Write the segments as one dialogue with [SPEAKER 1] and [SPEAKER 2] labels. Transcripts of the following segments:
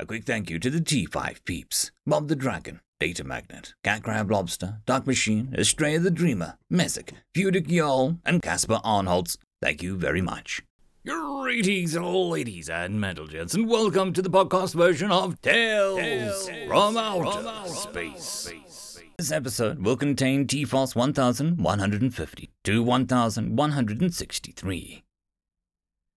[SPEAKER 1] A quick thank you to the T5 peeps Bob the Dragon, Data Magnet, Cat Crab Lobster, Dark Machine, Estrella the Dreamer, Messick, Fudic Yol, and Casper Arnholtz. Thank you very much. Greetings, ladies and gents, and welcome to the podcast version of Tales, Tales from, Outer, from Outer Space. This episode will contain T-False 1150 to 1163.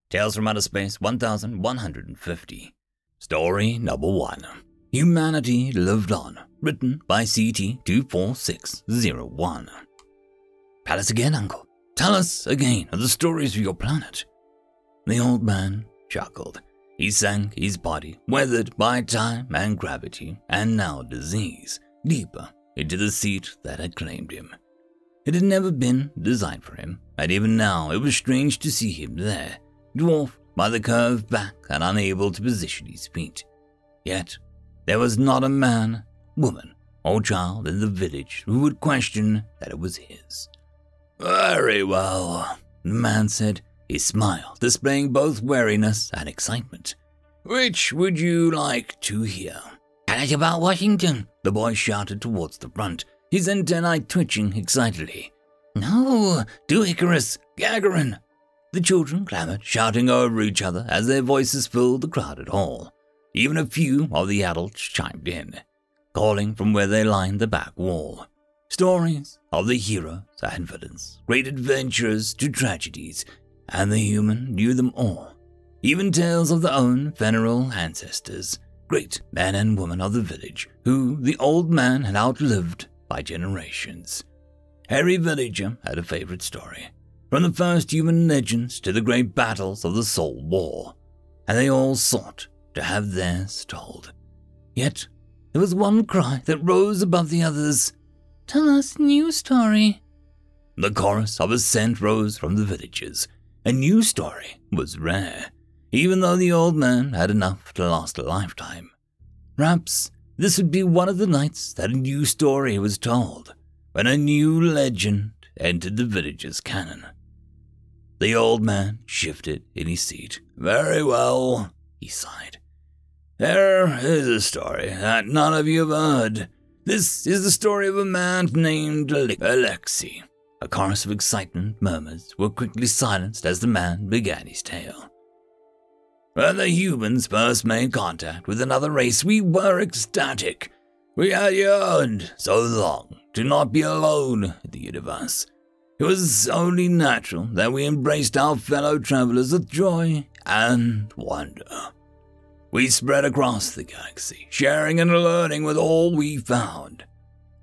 [SPEAKER 1] Tales from Outer Space 1150. Story number 1. Humanity Lived On, written by CT24601. Tell us again, Uncle. Tell us again of the stories of your planet. The old man chuckled. He sank his body, weathered by time and gravity, and now disease, deeper into the seat that had claimed him. It had never been designed for him, and even now it was strange to see him there, dwarfed by the curved back and unable to position his feet. Yet, there was not a man, woman, or child in the village who would question that it was his. Very well, the man said, his smile displaying both wariness and excitement. Which would you like to hear? Tell us about Washington, the boy shouted towards the front, his antennae twitching excitedly. No, do Icarus, Gagarin. The children clamored, shouting over each other as their voices filled the crowded hall. Even a few of the adults chimed in, calling from where they lined the back wall. Stories of the heroes and villains, great adventures to tragedies, and the human knew them all. Even tales of their own venerable ancestors, great men and women of the village, who the old man had outlived by generations. Every villager had a favorite story, from the first human legends to the great battles of the Soul War, and they all sought to have theirs told. Yet there was one cry that rose above the others Tell us a new story. The chorus of assent rose from the villagers. A new story was rare even though the old man had enough to last a lifetime. Perhaps this would be one of the nights that a new story was told, when a new legend entered the village's canon. The old man shifted in his seat. Very well, he sighed. There is a story that none of you have heard. This is the story of a man named Alexei. A chorus of excitement murmurs were quickly silenced as the man began his tale. When the humans first made contact with another race, we were ecstatic. We had yearned so long to not be alone in the universe. It was only natural that we embraced our fellow travelers with joy and wonder. We spread across the galaxy, sharing and learning with all we found.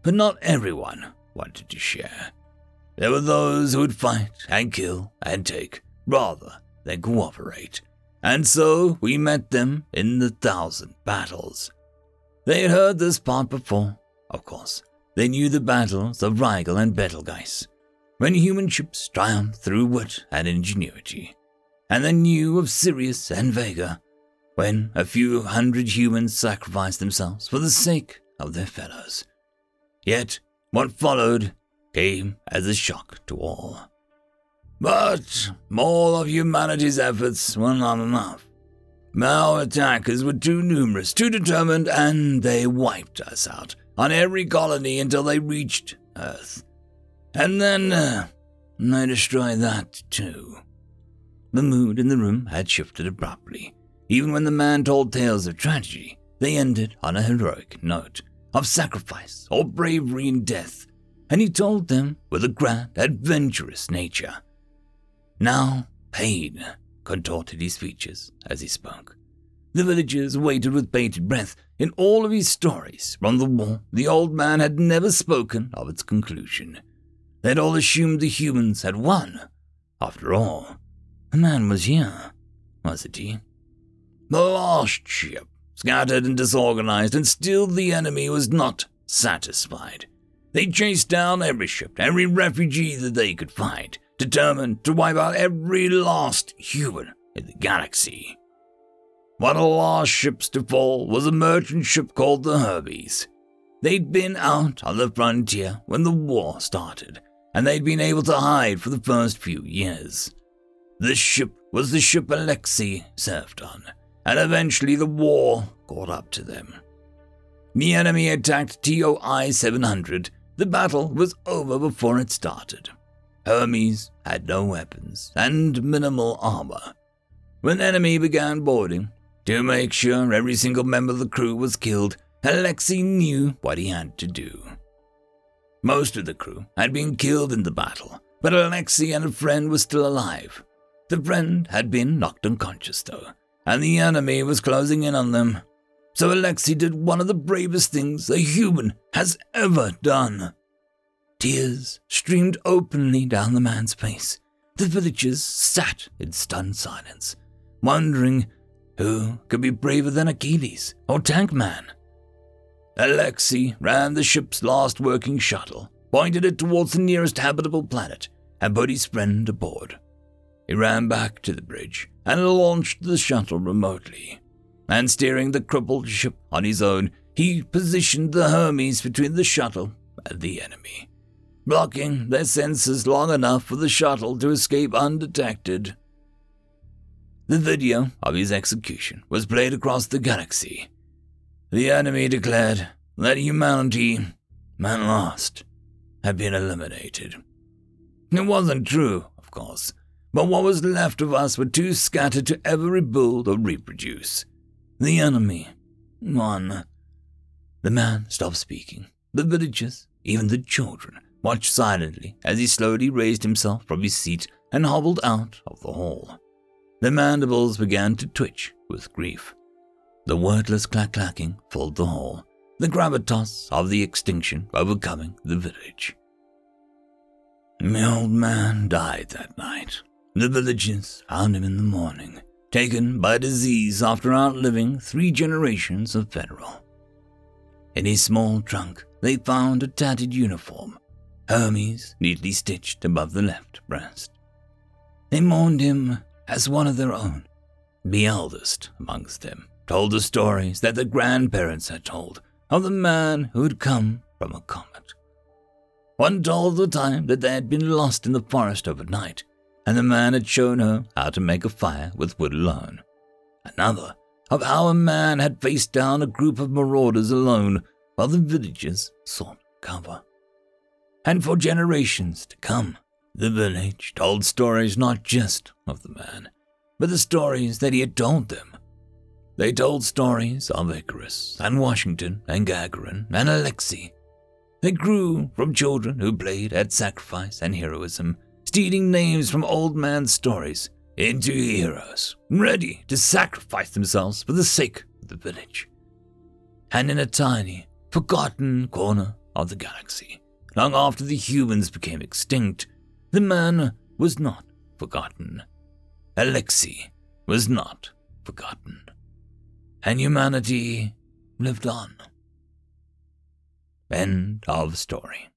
[SPEAKER 1] But not everyone wanted to share. There were those who would fight and kill and take rather than cooperate. And so we met them in the thousand battles. They had heard this part before, of course. They knew the battles of Rigel and Betelgeuse, when human ships triumphed through wit and ingenuity. And they knew of Sirius and Vega, when a few hundred humans sacrificed themselves for the sake of their fellows. Yet, what followed came as a shock to all. But all of humanity's efforts were not enough. Our attackers were too numerous, too determined, and they wiped us out on every colony until they reached Earth. And then uh, they destroyed that too. The mood in the room had shifted abruptly. Even when the man told tales of tragedy, they ended on a heroic note of sacrifice or bravery in death, and he told them with a grand, adventurous nature. Now, pain contorted his features as he spoke. The villagers waited with bated breath. In all of his stories from the war, the old man had never spoken of its conclusion. They had all assumed the humans had won. After all, the man was here, wasn't he? The last ship, scattered and disorganized, and still the enemy was not satisfied. They chased down every ship, every refugee that they could find determined to wipe out every last human in the galaxy. One of the last ships to fall was a merchant ship called the Hermes. They'd been out on the frontier when the war started, and they'd been able to hide for the first few years. This ship was the ship Alexei served on, and eventually the war caught up to them. The enemy attacked TOI 700. The battle was over before it started. Hermes had no weapons and minimal armor. When the enemy began boarding, to make sure every single member of the crew was killed, Alexei knew what he had to do. Most of the crew had been killed in the battle, but Alexei and a friend were still alive. The friend had been knocked unconscious, though, and the enemy was closing in on them. So Alexei did one of the bravest things a human has ever done. Tears streamed openly down the man's face. The villagers sat in stunned silence, wondering who could be braver than Achilles or Tank Man. Alexei ran the ship's last working shuttle, pointed it towards the nearest habitable planet, and put his friend aboard. He ran back to the bridge and launched the shuttle remotely. And steering the crippled ship on his own, he positioned the Hermes between the shuttle and the enemy, blocking their sensors long enough for the shuttle to escape undetected. The video of his execution was played across the galaxy, the enemy declared that humanity, man lost, had been eliminated. It wasn't true, of course, but what was left of us were too scattered to ever rebuild or reproduce. The enemy won. The man stopped speaking. The villagers, even the children, watched silently as he slowly raised himself from his seat and hobbled out of the hall. The mandibles began to twitch with grief. The wordless clack clacking filled the hall, the gravitas of the extinction overcoming the village. The old man died that night. The villagers found him in the morning, taken by disease after outliving three generations of federal. In his small trunk, they found a tattered uniform, Hermes neatly stitched above the left breast. They mourned him as one of their own, the eldest amongst them told the stories that the grandparents had told of the man who had come from a comet. One told the time that they had been lost in the forest overnight, and the man had shown her how to make a fire with wood alone. Another of how a man had faced down a group of marauders alone while the villagers sought cover. And for generations to come, the village told stories not just of the man, but the stories that he had told them they told stories of Icarus and Washington and Gagarin and Alexei. They grew from children who played at sacrifice and heroism, stealing names from old man's stories into heroes, ready to sacrifice themselves for the sake of the village. And in a tiny, forgotten corner of the galaxy, long after the humans became extinct, the man was not forgotten. Alexei was not forgotten and humanity lived on. End of story.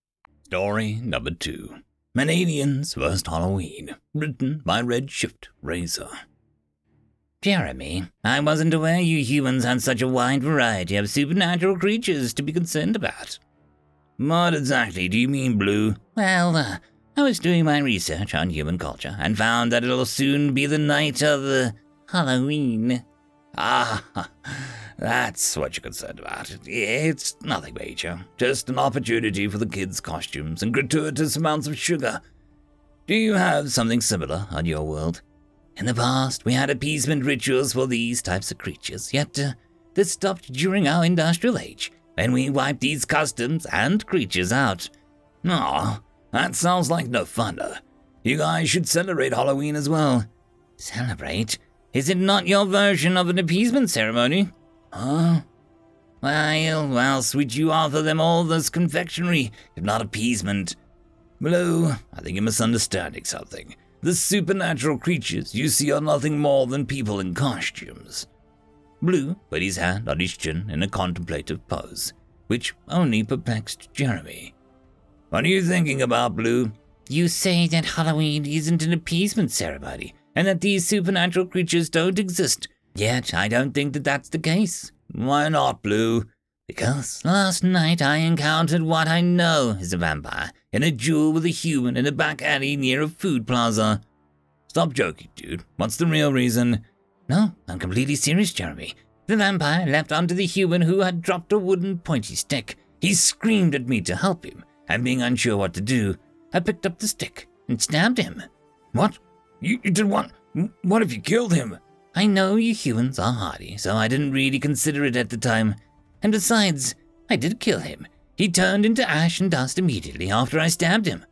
[SPEAKER 1] Story number two Manadian's First Halloween, written by Redshift Razor.
[SPEAKER 2] Jeremy, I wasn't aware you humans had such a wide variety of supernatural creatures to be concerned about.
[SPEAKER 1] What exactly do you mean, Blue?
[SPEAKER 2] Well, uh, I was doing my research on human culture and found that it'll soon be the night of uh, Halloween.
[SPEAKER 1] Ah, that's what you're concerned about. It's nothing major, just an opportunity for the kids' costumes and gratuitous amounts of sugar. Do you have something similar on your world?
[SPEAKER 2] In the past, we had appeasement rituals for these types of creatures, yet uh, this stopped during our industrial age, when we wiped these customs and creatures out.
[SPEAKER 1] Aw, that sounds like no fun. You guys should celebrate Halloween as well.
[SPEAKER 2] Celebrate? Is it not your version of an appeasement ceremony?
[SPEAKER 1] Huh?
[SPEAKER 2] Well, well, would you offer them all this confectionery, if not appeasement?
[SPEAKER 1] Blue, I think you're misunderstanding something. The supernatural creatures you see are nothing more than people in costumes. Blue put his hand on his chin in a contemplative pose, which only perplexed Jeremy. What are you thinking about, Blue?
[SPEAKER 2] You say that Halloween isn't an appeasement ceremony, and that these supernatural creatures don't exist. Yet I don't think that that's the case.
[SPEAKER 1] Why not, Blue?
[SPEAKER 2] Because last night I encountered what I know is a vampire in a duel with a human in a back alley near a food plaza.
[SPEAKER 1] Stop joking, dude. What's the real reason?
[SPEAKER 2] No, I'm completely serious, Jeremy. The vampire leapt onto the human who had dropped a wooden pointy stick. He screamed at me to help him, and being unsure what to do, I picked up the stick and stabbed him.
[SPEAKER 1] What? You, you did what? What if you killed him?
[SPEAKER 2] I know you humans are hardy, so I didn't really consider it at the time. And besides, I did kill him. He turned into ash and dust immediately after I stabbed him.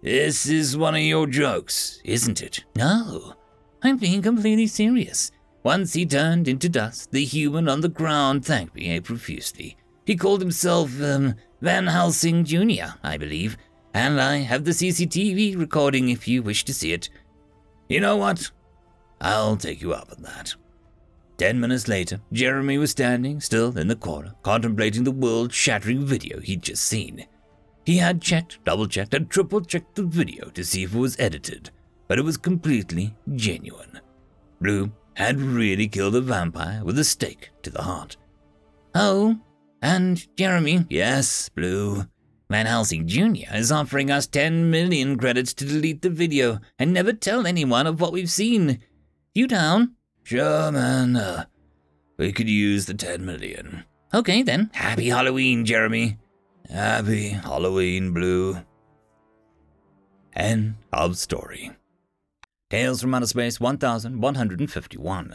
[SPEAKER 1] This is one of your jokes, isn't it?
[SPEAKER 2] No, I'm being completely serious. Once he turned into dust, the human on the ground thanked me profusely. He called himself, um, Van Helsing Jr., I believe, and I have the CCTV recording if you wish to see it.
[SPEAKER 1] You know what? I'll take you up on that.
[SPEAKER 2] Ten minutes later, Jeremy was standing still in the corner, contemplating the world shattering video he'd just seen. He had checked, double checked, and triple checked the video to see if it was edited, but it was completely genuine. Blue had really killed a vampire with a stake to the heart. Oh, and Jeremy,
[SPEAKER 1] yes, Blue.
[SPEAKER 2] Van Helsing Jr. is offering us 10 million credits to delete the video and never tell anyone of what we've seen. You down?
[SPEAKER 1] Sure, man. Uh, we could use the 10 million.
[SPEAKER 2] Okay, then. Happy Halloween, Jeremy.
[SPEAKER 1] Happy Halloween, Blue.
[SPEAKER 2] End of story. Tales from Outer Space 1151.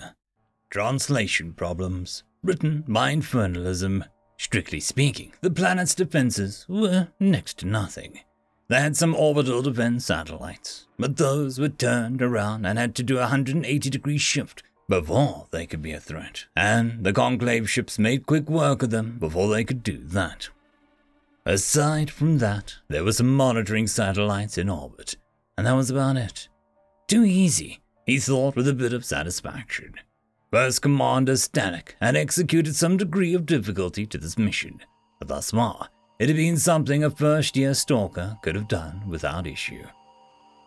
[SPEAKER 2] Translation problems. Written by Infernalism. Strictly speaking, the planet's defenses were next to nothing. They had some orbital defense satellites, but those were turned around and had to do a 180 degree shift before they could be a threat, and the Conclave ships made quick work of them before they could do that. Aside from that, there were some monitoring satellites in orbit, and that was about it. Too easy, he thought with a bit of satisfaction. First Commander Stanek had executed some degree of difficulty to this mission, but thus far, it had been something a first year stalker could have done without issue.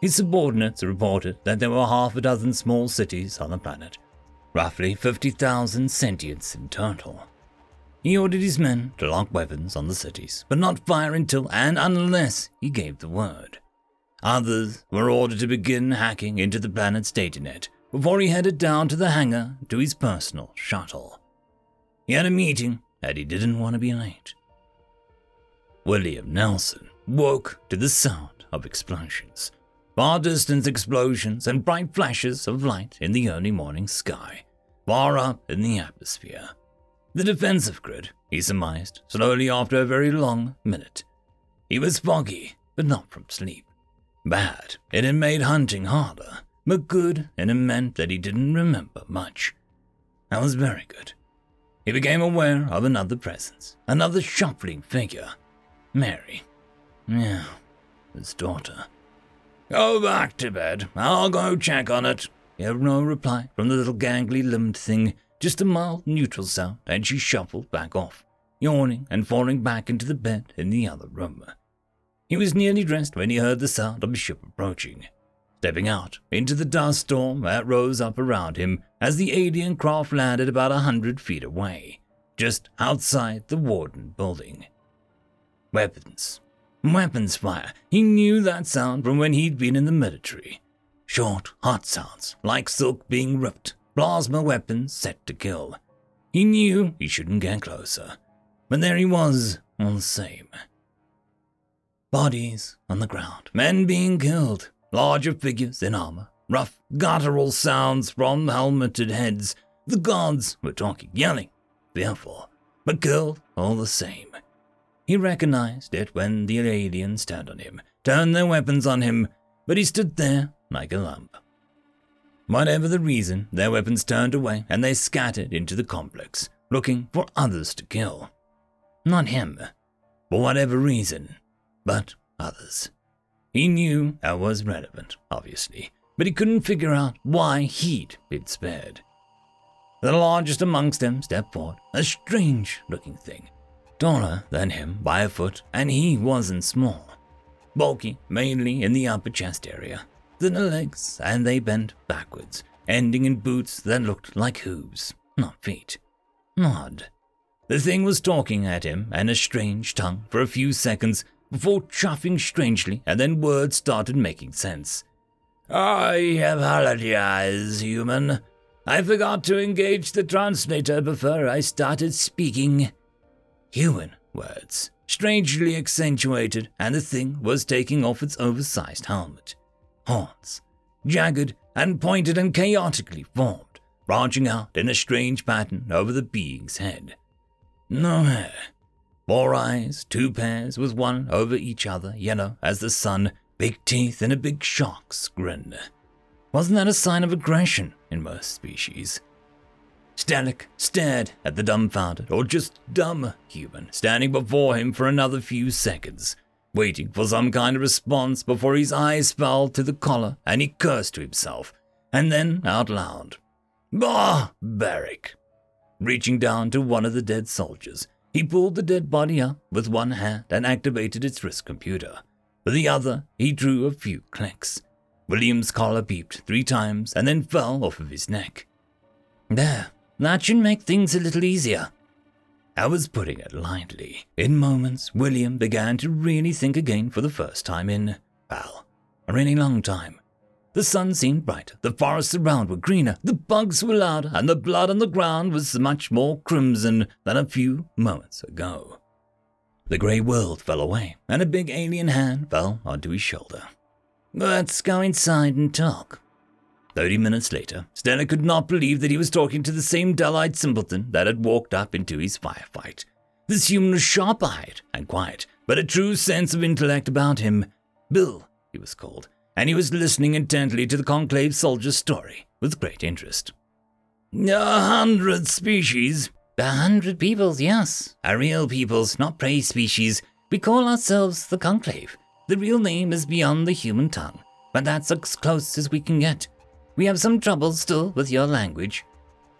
[SPEAKER 2] His subordinates reported that there were half a dozen small cities on the planet, roughly 50,000 sentients in total. He ordered his men to lock weapons on the cities, but not fire until and unless he gave the word. Others were ordered to begin hacking into the planet's datanet before he headed down to the hangar to his personal shuttle. He had a meeting and he didn't want to be late. William Nelson woke to the sound of explosions, far distance explosions and bright flashes of light in the early morning sky, far up in the atmosphere. The defensive grid, he surmised, slowly after a very long minute. He was foggy, but not from sleep. Bad, it had made hunting harder, but good, and it meant that he didn't remember much. That was very good. He became aware of another presence, another shuffling figure. Mary. Yeah, his daughter. Go back to bed. I'll go check on it. He had no reply from the little gangly limbed thing just a mild neutral sound, and she shuffled back off, yawning and falling back into the bed in the other room. He was nearly dressed when he heard the sound of a ship approaching, stepping out into the dust storm that rose up around him as the alien craft landed about a hundred feet away, just outside the Warden building. Weapons. Weapons fire. He knew that sound from when he'd been in the military. Short, hot sounds, like silk being ripped plasma weapons set to kill. He knew he shouldn't get closer, but there he was, all the same. Bodies on the ground, men being killed, larger figures in armor, rough, guttural sounds from helmeted heads. The gods were talking, yelling, fearful, but killed all the same. He recognized it when the aliens turned on him, turned their weapons on him, but he stood there like a lump. Whatever the reason, their weapons turned away and they scattered into the complex, looking for others to kill. Not him, for whatever reason, but others. He knew that was relevant, obviously, but he couldn't figure out why he'd been spared. The largest amongst them stepped forward, a strange looking thing, taller than him by a foot, and he wasn't small. Bulky, mainly in the upper chest area, thinner legs, and they bent backwards, ending in boots that looked like hooves, not feet. Odd. The thing was talking at him in a strange tongue for a few seconds before chuffing strangely, and then words started making sense. I apologize, human. I forgot to engage the translator before I started speaking. Human words, strangely accentuated, and the thing was taking off its oversized helmet. Horns, jagged and pointed and chaotically formed, branching out in a strange pattern over the being's head. No hair. Four eyes, two pairs with one over each other, yellow as the sun, big teeth, and a big shark's grin. Wasn't that a sign of aggression in most species? Stellick stared at the dumbfounded, or just dumb, human standing before him for another few seconds, waiting for some kind of response before his eyes fell to the collar and he cursed to himself, and then out loud. Ah, Barbaric! Reaching down to one of the dead soldiers, he pulled the dead body up with one hand and activated its wrist computer. With the other, he drew a few clicks. William's collar beeped three times and then fell off of his neck. There, that should make things a little easier. I was putting it lightly. In moments, William began to really think again for the first time in, well, a really long time. The sun seemed brighter, the forests around were greener, the bugs were louder, and the blood on the ground was much more crimson than a few moments ago. The grey world fell away, and a big alien hand fell onto his shoulder. Let's go inside and talk. Thirty minutes later, Stellick could not believe that he was talking to the same dull eyed simpleton that had walked up into his firefight. This human was sharp eyed and quiet, but a true sense of intellect about him. Bill, he was called, and he was listening intently to the conclave soldier's story with great interest. A hundred species. A hundred peoples, yes. A real peoples, not prey species. We call ourselves the conclave. The real name is beyond the human tongue, but that's as close as we can get. We have some trouble still with your language.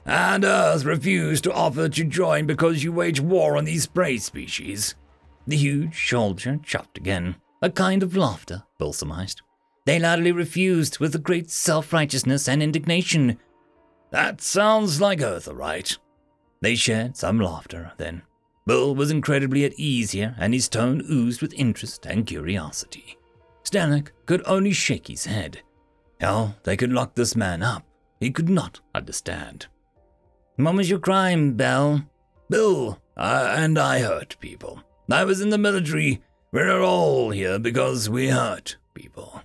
[SPEAKER 2] And Earth refused to offer to join because you wage war on these prey species. The huge soldier chuffed again, a kind of laughter, Bill surmised. They loudly refused with a great self righteousness and indignation. That sounds like Earth, all right. They shared some laughter then. Bill was incredibly at ease here, and his tone oozed with interest and curiosity. Stellick could only shake his head. How they could lock this man up, he could not understand. What was your crime, Bell? Bill, uh, and I hurt people. I was in the military. We're all here because we hurt people.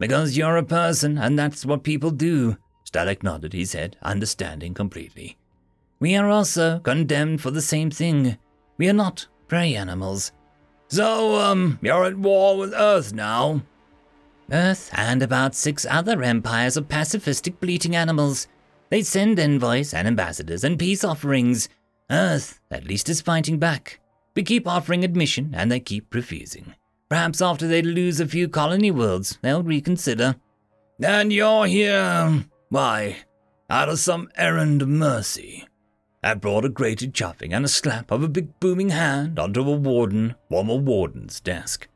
[SPEAKER 2] Because you're a person, and that's what people do. Stellick nodded his head, understanding completely. We are also condemned for the same thing. We are not prey animals. So, um, you're at war with Earth now? Earth and about six other empires of pacifistic bleating animals. They send envoys and ambassadors and peace offerings. Earth, at least, is fighting back. We keep offering admission and they keep refusing. Perhaps after they lose a few colony worlds, they'll reconsider. And you're here, why, out of some errand of mercy. That brought a grated chuffing and a slap of a big booming hand onto a warden from warden's desk.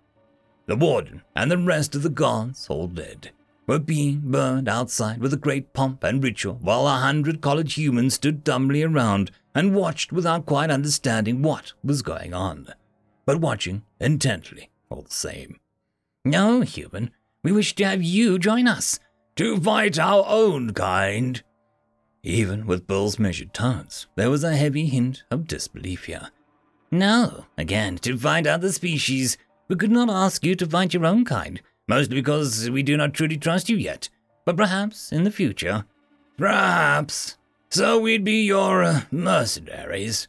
[SPEAKER 2] The warden and the rest of the guards, all dead, were being burned outside with a great pomp and ritual while a hundred college humans stood dumbly around and watched without quite understanding what was going on, but watching intently all the same. No, human, we wish to have you join us to fight our own kind. Even with Bill's measured tones, there was a heavy hint of disbelief here. No, again, to find other species. We could not ask you to find your own kind, mostly because we do not truly trust you yet. But perhaps in the future. Perhaps. So we'd be your uh, mercenaries.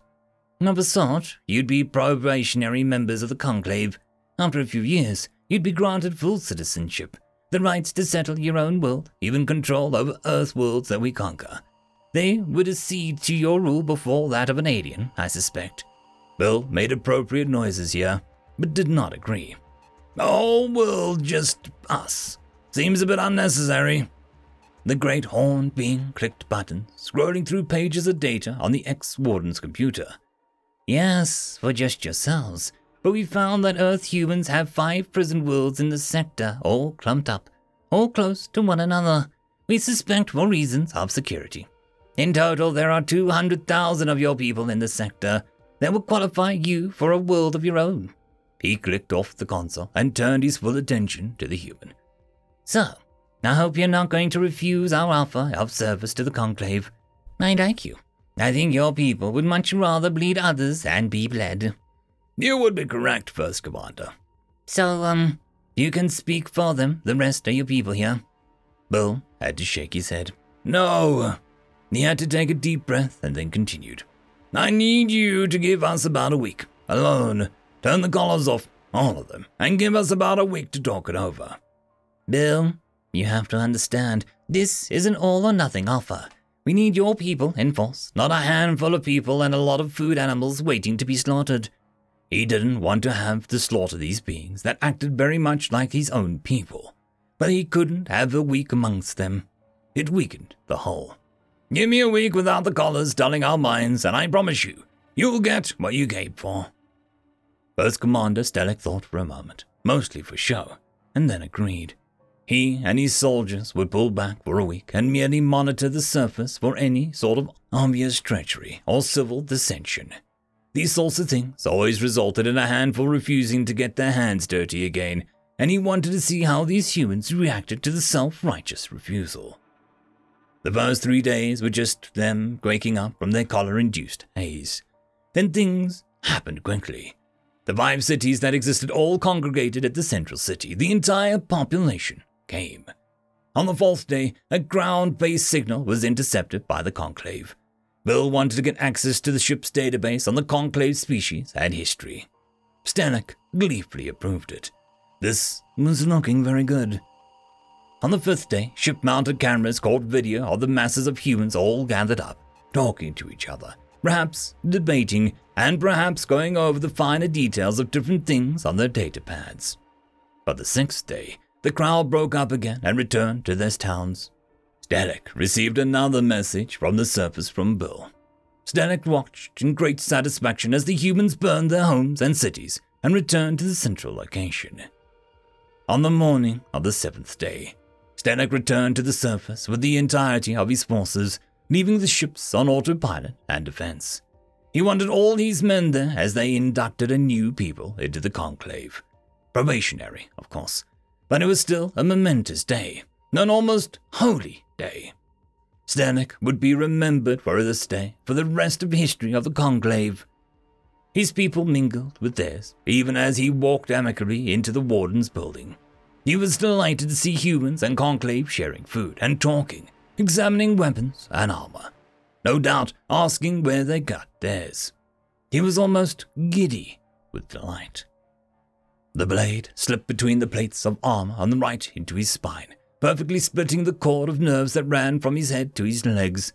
[SPEAKER 2] Of a sort, you'd be probationary members of the Conclave, after a few years, you'd be granted full citizenship, the rights to settle your own world, even control over Earth worlds that we conquer. They would accede to your rule before that of an alien, I suspect. Bill made appropriate noises here, but did not agree. The whole world just us. Seems a bit unnecessary. The great horn being clicked buttons, scrolling through pages of data on the ex warden's computer. Yes, for just yourselves but we found that Earth humans have five prison worlds in the sector, all clumped up, all close to one another. We suspect for reasons of security. In total, there are 200,000 of your people in the sector that will qualify you for a world of your own. He clicked off the console and turned his full attention to the human. So, I hope you're not going to refuse our offer of service to the Conclave. I like you. I think your people would much rather bleed others than be bled.
[SPEAKER 1] You would be correct, First Commander.
[SPEAKER 2] So, um, you can speak for them, the rest of your people here. Bill had to shake his head.
[SPEAKER 1] No.
[SPEAKER 2] He had to take a deep breath and then continued.
[SPEAKER 1] I need you to give us about a week. Alone. Turn the collars off, all of them, and give us about a week to talk it over.
[SPEAKER 2] Bill, you have to understand, this is an all or nothing offer. We need your people in force, not a handful of people and a lot of food animals waiting to be slaughtered. He didn't want to have to slaughter these beings that acted very much like his own people, but he couldn't have a week amongst them. It weakened the whole.
[SPEAKER 1] Give me a week without the collars dulling our minds, and I promise you, you'll get what you came for.
[SPEAKER 2] First Commander Stellick thought for a moment, mostly for show, and then agreed. He and his soldiers would pull back for a week and merely monitor the surface for any sort of obvious treachery or civil dissension. These sorts of things always resulted in a handful refusing to get their hands dirty again, and he wanted to see how these humans reacted to the self righteous refusal. The first three days were just them waking up from their collar induced haze. Then things happened quickly. The five cities that existed all congregated at the central city, the entire population came. On the fourth day, a ground based signal was intercepted by the Conclave. Bill wanted to get access to the ship's database on the Conclave species and history. Stellick gleefully approved it. This was looking very good. On the fifth day, ship mounted cameras caught video of the masses of humans all gathered up, talking to each other, perhaps debating, and perhaps going over the finer details of different things on their data pads. But the sixth day, the crowd broke up again and returned to their towns. Stellick received another message from the surface from Bill. Stellick watched in great satisfaction as the humans burned their homes and cities and returned to the central location. On the morning of the seventh day, Stellick returned to the surface with the entirety of his forces, leaving the ships on autopilot and defense. He wanted all his men there as they inducted a new people into the conclave. Probationary, of course, but it was still a momentous day, an almost holy day. Stellick would be remembered for this day for the rest of the history of the conclave. His people mingled with theirs, even as he walked amicably into the warden's building. He was delighted to see humans and conclave sharing food and talking, examining weapons and armor, no doubt asking where they got theirs. He was almost giddy with delight. The blade slipped between the plates of armor on the right into his spine, perfectly splitting the cord of nerves that ran from his head to his legs.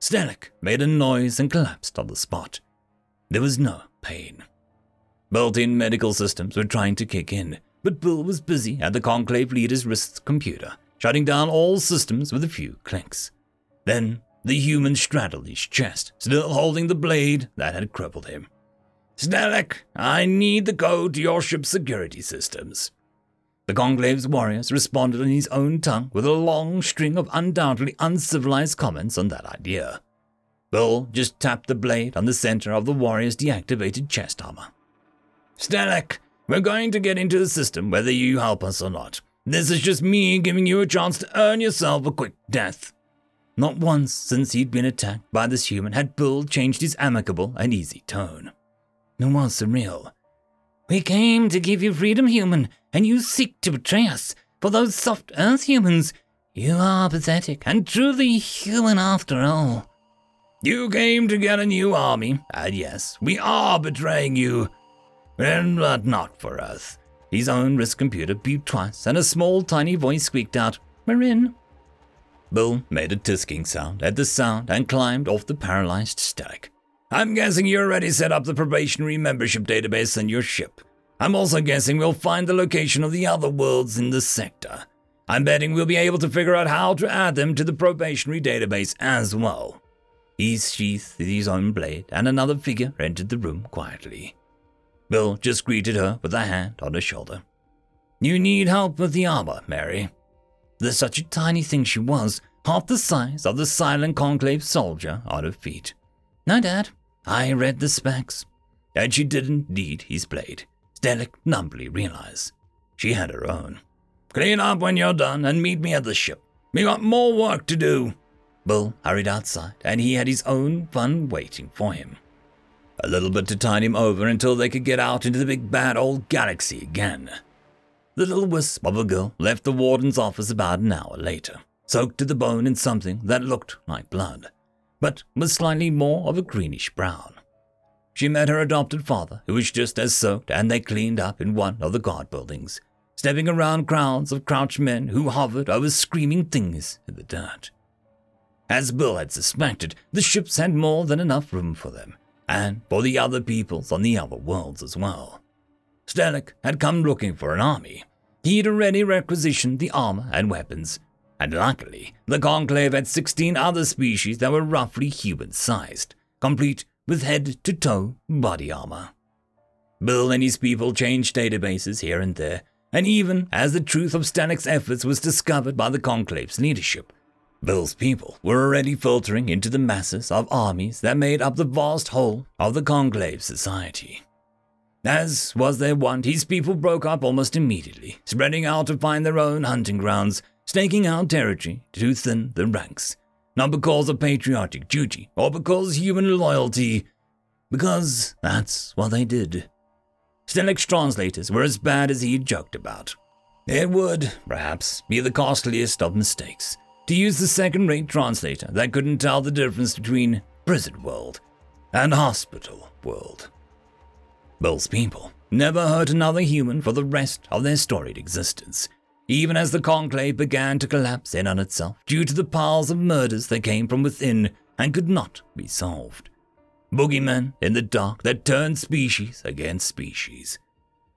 [SPEAKER 2] Stellick made a noise and collapsed on the spot. There was no pain. Built in medical systems were trying to kick in, but Bill was busy at the conclave leader's wrist computer, shutting down all systems with a few clicks. Then the human straddled his chest, still holding the blade that had crippled him. Stellick, I need the code to your ship's security systems. The Conclave's warriors responded in his own tongue with a long string of undoubtedly uncivilized comments on that idea. Bill just tapped the blade on the center of the warrior's deactivated chest armor. Stellick, we're going to get into the system whether you help us or not. This is just me giving you a chance to earn yourself a quick death. Not once since he'd been attacked by this human had Bill changed his amicable and easy tone. It was surreal. We came to give you freedom, human, and you seek to betray us. For those soft earth humans, you are pathetic and truly human after all. You came to get a new army, and yes, we are betraying you. And, But not for us. His own wrist computer beeped twice, and a small, tiny voice squeaked out, We're in. Bill made a tisking sound at the sound and climbed off the paralyzed Stellick. I'm guessing you already set up the probationary membership database on your ship. I'm also guessing we'll find the location of the other worlds in the sector. I'm betting we'll be able to figure out how to add them to the probationary database as well. He sheathed his own blade, and another figure entered the room quietly. Bill just greeted her with a hand on her shoulder. You need help with the armor, Mary. There's such a tiny thing she was, half the size of the silent conclave soldier on her feet. No, Dad, I read the specs. And she didn't need his blade. Stellick numbly realized. She had her own.
[SPEAKER 1] Clean up when you're done and meet me at the ship. We got more work to do.
[SPEAKER 2] Bill hurried outside, and he had his own fun waiting for him. A little bit to tide him over until they could get out into the big bad old galaxy again. The little wisp of a girl left the warden's office about an hour later, soaked to the bone in something that looked like blood, but was slightly more of a greenish brown. She met her adopted father, who was just as soaked, and they cleaned up in one of the guard buildings, stepping around crowds of crouched men who hovered over screaming things in the dirt. As Bill had suspected, the ships had more than enough room for them, and for the other peoples on the other worlds as well. Stellick had come looking for an army. He'd already requisitioned the armor and weapons, and luckily, the Conclave had 16 other species that were roughly human sized, complete with head to toe body armor. Bill and his people changed databases here and there, and even as the truth of Stellick's efforts was discovered by the Conclave's leadership, Bill's people were already filtering into the masses of armies that made up the vast whole of the Conclave society. As was their wont, his people broke up almost immediately, spreading out to find their own hunting grounds, staking out territory to thin the ranks, not because of patriotic duty or because human loyalty, because that's what they did. Stellick's translators were as bad as he joked about. It would, perhaps, be the costliest of mistakes to use the second rate translator that couldn't tell the difference between prison world and hospital world. Bill's people never hurt another human for the rest of their storied existence, even as the conclave began to collapse in on itself due to the piles of murders that came from within and could not be solved. Boogeymen in the dark that turned species against species.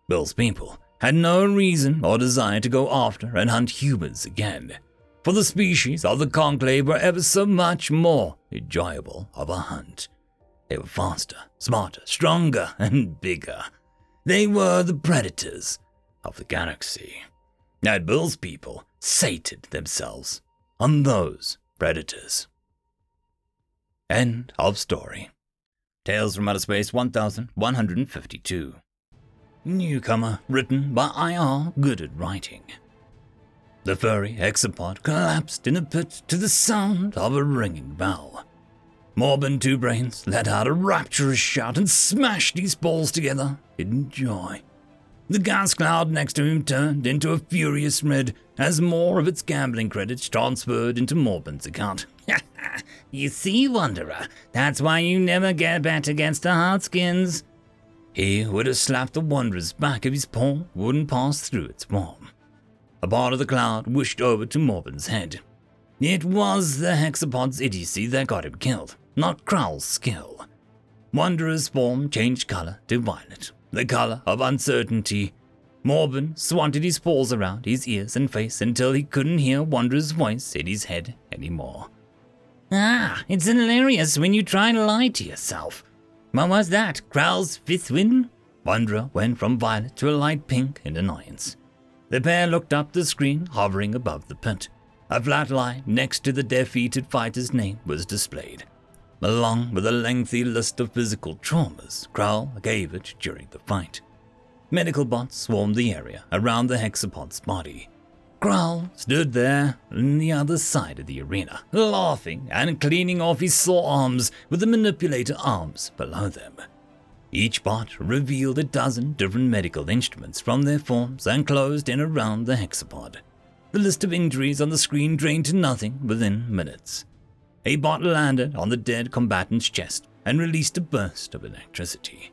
[SPEAKER 2] Bill's people had no reason or desire to go after and hunt humans again, for the species of the conclave were ever so much more enjoyable of a hunt. They were faster, smarter, stronger, and bigger. They were the predators of the galaxy. And Bill's people sated themselves on those predators. End of story. Tales from Outer Space 1152. Newcomer, written by I.R. Good at Writing. The furry hexapod collapsed in a pit to the sound of a ringing bell. Morbin Two Brains let out a rapturous shout and smashed his balls together in joy. The gas cloud next to him turned into a furious red as more of its gambling credits transferred into Morbin's account. you see, Wanderer, that's why you never get bet against the Hardskins. He would have slapped the Wanderer's back if his paw wouldn't pass through its palm. A part of the cloud whooshed over to Morbin's head. It was the hexapod's idiocy that got him killed not Krowl's skill. Wanderer's form changed color to violet, the color of uncertainty. Morbin swatted his paws around his ears and face until he couldn't hear Wanderer's voice in his head anymore. Ah, it's hilarious when you try to lie to yourself. What was that, Krowl's fifth win? Wanderer went from violet to a light pink in annoyance. The pair looked up the screen hovering above the pit. A flat line next to the defeated fighter's name was displayed along with a lengthy list of physical traumas Kral gave it during the fight. Medical bots swarmed the area around the hexapod's body. Kral stood there on the other side of the arena, laughing and cleaning off his sore arms with the manipulator arms below them. Each bot revealed a dozen different medical instruments from their forms and closed in around the hexapod. The list of injuries on the screen drained to nothing within minutes. A bot landed on the dead combatant's chest and released a burst of electricity.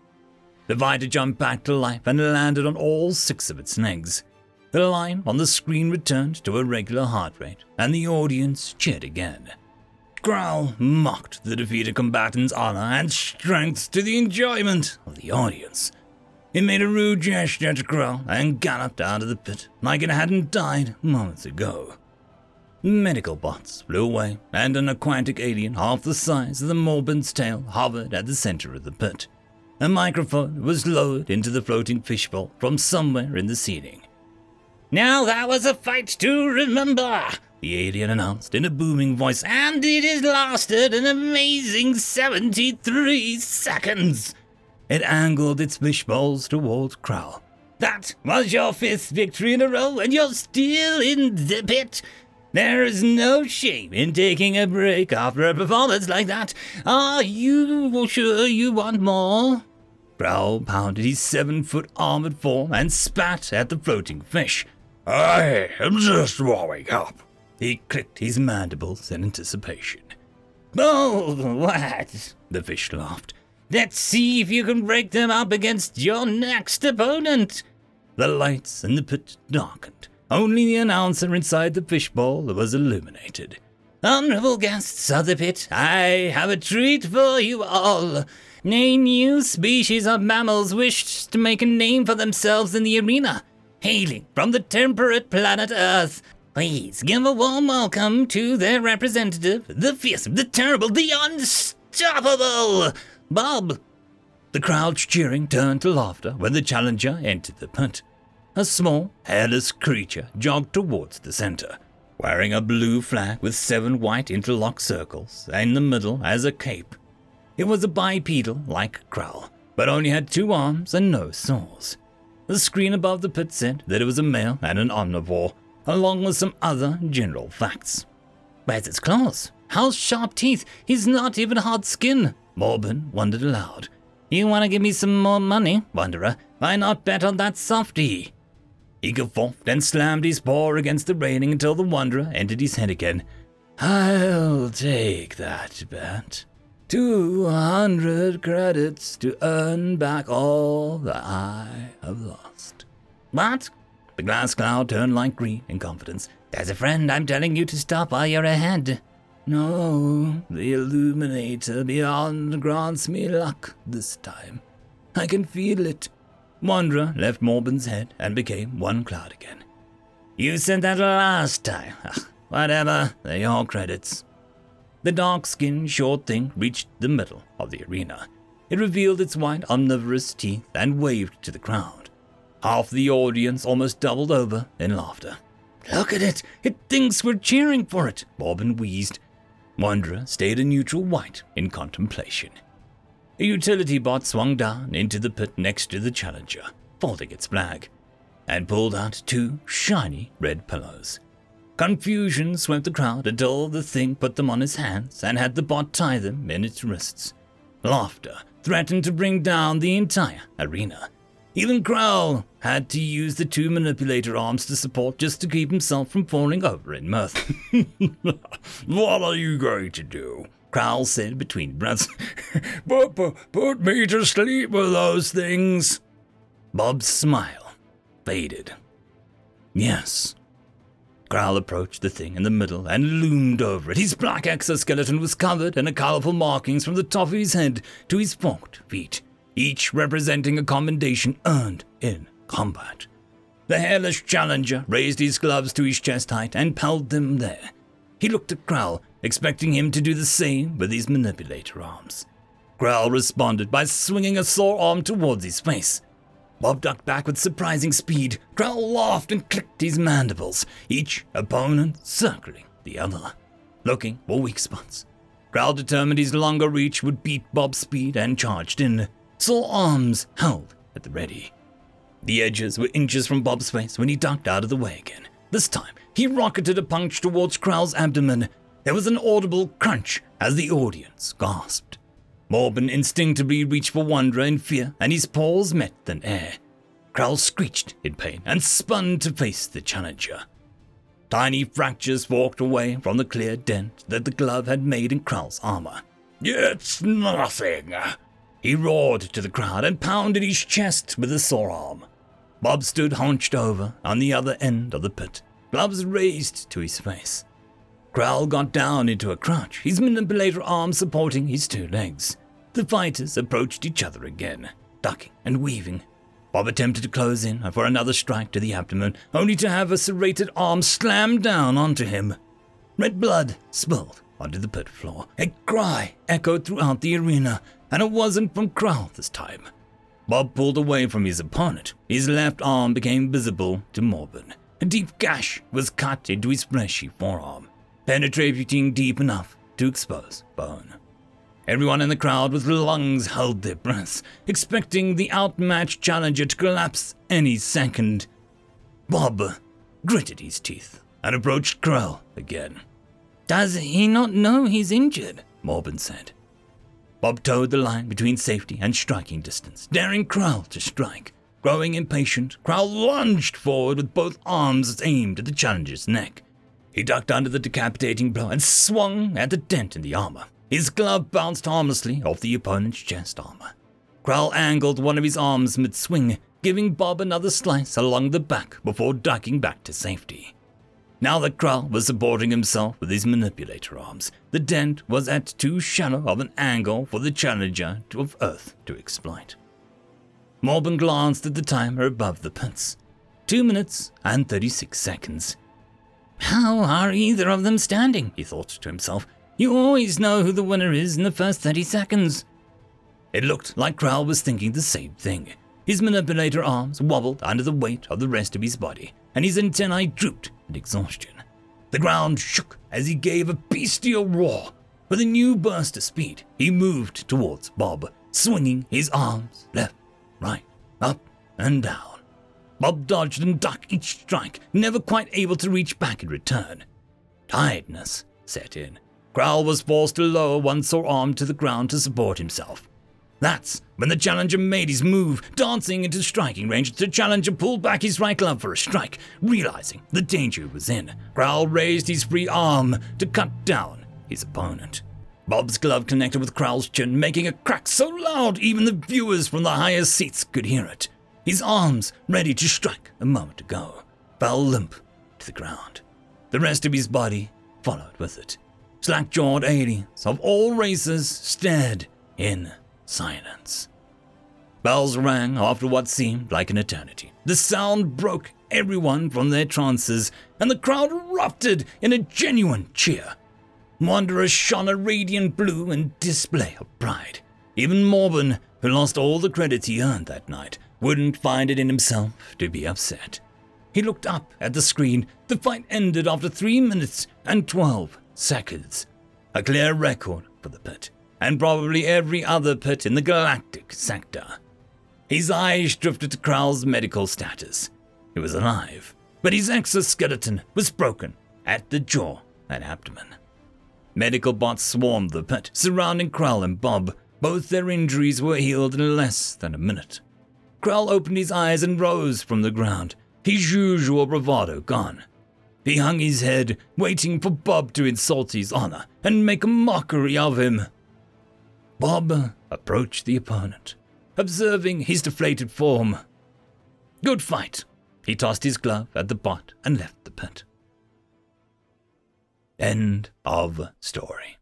[SPEAKER 2] The fighter jumped back to life and landed on all six of its legs. The line on the screen returned to a regular heart rate, and the audience cheered again. Growl mocked the defeated combatant's honor and strength to the enjoyment of the audience. He made a rude gesture to Growl and galloped out of the pit like it hadn't died moments ago. Medical bots flew away, and an aquatic alien half the size of the Morbin's tail hovered at the center of the pit. A microphone was lowered into the floating fishbowl from somewhere in the ceiling. Now that was a fight to remember, the alien announced in a booming voice, and it has lasted an amazing 73 seconds. It angled its fishbowls towards Kral. That was your fifth victory in a row, and you're still in the pit. There is no shame in taking a break after a performance like that. Are you sure you want more? Growl pounded his seven foot armored form and spat at the floating fish.
[SPEAKER 3] I am just warming up.
[SPEAKER 2] He clicked his mandibles in anticipation. Oh, what? The fish laughed. Let's see if you can break them up against your next opponent. The lights in the pit darkened. Only the announcer inside the fishbowl was illuminated. Honorable guests of the pit, I have a treat for you all. A new species of mammals wished to make a name for themselves in the arena, hailing from the temperate planet Earth. Please give a warm welcome to their representative, the fearsome, the terrible, the unstoppable Bob. The crowd's cheering turned to laughter when the challenger entered the pit. A small, hairless creature jogged towards the center, wearing a blue flag with seven white interlocked circles in the middle as a cape. It was a bipedal like Kral, but only had two arms and no saws. The screen above the pit said that it was a male and an omnivore, along with some other general facts. Where's its claws? How's sharp teeth? He's not even hard skin. Morbin wondered aloud. You want to give me some more money, Wanderer? Why not bet on that softy? He guffawed and slammed his paw against the railing until the Wanderer entered his head again. I'll take that bet. Two hundred credits to earn back all that I have lost. What? The glass cloud turned light green in confidence. There's a friend I'm telling you to stop while you're ahead. No, the illuminator beyond grants me luck this time. I can feel it. Wanderer left Morbin's head and became one cloud again. You said that last time. Ugh, whatever, they're your credits. The dark skinned, short thing reached the middle of the arena. It revealed its white, omnivorous teeth and waved to the crowd. Half the audience almost doubled over in laughter. Look at it! It thinks we're cheering for it, Morbin wheezed. Wanderer stayed a neutral white in contemplation. A utility bot swung down into the pit next to the Challenger, folding its flag, and pulled out two shiny red pillows. Confusion swept the crowd until the thing put them on his hands and had the bot tie them in its wrists. Laughter threatened to bring down the entire arena. Even Crowl had to use the two manipulator arms to support just to keep himself from falling over in mirth.
[SPEAKER 3] what are you going to do?
[SPEAKER 2] Crowl said between breaths.
[SPEAKER 3] put, put, put me to sleep with those things.
[SPEAKER 2] Bob's smile faded. Yes. Growl approached the thing in the middle and loomed over it. His black exoskeleton was covered in colorful markings from the top of his head to his forked feet each representing a commendation earned in combat. The hairless challenger raised his gloves to his chest height and held them there. He looked at Growl, expecting him to do the same with his manipulator arms. Growl responded by swinging a sore arm towards his face. Bob ducked back with surprising speed. Growl laughed and clicked his mandibles, each opponent circling the other, looking for weak spots. Growl determined his longer reach would beat Bob's speed and charged in saw arms held at the ready. The edges were inches from Bob's face when he ducked out of the way again. This time, he rocketed a punch towards Kral's abdomen. There was an audible crunch as the audience gasped. Morbin instinctively reached for Wanderer in fear, and his paws met the air. Kral screeched in pain and spun to face the challenger. Tiny fractures walked away from the clear dent that the glove had made in Kral's armor.
[SPEAKER 3] It's nothing,
[SPEAKER 2] he roared to the crowd and pounded his chest with his sore arm. Bob stood hunched over on the other end of the pit, gloves raised to his face. Growl got down into a crouch, his manipulator arm supporting his two legs. The fighters approached each other again, ducking and weaving. Bob attempted to close in for another strike to the abdomen, only to have a serrated arm slammed down onto him. Red blood spilled onto the pit floor. A cry echoed throughout the arena, and it wasn't from Crowl this time. Bob pulled away from his opponent. His left arm became visible to Morbin. A deep gash was cut into his fleshy forearm, penetrating deep enough to expose bone. Everyone in the crowd with lungs held their breaths, expecting the outmatched challenger to collapse any second. Bob gritted his teeth and approached Krell again. Does he not know he's injured? Morbin said. Bob toed the line between safety and striking distance, daring Krell to strike. Growing impatient, Krell lunged forward with both arms aimed at the challenger's neck. He ducked under the decapitating blow and swung at the dent in the armor. His glove bounced harmlessly off the opponent's chest armor. Kral angled one of his arms mid swing, giving Bob another slice along the back before ducking back to safety. Now that Kral was supporting himself with his manipulator arms, the dent was at too shallow of an angle for the challenger of Earth to exploit. Morbin glanced at the timer above the pits. Two minutes and 36 seconds. How are either of them standing? he thought to himself. You always know who the winner is in the first 30 seconds. It looked like Krell was thinking the same thing. His manipulator arms wobbled under the weight of the rest of his body, and his antennae drooped in exhaustion. The ground shook as he gave a bestial roar. With a new burst of speed, he moved towards Bob, swinging his arms left, right, up, and down. Bob dodged and ducked each strike, never quite able to reach back in return. Tiredness set in. Krell was forced to lower one sore arm to the ground to support himself. That's when the challenger made his move, dancing into striking range. The challenger pulled back his right glove for a strike, realizing the danger he was in. Krell raised his free arm to cut down his opponent. Bob's glove connected with Krell's chin, making a crack so loud even the viewers from the higher seats could hear it. His arms, ready to strike a moment ago, fell limp to the ground. The rest of his body followed with it. Slack jawed aliens of all races stared in silence. Bells rang after what seemed like an eternity. The sound broke everyone from their trances, and the crowd erupted in a genuine cheer. Wanderer shone a radiant blue in display of pride. Even Morbin, who lost all the credits he earned that night, wouldn't find it in himself to be upset. He looked up at the screen. The fight ended after 3 minutes and 12 seconds. A clear record for the pit and probably every other pit in the galactic sector. His eyes drifted to Krell's medical status. He was alive, but his exoskeleton was broken at the jaw and abdomen. Medical bots swarmed the pit, surrounding Krell and Bob. Both their injuries were healed in less than a minute. Krell opened his eyes and rose from the ground, his usual bravado gone. He hung his head, waiting for Bob to insult his honor and make a mockery of him. Bob approached the opponent, observing his deflated form. Good fight. He tossed his glove at the bot and left the pit. End of story.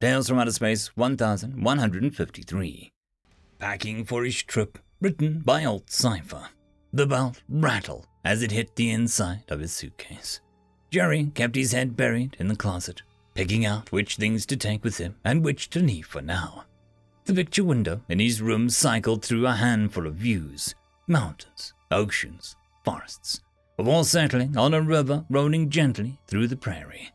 [SPEAKER 2] Tales from Outer Space 1153. Packing for his trip, written by Alt Cipher. The belt rattled as it hit the inside of his suitcase. Jerry kept his head buried in the closet, picking out which things to take with him and which to leave for now. The picture window in his room cycled through a handful of views mountains, oceans, forests, before settling on a river rolling gently through the prairie.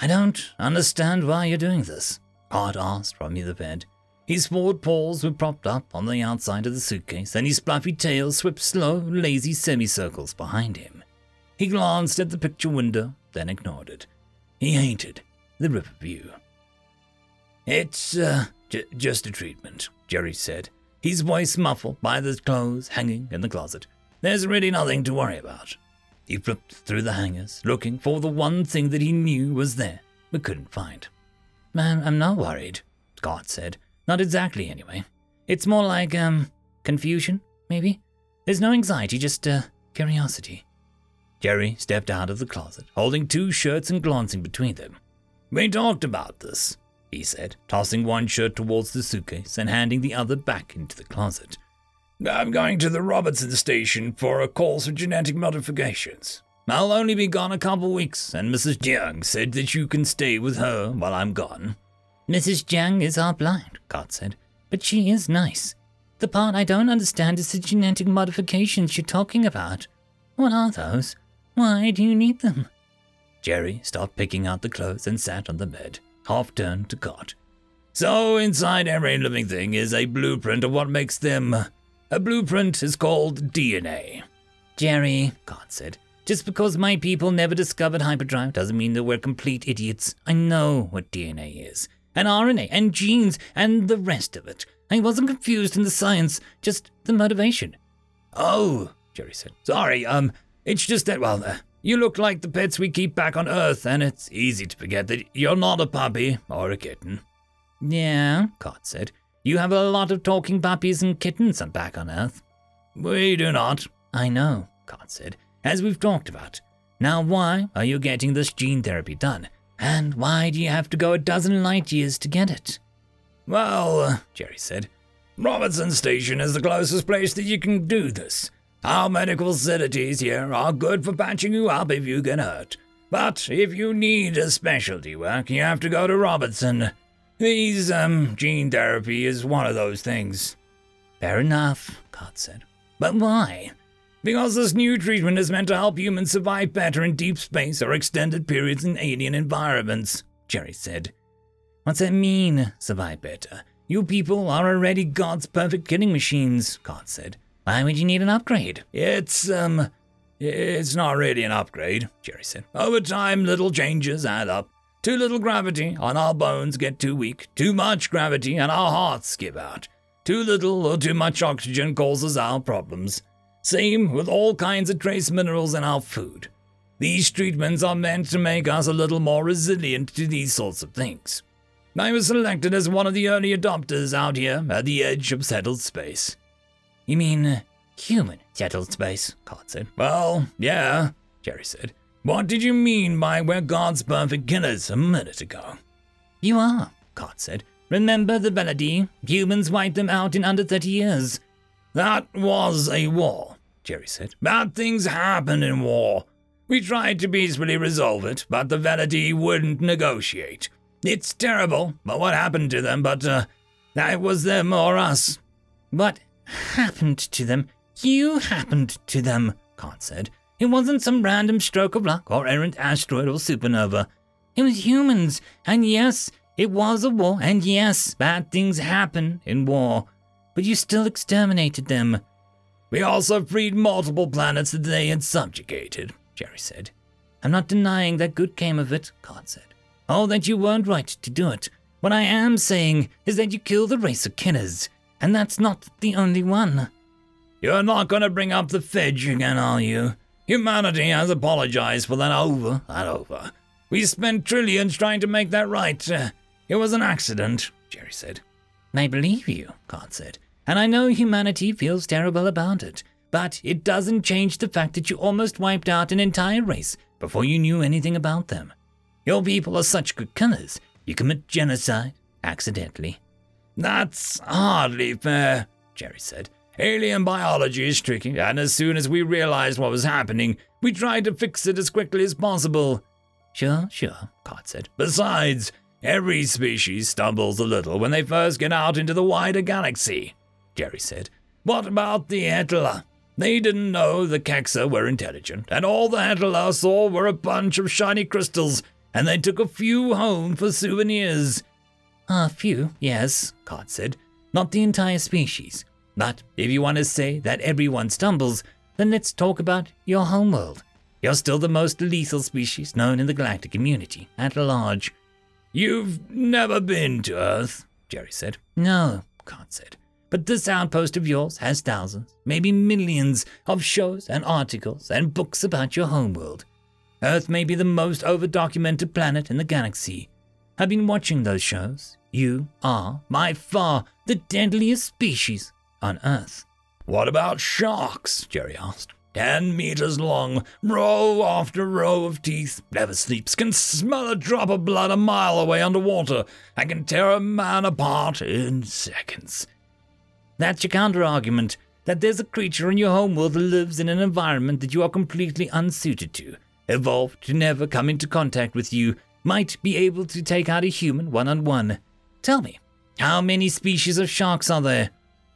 [SPEAKER 2] I don't understand why you're doing this, Art asked from the bed. His forward paws were propped up on the outside of the suitcase, and his fluffy tail swept slow, lazy semicircles behind him. He glanced at the picture window, then ignored it. He hated the river view. It's, uh, j- just a treatment, Jerry said, his voice muffled by the clothes hanging in the closet. There's really nothing to worry about. He flipped through the hangers, looking for the one thing that he knew was there, but couldn't find. Man, I'm not worried, Scott said. Not exactly, anyway. It's more like, um, confusion, maybe? There's no anxiety, just, uh, curiosity. Jerry stepped out of the closet, holding two shirts and glancing between them. We talked about this, he said, tossing one shirt towards the suitcase and handing the other back into the closet. I'm going to the Robertson station for a course for genetic modifications. I'll only be gone a couple weeks, and Mrs. Jiang said that you can stay with her while I'm gone. Mrs. Jiang is our blind, God said, but she is nice. The part I don't understand is the genetic modifications you're talking about. What are those? Why do you need them? Jerry stopped picking out the clothes and sat on the bed, half turned to God. So inside every living thing is a blueprint of what makes them. A blueprint is called DNA.
[SPEAKER 1] Jerry, God said, just because my people never discovered hyperdrive doesn't mean that we're complete idiots. I know what DNA is, and RNA, and genes, and the rest of it. I wasn't confused in the science, just the motivation.
[SPEAKER 2] Oh, Jerry said. Sorry, um, it's just that, well, uh, you look like the pets we keep back on Earth, and it's easy to forget that you're not a puppy or a kitten.
[SPEAKER 1] Yeah, God said. You have a lot of talking puppies and kittens back on Earth.
[SPEAKER 2] We do not.
[SPEAKER 1] I know, God said, as we've talked about. Now, why are you getting this gene therapy done? And why do you have to go a dozen light years to get it?
[SPEAKER 2] Well, uh, Jerry said, Robertson Station is the closest place that you can do this. Our medical facilities here are good for patching you up if you get hurt. But if you need a specialty work, you have to go to Robertson. These, um, gene therapy is one of those things.
[SPEAKER 1] Fair enough, God said. But why?
[SPEAKER 2] Because this new treatment is meant to help humans survive better in deep space or extended periods in alien environments, Jerry said.
[SPEAKER 1] What's that mean, survive better? You people are already God's perfect killing machines, God said. Why would you need an upgrade?
[SPEAKER 2] It's, um, it's not really an upgrade, Jerry said. Over time, little changes add up. Too little gravity, and our bones get too weak. Too much gravity, and our hearts give out. Too little or too much oxygen causes our problems. Same with all kinds of trace minerals in our food. These treatments are meant to make us a little more resilient to these sorts of things. I was selected as one of the early adopters out here at the edge of settled space.
[SPEAKER 1] You mean human settled space? God said.
[SPEAKER 2] Well, yeah, Jerry said. What did you mean by we're God's perfect killers a minute ago?
[SPEAKER 1] You are, God said. Remember the Veladae? Humans wiped them out in under 30 years.
[SPEAKER 2] That was a war, Jerry said. Bad things happen in war. We tried to peacefully resolve it, but the Veladae wouldn't negotiate. It's terrible, but what happened to them, but, uh, that was them or us.
[SPEAKER 1] What happened to them? You happened to them, God said. It wasn't some random stroke of luck or errant asteroid or supernova. It was humans, and yes, it was a war, and yes, bad things happen in war. But you still exterminated them.
[SPEAKER 2] We also freed multiple planets that they had subjugated, Jerry said.
[SPEAKER 1] I'm not denying that good came of it, God said. Or that you weren't right to do it. What I am saying is that you killed the race of killers, and that's not the only one.
[SPEAKER 2] You're not going to bring up the fedge again, are you? Humanity has apologized for that over and over. We spent trillions trying to make that right. Uh, it was an accident, Jerry said.
[SPEAKER 1] I believe you, God said, and I know humanity feels terrible about it, but it doesn't change the fact that you almost wiped out an entire race before you knew anything about them. Your people are such good killers, you commit genocide accidentally.
[SPEAKER 2] That's hardly fair, Jerry said. Alien biology is tricky, and as soon as we realized what was happening, we tried to fix it as quickly as possible.
[SPEAKER 1] Sure, sure, God said.
[SPEAKER 2] Besides, every species stumbles a little when they first get out into the wider galaxy, Jerry said. What about the Hetla? They didn't know the Kexa were intelligent, and all the Hetla saw were a bunch of shiny crystals, and they took a few home for souvenirs.
[SPEAKER 1] A few, yes, God said. Not the entire species. But if you want to say that everyone stumbles, then let's talk about your homeworld. You're still the most lethal species known in the galactic community at large.
[SPEAKER 2] You've never been to Earth, Jerry said.
[SPEAKER 1] No, God said. But this outpost of yours has thousands, maybe millions, of shows and articles and books about your homeworld. Earth may be the most over-documented planet in the galaxy. I've been watching those shows. You are, by far, the deadliest species on Earth.
[SPEAKER 2] What about sharks? Jerry asked. Ten meters long, row after row of teeth, never sleeps, can smell a drop of blood a mile away underwater, and can tear a man apart in seconds.
[SPEAKER 1] That's your counter argument that there's a creature in your homeworld that lives in an environment that you are completely unsuited to, evolved to never come into contact with you, might be able to take out a human one on one. Tell me, how many species of sharks are there?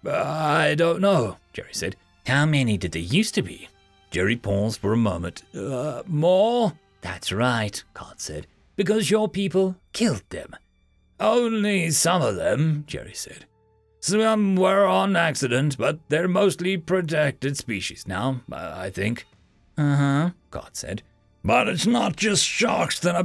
[SPEAKER 2] I don't know, Jerry said.
[SPEAKER 1] How many did there used to be?
[SPEAKER 2] Jerry paused for a moment. Uh, more?
[SPEAKER 1] That's right, God said. Because your people killed them.
[SPEAKER 3] Only some of them, Jerry said. Some were on accident, but they're mostly protected species now, I think.
[SPEAKER 2] Uh huh, God said.
[SPEAKER 3] But it's not just sharks that are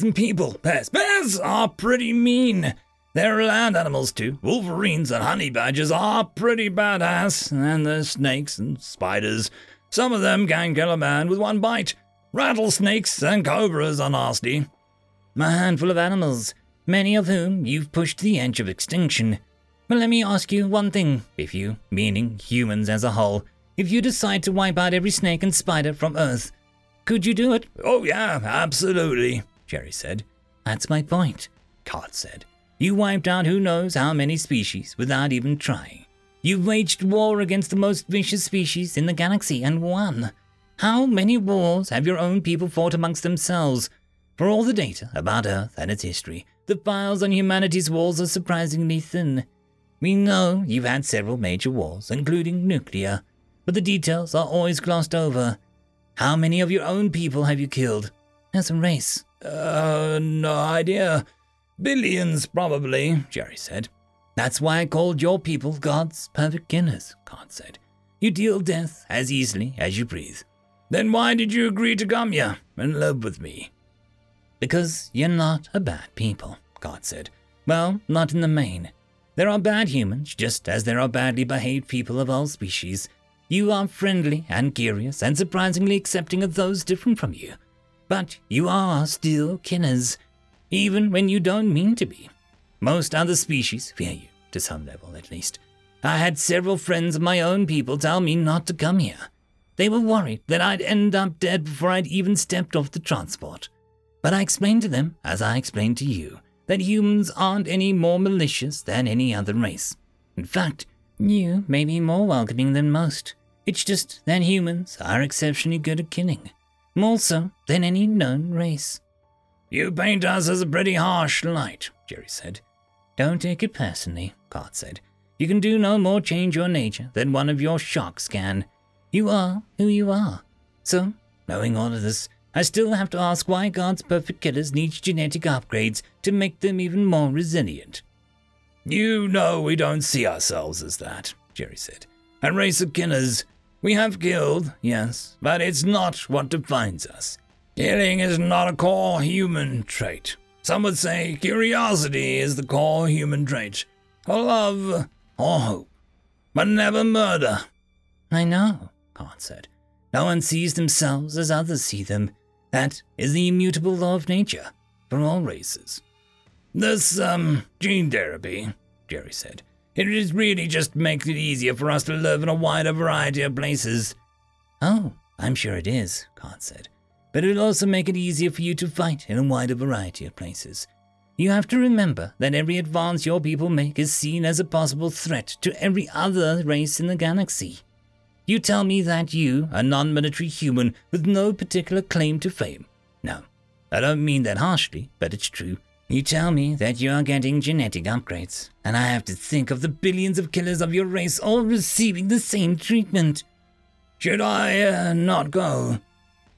[SPEAKER 3] than people. Bears, bears are pretty mean. They're land animals too. Wolverines and honey badgers are pretty badass. And there's snakes and spiders. Some of them can kill a man with one bite. Rattlesnakes and cobras are nasty.
[SPEAKER 2] A handful of animals, many of whom you've pushed to the edge of extinction. But let me ask you one thing. If you, meaning humans as a whole, if you decide to wipe out every snake and spider from Earth, could you do it?
[SPEAKER 3] Oh, yeah, absolutely, Jerry said.
[SPEAKER 2] That's my point, God said. You wiped out who knows how many species without even trying. You waged war against the most vicious species in the galaxy and won. How many wars have your own people fought amongst themselves? For all the data about Earth and its history, the files on humanity's wars are surprisingly thin. We know you've had several major wars, including nuclear, but the details are always glossed over. How many of your own people have you killed? As a race?
[SPEAKER 3] Uh, no idea. Billions, probably, Jerry said.
[SPEAKER 2] That's why I called your people God's perfect killers, God said. You deal death as easily as you breathe.
[SPEAKER 3] Then why did you agree to come here and live with me?
[SPEAKER 2] Because you're not a bad people, God said. Well, not in the main. There are bad humans, just as there are badly behaved people of all species. You are friendly and curious and surprisingly accepting of those different from you. But you are still killers, even when you don't mean to be. Most other species fear you, to some level at least. I had several friends of my own people tell me not to come here. They were worried that I'd end up dead before I'd even stepped off the transport. But I explained to them, as I explained to you, that humans aren't any more malicious than any other race. In fact, you may be more welcoming than most. It's just that humans are exceptionally good at killing, more so than any known race.
[SPEAKER 3] You paint us as a pretty harsh light, Jerry said.
[SPEAKER 2] Don't take it personally, God said. You can do no more change your nature than one of your sharks can. You are who you are. So, knowing all of this, I still have to ask why God's perfect killers need genetic upgrades to make them even more resilient.
[SPEAKER 3] You know we don't see ourselves as that, Jerry said. A race of killers. We have killed, yes, but it's not what defines us. Killing is not a core human trait. Some would say curiosity is the core human trait, or love, or hope, but never murder.
[SPEAKER 2] I know, God said. No one sees themselves as others see them. That is the immutable law of nature for all races.
[SPEAKER 3] This, um, gene therapy, Jerry said. It is really just makes it easier for us to live in a wider variety of places.
[SPEAKER 2] Oh, I'm sure it is, God said. But it'll also make it easier for you to fight in a wider variety of places. You have to remember that every advance your people make is seen as a possible threat to every other race in the galaxy. You tell me that you, a non military human with no particular claim to fame. No, I don't mean that harshly, but it's true. You tell me that you are getting genetic upgrades, and I have to think of the billions of killers of your race all receiving the same treatment.
[SPEAKER 3] Should I uh, not go?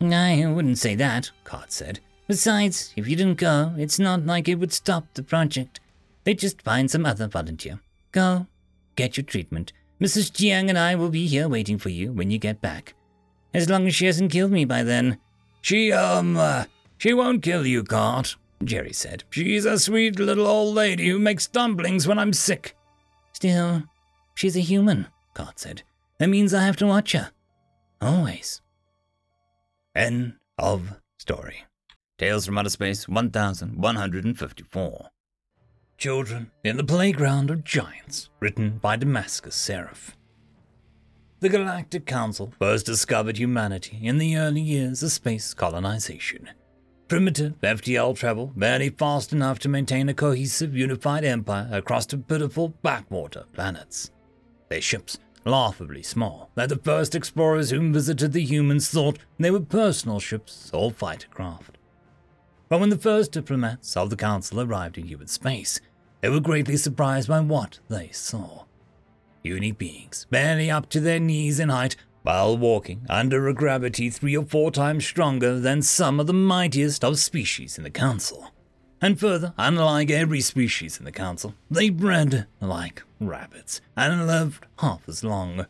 [SPEAKER 2] I wouldn't say that, God said. Besides, if you didn't go, it's not like it would stop the project. They'd just find some other volunteer. Go, get your treatment. Mrs. Jiang and I will be here waiting for you when you get back. As long as she hasn't killed me by then.
[SPEAKER 3] She, um, uh, she won't kill you, God, Jerry said. She's a sweet little old lady who makes dumplings when I'm sick.
[SPEAKER 2] Still, she's a human, God said. That means I have to watch her. Always.
[SPEAKER 1] End of story. Tales from Outer Space 1154.
[SPEAKER 2] Children in the Playground of Giants, written by Damascus Seraph. The Galactic Council first discovered humanity in the early years of space colonization. Primitive FTL travel barely fast enough to maintain a cohesive, unified empire across the pitiful backwater planets. Their ships, laughably small, that the first explorers whom visited the humans thought they were personal ships or fighter craft. But when the first diplomats of the Council arrived in human space, they were greatly surprised by what they saw. Unique beings, barely up to their knees in height, while walking under a gravity three or four times stronger than some of the mightiest of species in the Council. And further, unlike every species in the Council, they bred like rabbits and lived half as long.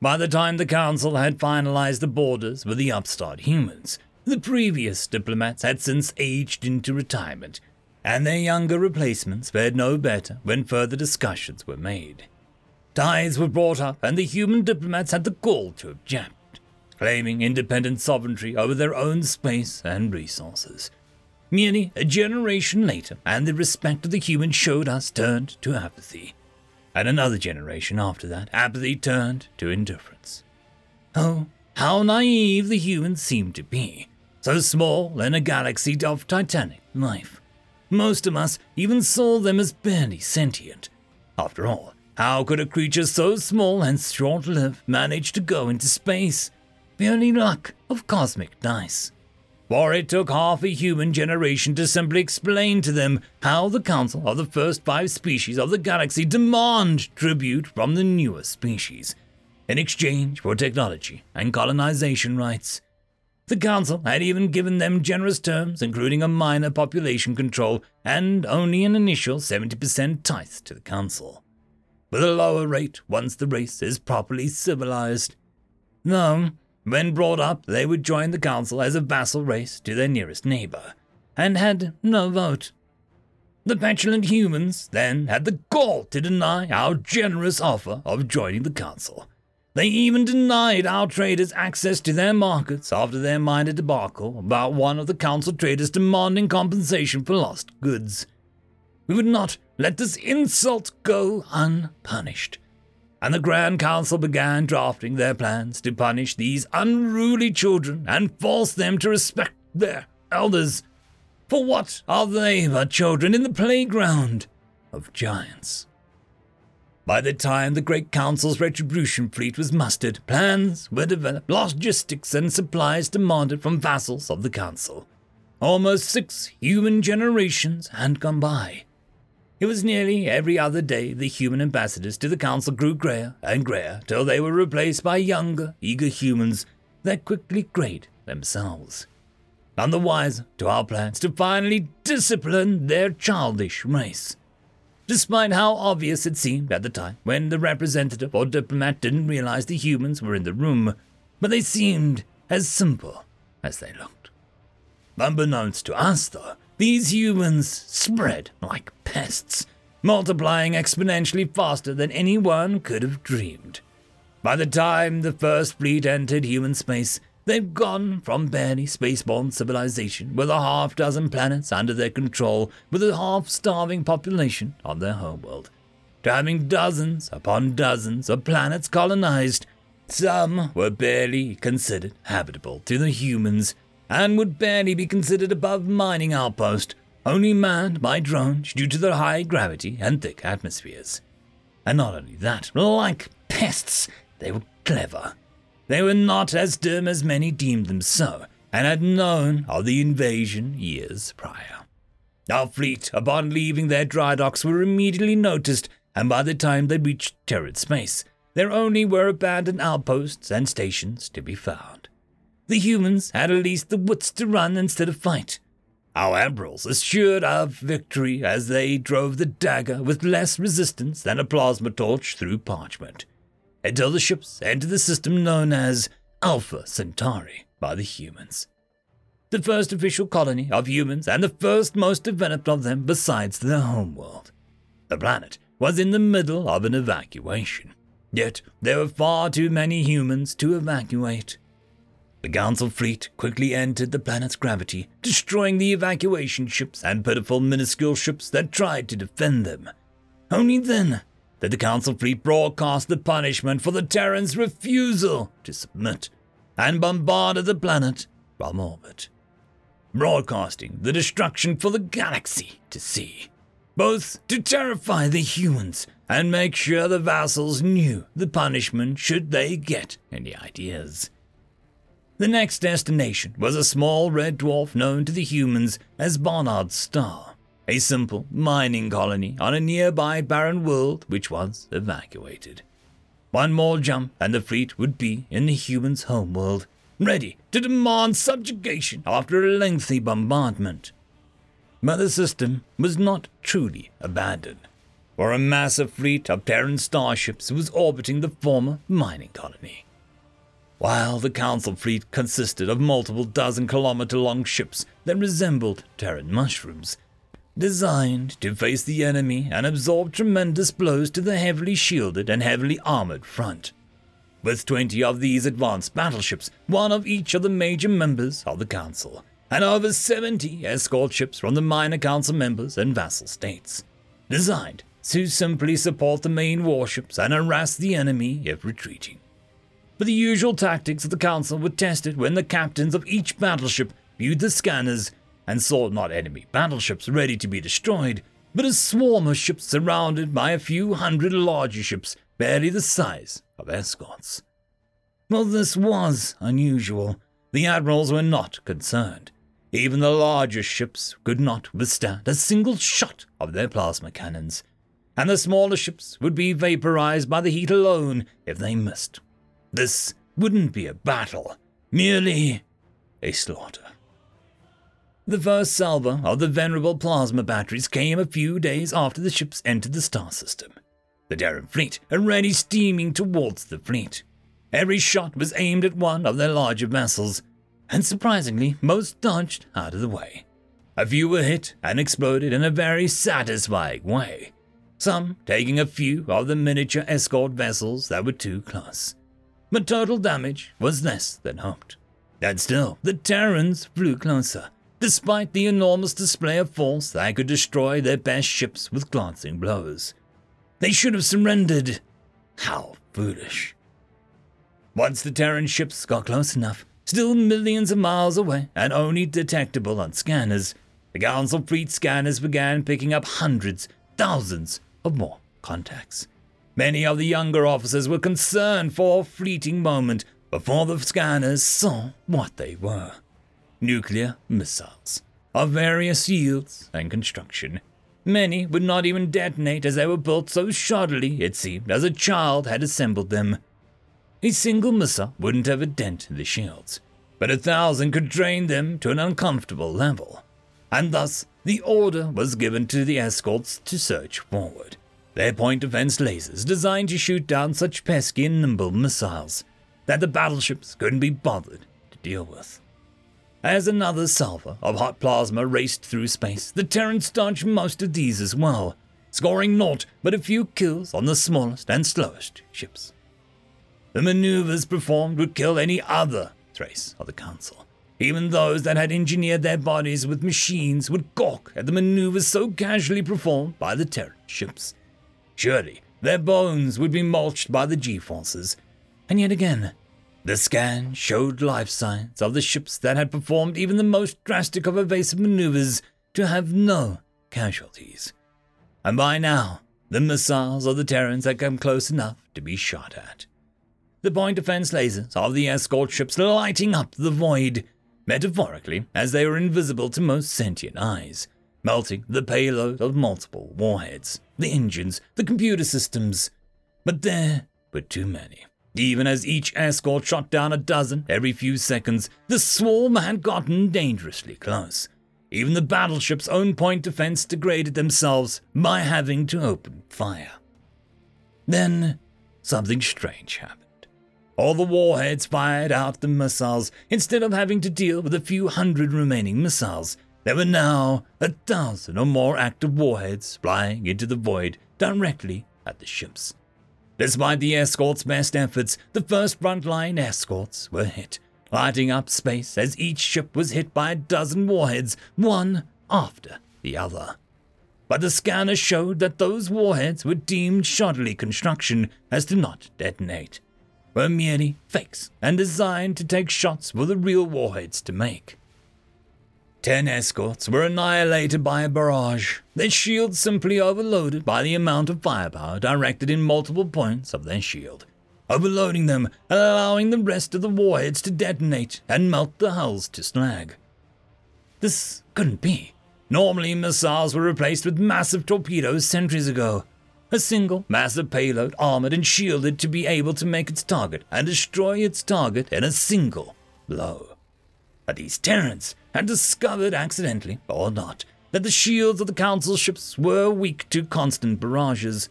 [SPEAKER 2] By the time the Council had finalized the borders with the upstart humans, the previous diplomats had since aged into retirement, and their younger replacements fared no better when further discussions were made. Ties were brought up, and the human diplomats had the gall to object, claiming independent sovereignty over their own space and resources. Nearly a generation later, and the respect of the humans showed us turned to apathy. And another generation after that, apathy turned to indifference. Oh, how naive the humans seemed to be, so small in a galaxy of titanic life. Most of us even saw them as barely sentient. After all, how could a creature so small and short lived manage to go into space? Purely luck of cosmic dice for it took half a human generation to simply explain to them how the Council of the first five species of the galaxy demand tribute from the newer species in exchange for technology and colonization rights. The Council had even given them generous terms, including a minor population control and only an initial 70% tithe to the Council, with a lower rate once the race is properly civilized. Though when brought up, they would join the council as a vassal race to their nearest neighbor, and had no vote. The petulant humans then had the gall to deny our generous offer of joining the council. They even denied our traders access to their markets after their minor debacle about one of the council traders demanding compensation for lost goods. We would not let this insult go unpunished and the Grand Council began drafting their plans to punish these unruly children and force them to respect their elders. For what are they but children in the playground of giants? By the time the Great Council's retribution fleet was mustered, plans were developed, logistics and supplies demanded from vassals of the Council. Almost six human generations had gone by. It was nearly every other day the human ambassadors to the council grew greyer and greyer till they were replaced by younger, eager humans that quickly grayed themselves. None the wiser to our plans to finally discipline their childish race. Despite how obvious it seemed at the time when the representative or diplomat didn't realize the humans were in the room, but they seemed as simple as they looked. Unbeknownst to us, though, these humans spread like pests, multiplying exponentially faster than anyone could have dreamed. By the time the first fleet entered human space, they've gone from barely spaceborne civilization with a half dozen planets under their control with a half starving population on their homeworld, to having dozens upon dozens of planets colonized. Some were barely considered habitable to the humans, and would barely be considered above mining outpost, only manned by drones due to their high gravity and thick atmospheres. And not only that, like pests, they were clever. They were not as dim as many deemed them so, and had known of the invasion years prior. Our fleet, upon leaving their dry docks, were immediately noticed, and by the time they reached Terran space, there only were abandoned outposts and stations to be found. The humans had at least the wits to run instead of fight. Our admirals assured of victory as they drove the dagger with less resistance than a plasma torch through parchment, until the ships entered the system known as Alpha Centauri by the humans. The first official colony of humans and the first most developed of them besides their homeworld. The planet was in the middle of an evacuation, yet there were far too many humans to evacuate. The Council fleet quickly entered the planet's gravity, destroying the evacuation ships and pitiful minuscule ships that tried to defend them. Only then did the Council fleet broadcast the punishment for the Terrans' refusal to submit and bombarded the planet from orbit, broadcasting the destruction for the galaxy to see, both to terrify the humans and make sure the vassals knew the punishment should they get any ideas. The next destination was a small red dwarf known to the humans as Barnard's Star, a simple mining colony on a nearby barren world which was evacuated. One more jump and the fleet would be in the humans' homeworld, ready to demand subjugation after a lengthy bombardment.
[SPEAKER 3] But the system was not truly abandoned, for a massive fleet of Terran starships was orbiting the former mining colony. While the Council fleet consisted of multiple dozen kilometer long ships that resembled Terran mushrooms, designed to face the enemy and absorb tremendous blows to the heavily shielded and heavily armored front. With 20 of these advanced battleships, one of each of the major members of the Council, and over 70 escort ships from the minor Council members and vassal states, designed to simply support the main warships and harass the enemy if retreating. But the usual tactics of the Council were tested when the captains of each battleship viewed the scanners and saw not enemy battleships ready to be destroyed, but a swarm of ships surrounded by a few hundred larger ships barely the size of escorts. Well, this was unusual. The admirals were not concerned. Even the larger ships could not withstand a single shot of their plasma cannons, and the smaller ships would be vaporized by the heat alone if they missed. This wouldn't be a battle, merely a slaughter. The first salvo of the venerable plasma batteries came a few days after the ships entered the star system. The Terran fleet already steaming towards the fleet. Every shot was aimed at one of their larger vessels, and surprisingly, most dodged out of the way. A few were hit and exploded in a very satisfying way, some taking a few of the miniature escort vessels that were too close. But total damage was less than hoped. And still, the Terrans flew closer, despite the enormous display of force that could destroy their best ships with glancing blows. They should have surrendered. How foolish. Once the Terran ships got close enough, still millions of miles away and only detectable on scanners, the Council fleet scanners began picking up hundreds, thousands of more contacts. Many of the younger officers were concerned for a fleeting moment before the scanners saw what they were nuclear missiles of various yields and construction. Many would not even detonate as they were built so shoddily, it seemed, as a child had assembled them. A single missile wouldn't have a dent in the shields, but a thousand could drain them to an uncomfortable level. And thus, the order was given to the escorts to search forward. Their point defense lasers designed to shoot down such pesky and nimble missiles that the battleships couldn't be bothered to deal with. As another salvo of hot plasma raced through space, the Terrans dodged most of these as well, scoring naught but a few kills on the smallest and slowest ships. The maneuvers performed would kill any other trace of the Council. Even those that had engineered their bodies with machines would gawk at the maneuvers so casually performed by the Terran ships. Surely their bones would be mulched by the G forces. And yet again, the scan showed life signs of the ships that had performed even the most drastic of evasive maneuvers to have no casualties. And by now, the missiles of the Terrans had come close enough to be shot at. The point defense lasers of the escort ships lighting up the void, metaphorically, as they were invisible to most sentient eyes, melting the payload of multiple warheads, the engines, the computer systems. But there were too many. Even as each escort shot down a dozen every few seconds, the swarm had gotten dangerously close. Even the battleship's own point defense degraded themselves by having to open fire. Then, something strange happened. All the warheads fired out the missiles instead of having to deal with a few hundred remaining missiles. There were now a thousand or more active warheads flying into the void directly at the ships. Despite the escort's best efforts, the first frontline escorts were hit, lighting up space as each ship was hit by a dozen warheads, one after the other. But the scanner showed that those warheads were deemed shoddily construction as to not detonate, were merely fakes and designed to take shots for the real warheads to make. Ten escorts were annihilated by a barrage, their shields simply overloaded by the amount of firepower directed in multiple points of their shield, overloading them and allowing the rest of the warheads to detonate and melt the hulls to slag. This couldn't be. Normally, missiles were replaced with massive torpedoes centuries ago. A single massive payload armored and shielded to be able to make its target and destroy its target in a single blow. But these Terrans had discovered accidentally or not that the shields of the Council ships were weak to constant barrages.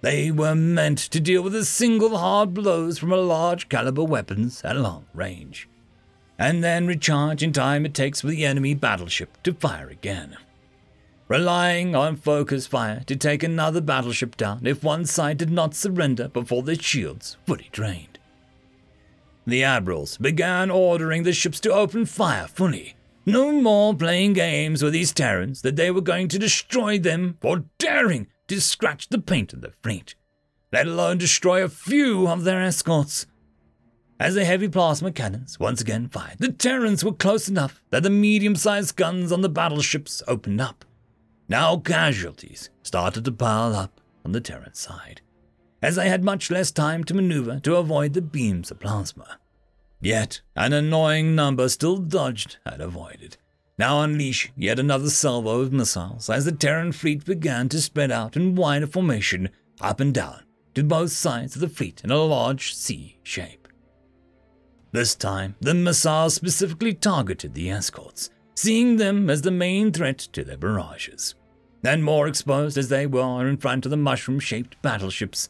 [SPEAKER 3] They were meant to deal with a single hard blows from a large caliber weapons at long range, and then recharge in time it takes for the enemy battleship to fire again. Relying on focus fire to take another battleship down if one side did not surrender before their shields fully drained. The admirals began ordering the ships to open fire fully. No more playing games with these Terrans that they were going to destroy them for daring to scratch the paint of the fleet, let alone destroy a few of their escorts. As the heavy plasma cannons once again fired, the Terrans were close enough that the medium sized guns on the battleships opened up. Now casualties started to pile up on the Terran side, as they had much less time to maneuver to avoid the beams of plasma. Yet an annoying number still dodged and avoided, now unleash yet another salvo of missiles as the Terran fleet began to spread out in wider formation up and down to both sides of the fleet in a large C shape. This time, the missiles specifically targeted the escorts, seeing them as the main threat to their barrages, and more exposed as they were in front of the mushroom shaped battleships.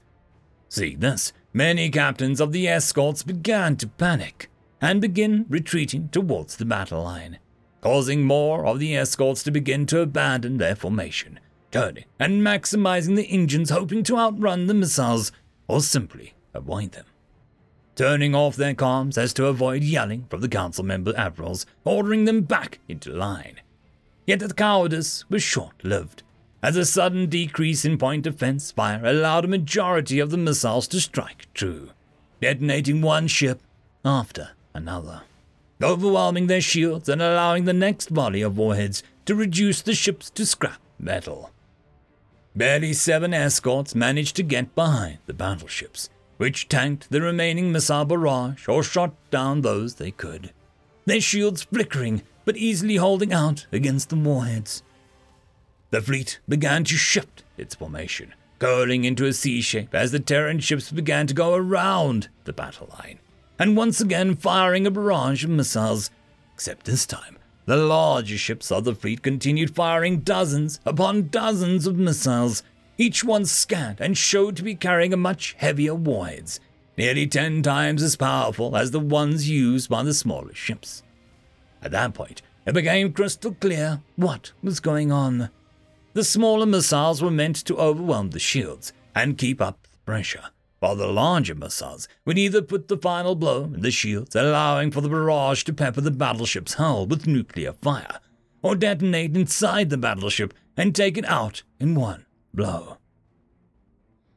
[SPEAKER 3] Seeing this, many captains of the escorts began to panic and begin retreating towards the battle line causing more of the escorts to begin to abandon their formation, turning and maximizing the engines, hoping to outrun the missiles or simply avoid them. Turning off their comms as to avoid yelling from the council member admirals, ordering them back into line. Yet the cowardice was short lived, as a sudden decrease in point defense fire allowed a majority of the missiles to strike true, detonating one ship after another overwhelming their shields and allowing the next volley of warheads to reduce the ships to scrap metal. Barely seven escorts managed to get behind the battleships, which tanked the remaining missile barrage or shot down those they could, their shields flickering but easily holding out against the warheads. The fleet began to shift its formation, curling into a C shape as the Terran ships began to go around the battle line and once again firing a barrage of missiles. Except this time, the larger ships of the fleet continued firing dozens upon dozens of missiles, each one scant and showed to be carrying a much heavier warheads, nearly ten times as powerful as the ones used by the smaller ships. At that point, it became crystal clear what was going on. The smaller missiles were meant to overwhelm the shields and keep up the pressure while the larger missiles would either put the final blow in the shields, allowing for the barrage to pepper the battleship's hull with nuclear fire, or detonate inside the battleship and take it out in one blow.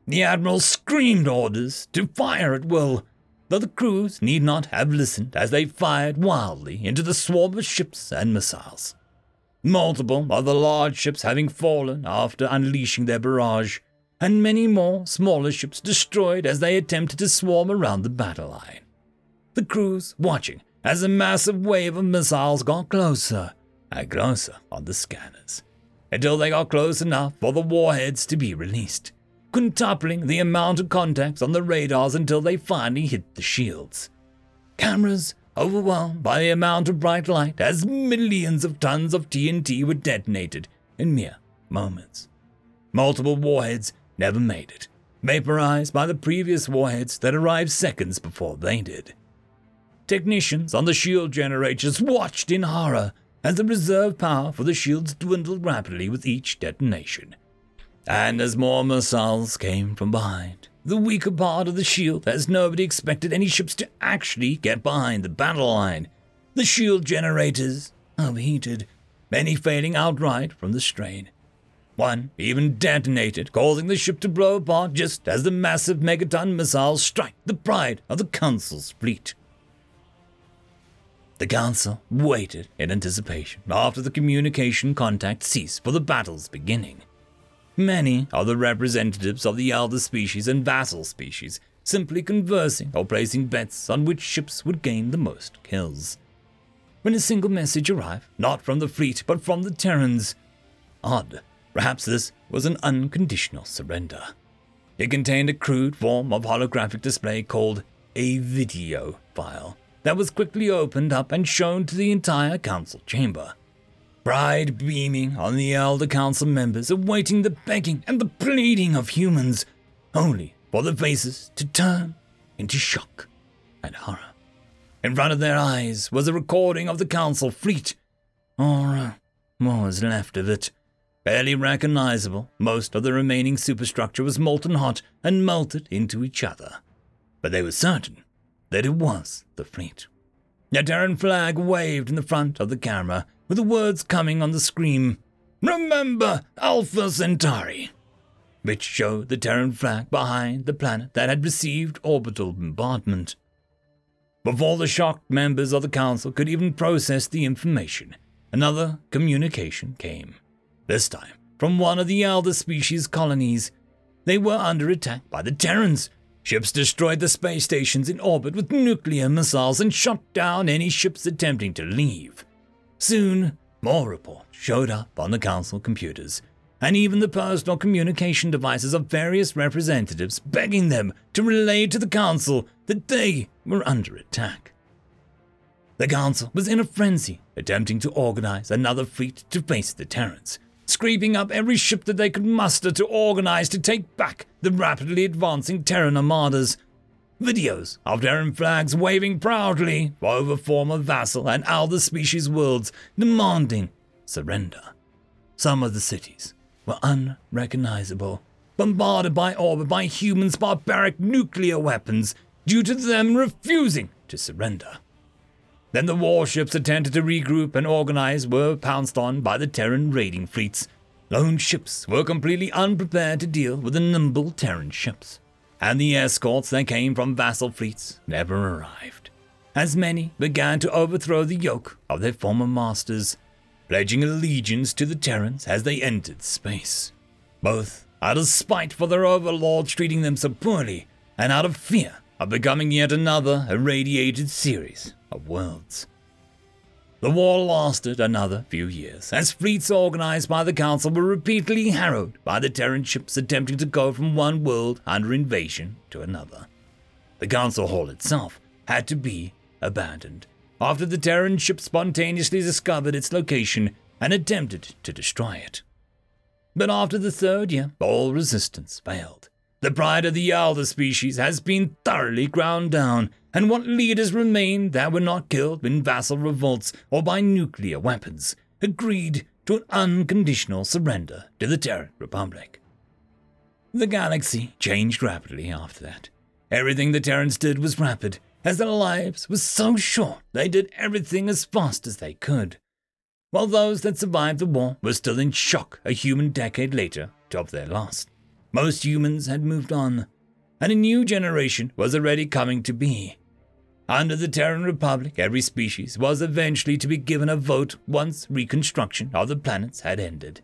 [SPEAKER 3] The Admiral screamed orders to fire at will, though the crews need not have listened as they fired wildly into the swarm of ships and missiles. Multiple other large ships having fallen after unleashing their barrage, and many more smaller ships destroyed as they attempted to swarm around the battle line. The crews watching as a massive wave of missiles got closer and closer on the scanners, until they got close enough for the warheads to be released, quintupling the amount of contacts on the radars until they finally hit the shields. Cameras overwhelmed by the amount of bright light as millions of tons of TNT were detonated in mere moments. Multiple warheads never made it, vaporized by the previous warheads that arrived seconds before they did. Technicians on the shield generators watched in horror as the reserve power for the shields dwindled rapidly with each detonation. And as more missiles came from behind, the weaker part of the shield, as nobody expected any ships to actually get behind the battle line, the shield generators overheated, many failing outright from the strain. One even detonated, causing the ship to blow apart just as the massive megaton missiles struck the pride of the Council's fleet. The Council waited in anticipation after the communication contact ceased for the battle's beginning. Many are the representatives of the elder species and vassal species simply conversing or placing bets on which ships would gain the most kills. When a single message arrived, not from the fleet but from the Terrans, odd Perhaps this was an unconditional surrender. It contained a crude form of holographic display called a video file that was quickly opened up and shown to the entire council chamber. Pride beaming on the elder council members, awaiting the begging and the pleading of humans, only for the faces to turn into shock and horror. In front of their eyes was a recording of the council fleet, or uh, what was left of it. Barely recognizable, most of the remaining superstructure was molten hot and melted into each other. But they were certain that it was the fleet. A Terran flag waved in the front of the camera, with the words coming on the screen Remember Alpha Centauri! which showed the Terran flag behind the planet that had received orbital bombardment. Before the shocked members of the Council could even process the information, another communication came. This time from one of the elder species colonies. They were under attack by the Terrans. Ships destroyed the space stations in orbit with nuclear missiles and shot down any ships attempting to leave. Soon, more reports showed up on the Council computers, and even the personal communication devices of various representatives begging them to relay to the Council that they were under attack. The Council was in a frenzy, attempting to organize another fleet to face the Terrans, scraping up every ship that they could muster to organize to take back the rapidly advancing Terran armadas. Videos of Terran flags waving proudly over former vassal and elder species worlds demanding surrender. Some of the cities were unrecognizable, bombarded by orbit by humans' barbaric nuclear weapons due to them refusing to surrender. Then the warships attempted to regroup and organize were pounced on by the Terran raiding fleets. Lone ships were completely unprepared to deal with the nimble Terran ships, and the escorts that came from vassal fleets never arrived. As many began to overthrow the yoke of their former masters, pledging allegiance to the Terrans as they entered space, both out of spite for their overlords treating them so poorly, and out of fear of becoming yet another irradiated series of worlds. The war lasted another few years, as fleets organized by the Council were repeatedly harrowed by the Terran ships attempting to go from one world under invasion to another. The Council Hall itself had to be abandoned after the Terran ship spontaneously discovered its location and attempted to destroy it. But after the third year, all resistance failed. The pride of the elder species has been thoroughly ground down, and what leaders remained that were not killed in vassal revolts or by nuclear weapons agreed to an unconditional surrender to the Terran Republic. The galaxy changed rapidly after that. Everything the Terrans did was rapid, as their lives were so short they did everything as fast as they could. While those that survived the war were still in shock a human decade later of their loss. Most humans had moved on, and a new generation was already coming to be. Under the Terran Republic, every species was eventually to be given a vote once reconstruction of the planets had ended.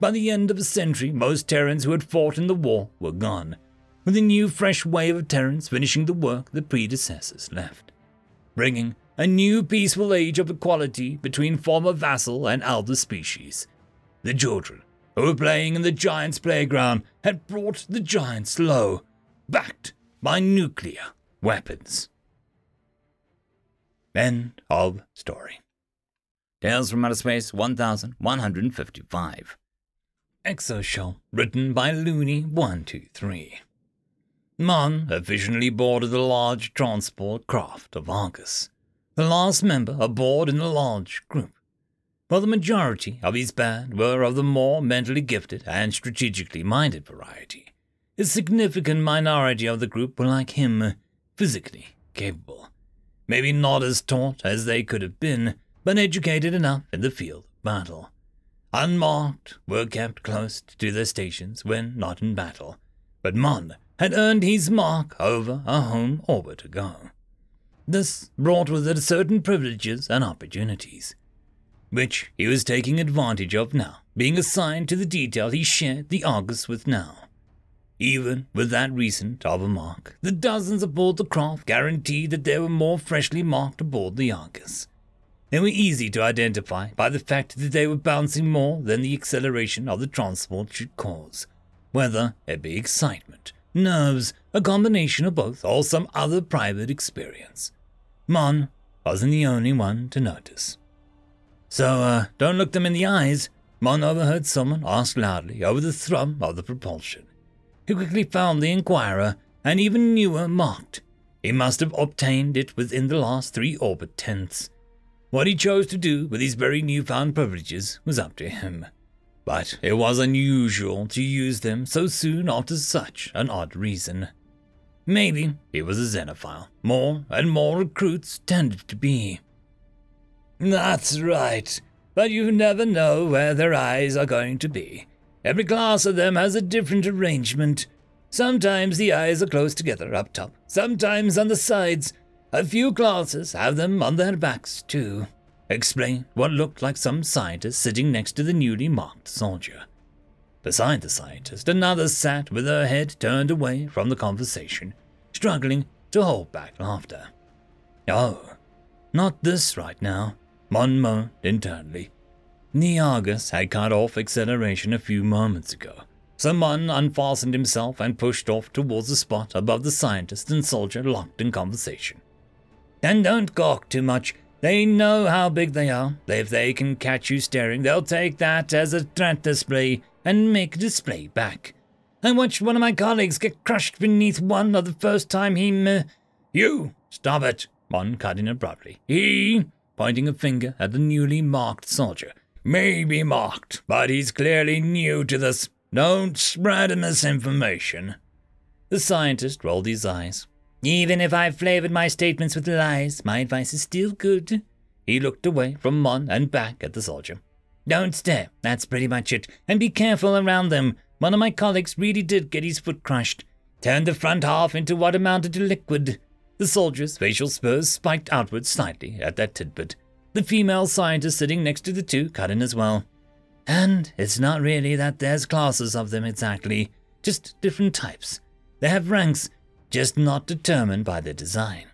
[SPEAKER 3] By the end of a century, most Terrans who had fought in the war were gone, with a new fresh wave of Terrans finishing the work the predecessors left, bringing a new peaceful age of equality between former vassal and elder species. The children who were playing in the giant's playground had brought the giants low, backed by nuclear weapons. End of story.
[SPEAKER 2] Tales from Outer Space 1155.
[SPEAKER 3] Exoshell, written by Looney123. Mon officially boarded the large transport craft of Argus, the last member aboard in the large group. While the majority of his band were of the more mentally gifted and strategically minded variety, a significant minority of the group were like him, physically capable. Maybe not as taught as they could have been, but educated enough in the field of battle. Unmarked, were kept close to their stations when not in battle, but Mon had earned his mark over a home orbit ago. This brought with it certain privileges and opportunities, which he was taking advantage of now, being assigned to the detail he shared the Argus with now. Even with that recent of mark, the dozens aboard the craft guaranteed that there were more freshly marked aboard the Argus. They were easy to identify by the fact that they were bouncing more than the acceleration of the transport should cause, whether it be excitement, nerves, a combination of both, or some other private experience. Mon wasn't the only one to notice.
[SPEAKER 2] So, uh, don't look them in the eyes. Mon overheard someone ask loudly over the thrum of the propulsion. He quickly found the Inquirer and even newer marked. He must have obtained it within the last three orbit tenths. What he chose to do with his very newfound privileges was up to him. But it was unusual to use them so soon after such an odd reason. Maybe he was a xenophile. More and more recruits tended to be.
[SPEAKER 3] That's right, but you never know where their eyes are going to be. Every class of them has a different arrangement. Sometimes the eyes are close together up top, sometimes on the sides. A few classes have them on their backs, too. Explained what looked like some scientist sitting next to the newly marked soldier. Beside the scientist, another sat with her head turned away from the conversation, struggling to hold back laughter. Oh, not this right now. Mon moaned internally. Neargus had cut off acceleration a few moments ago, so Mon unfastened himself and pushed off towards the spot above the scientist and soldier locked in conversation. And don't gawk too much. They know how big they are. If they can catch you staring, they'll take that as a threat display and make display back. I watched one of my colleagues get crushed beneath one of the first time he. M- you! Stop it! Mon cut in abruptly. He pointing a finger at the newly marked soldier. May be marked, but he's clearly new to this. Don't spread misinformation. The scientist rolled his eyes. Even if I've flavored my statements with lies, my advice is still good. He looked away from Mon and back at the soldier. Don't stare, that's pretty much it, and be careful around them. One of my colleagues really did get his foot crushed. Turned the front half into what amounted to liquid. The soldier's facial spurs spiked outward slightly at that tidbit. The female scientist sitting next to the two cut in as well. And it's not really that there's classes of them exactly, just different types. They have ranks, just not determined by their design.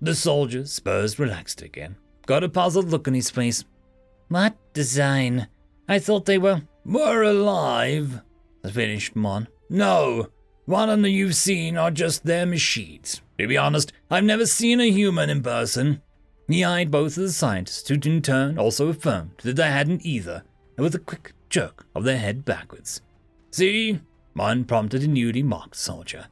[SPEAKER 3] The soldier's spurs relaxed again, got a puzzled look on his face. What design? I thought they were. Were alive, finished Mon. No, one of them you've seen are just their machines. To be honest, I've never seen a human in person. He eyed both of the scientists, who in turn also affirmed that they hadn't either, and with a quick jerk of their head backwards. See? Mon prompted a newly marked soldier.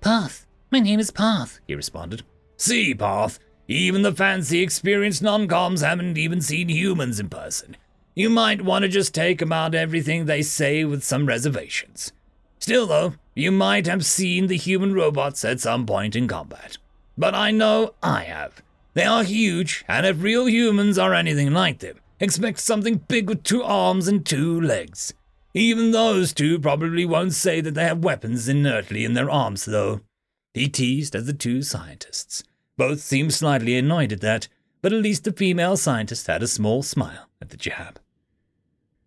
[SPEAKER 3] Path. My name is Path, he responded. See, Path. Even the fancy, experienced non-coms haven't even seen humans in person. You might want to just take about everything they say with some reservations. Still, though, you might have seen the human robots at some point in combat. But I know I have. They are huge, and if real humans are anything like them, expect something big with two arms and two legs. Even those two probably won't say that they have weapons inertly in their arms, though. He teased at the two scientists. Both seemed slightly annoyed at that, but at least the female scientist had a small smile at the jab.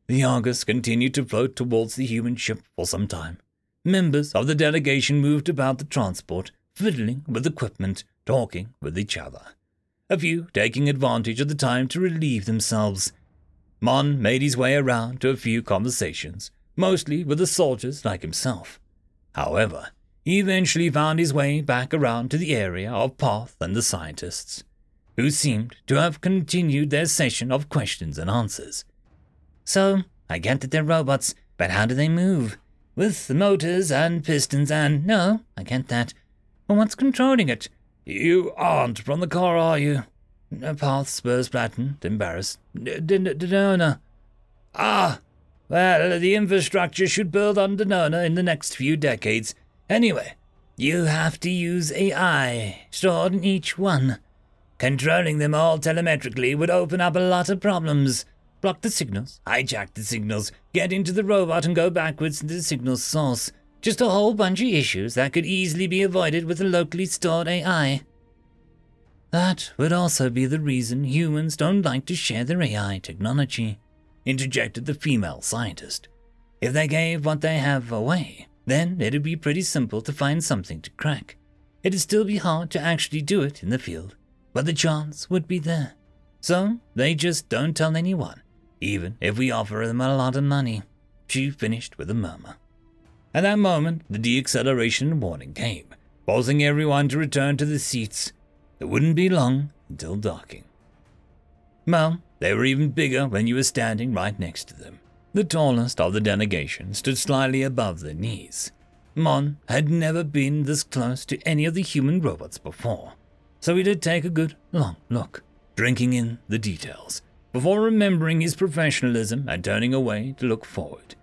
[SPEAKER 3] The Argus continued to float towards the human ship for some time. Members of the delegation moved about the transport, fiddling with equipment, talking with each other. A few taking advantage of the time to relieve themselves. Mon made his way around to a few conversations, mostly with the soldiers like himself. However, he eventually found his way back around to the area of Path and the scientists, who seemed to have continued their session of questions and answers. So, I get that they're robots, but how do they move? With motors and pistons and. No, I get that. But what's controlling it? You aren't from the car, are you? Path spurs flattened, embarrassed. Denona. Ah, well, the infrastructure should build on Denona in the next few decades. Anyway, you have to use AI stored in each one. Controlling them all telemetrically would open up a lot of problems. Block the signals, hijack the signals, get into the robot and go backwards to the signal source. Just a whole bunch of issues that could easily be avoided with a locally stored AI. That would also be the reason humans don't like to share their AI technology, interjected the female scientist. If they gave what they have away, then it'd be pretty simple to find something to crack. It'd still be hard to actually do it in the field, but the chance would be there. So they just don't tell anyone, even if we offer them a lot of money. She finished with a murmur. At that moment, the deacceleration warning came, forcing everyone to return to the seats. It wouldn't be long until docking.
[SPEAKER 2] Well, they were even bigger when you were standing right next to them. The tallest of the delegation stood slightly above their knees. Mon had never been this close to any of the human robots before, so he did take a good long look, drinking in the details, before remembering his professionalism and turning away to look forward.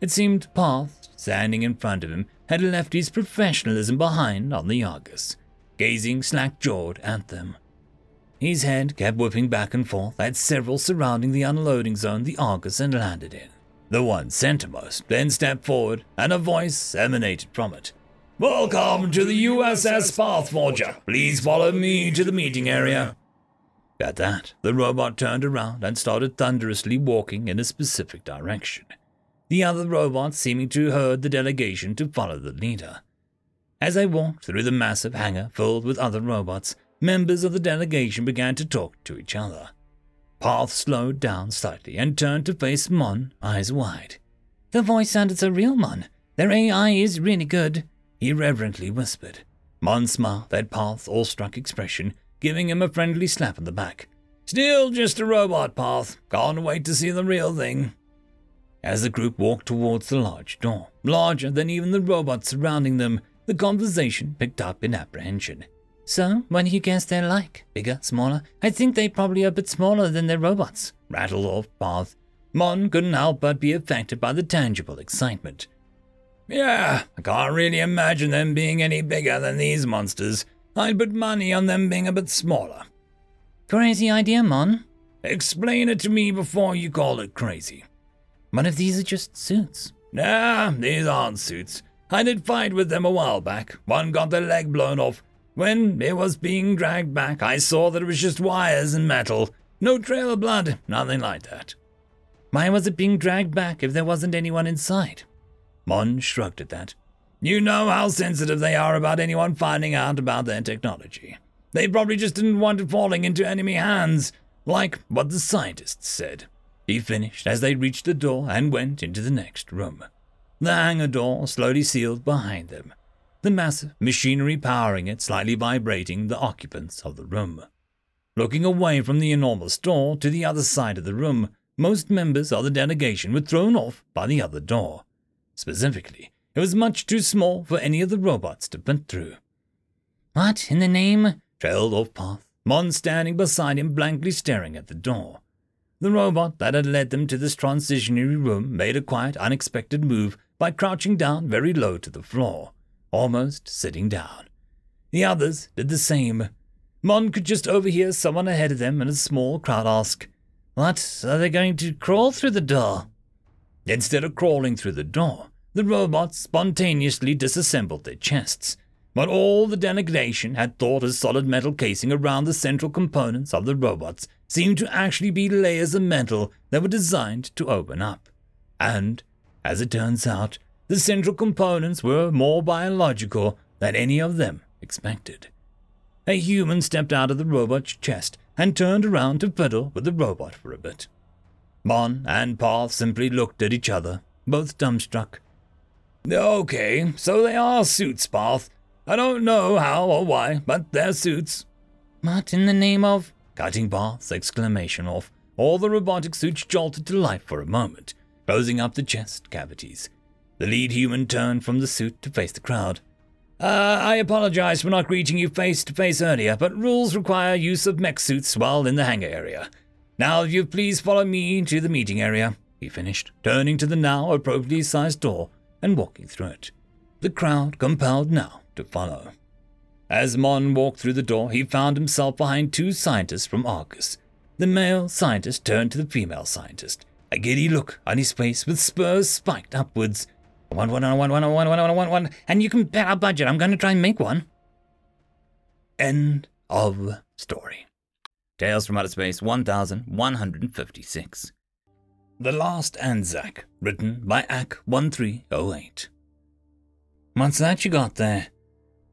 [SPEAKER 2] It seemed Parth, standing in front of him, had left his professionalism behind on the Argus, gazing slack jawed at them. His head kept whipping back and forth at several surrounding the unloading zone the Argus had landed in. The one centermost then stepped forward, and a voice emanated from it.
[SPEAKER 3] Welcome to the USS Pathforger. Please follow me to the meeting area.
[SPEAKER 2] At that, the robot turned around and started thunderously walking in a specific direction. The other robots seeming to herd the delegation to follow the leader. As they walked through the massive hangar filled with other robots, members of the delegation began to talk to each other. Path slowed down slightly and turned to face Mon, eyes wide.
[SPEAKER 4] The voice sounded so real, Mon. Their AI is really good, he reverently whispered.
[SPEAKER 2] Mon smiled at Parth's awestruck expression, giving him a friendly slap on the back.
[SPEAKER 3] Still just a robot, Path. Can't wait to see the real thing.
[SPEAKER 2] As the group walked towards the large door, larger than even the robots surrounding them, the conversation picked up in apprehension.
[SPEAKER 4] So, what do you guess they're like? Bigger, smaller? I think they probably are a bit smaller than their robots.
[SPEAKER 2] Rattled off Parth. Mon couldn't help but be affected by the tangible excitement.
[SPEAKER 3] Yeah, I can't really imagine them being any bigger than these monsters. I'd put money on them being a bit smaller.
[SPEAKER 4] Crazy idea, Mon.
[SPEAKER 3] Explain it to me before you call it crazy.
[SPEAKER 4] What if these are just suits?
[SPEAKER 3] Nah, these aren't suits. I did fight with them a while back. One got their leg blown off. When it was being dragged back, I saw that it was just wires and metal. No trail of blood, nothing like that.
[SPEAKER 4] Why was it being dragged back if there wasn't anyone inside?
[SPEAKER 2] Mon shrugged at that.
[SPEAKER 3] You know how sensitive they are about anyone finding out about their technology. They probably just didn't want it falling into enemy hands, like what the scientists said.
[SPEAKER 2] He finished as they reached the door and went into the next room. The hangar door slowly sealed behind them, the massive machinery powering it slightly vibrating the occupants of the room. Looking away from the enormous door to the other side of the room, most members of the delegation were thrown off by the other door. Specifically, it was much too small for any of the robots to fit through.
[SPEAKER 4] What in the name?
[SPEAKER 2] trailed off Path, Mon standing beside him blankly staring at the door. The robot that had led them to this transitionary room made a quite unexpected move by crouching down very low to the floor, almost sitting down. The others did the same. Mon could just overhear someone ahead of them in a small crowd ask,
[SPEAKER 4] What, are they going to crawl through the door?
[SPEAKER 2] Instead of crawling through the door, the robots spontaneously disassembled their chests. But all the delegation had thought a solid metal casing around the central components of the robots seemed to actually be layers of metal that were designed to open up. And, as it turns out, the central components were more biological than any of them expected. A human stepped out of the robot's chest and turned around to fiddle with the robot for a bit. Mon and Parth simply looked at each other, both dumbstruck.
[SPEAKER 3] Okay, so they are suits, Parth. I don't know how or why, but they're suits.
[SPEAKER 4] What in the name of
[SPEAKER 2] cutting Parth's exclamation off, all the robotic suits jolted to life for a moment, closing up the chest cavities. The lead human turned from the suit to face the crowd.
[SPEAKER 3] Uh, I apologize for not greeting you face to face earlier, but rules require use of mech suits while in the hangar area. Now, if you please follow me to the meeting area, he finished, turning to the now appropriately sized door and walking through it. The crowd compelled now to follow. As Mon walked through the door, he found himself behind two scientists from Argus. The male scientist turned to the female scientist, a giddy look on his face with spurs spiked upwards.
[SPEAKER 4] One, one, one, one, one, one, one, one, one, one, and you can bet our budget I'm going to try and make one.
[SPEAKER 2] End of story. Tales from Outer Space 1156. The Last Anzac, written by AK1308.
[SPEAKER 4] What's that you got there?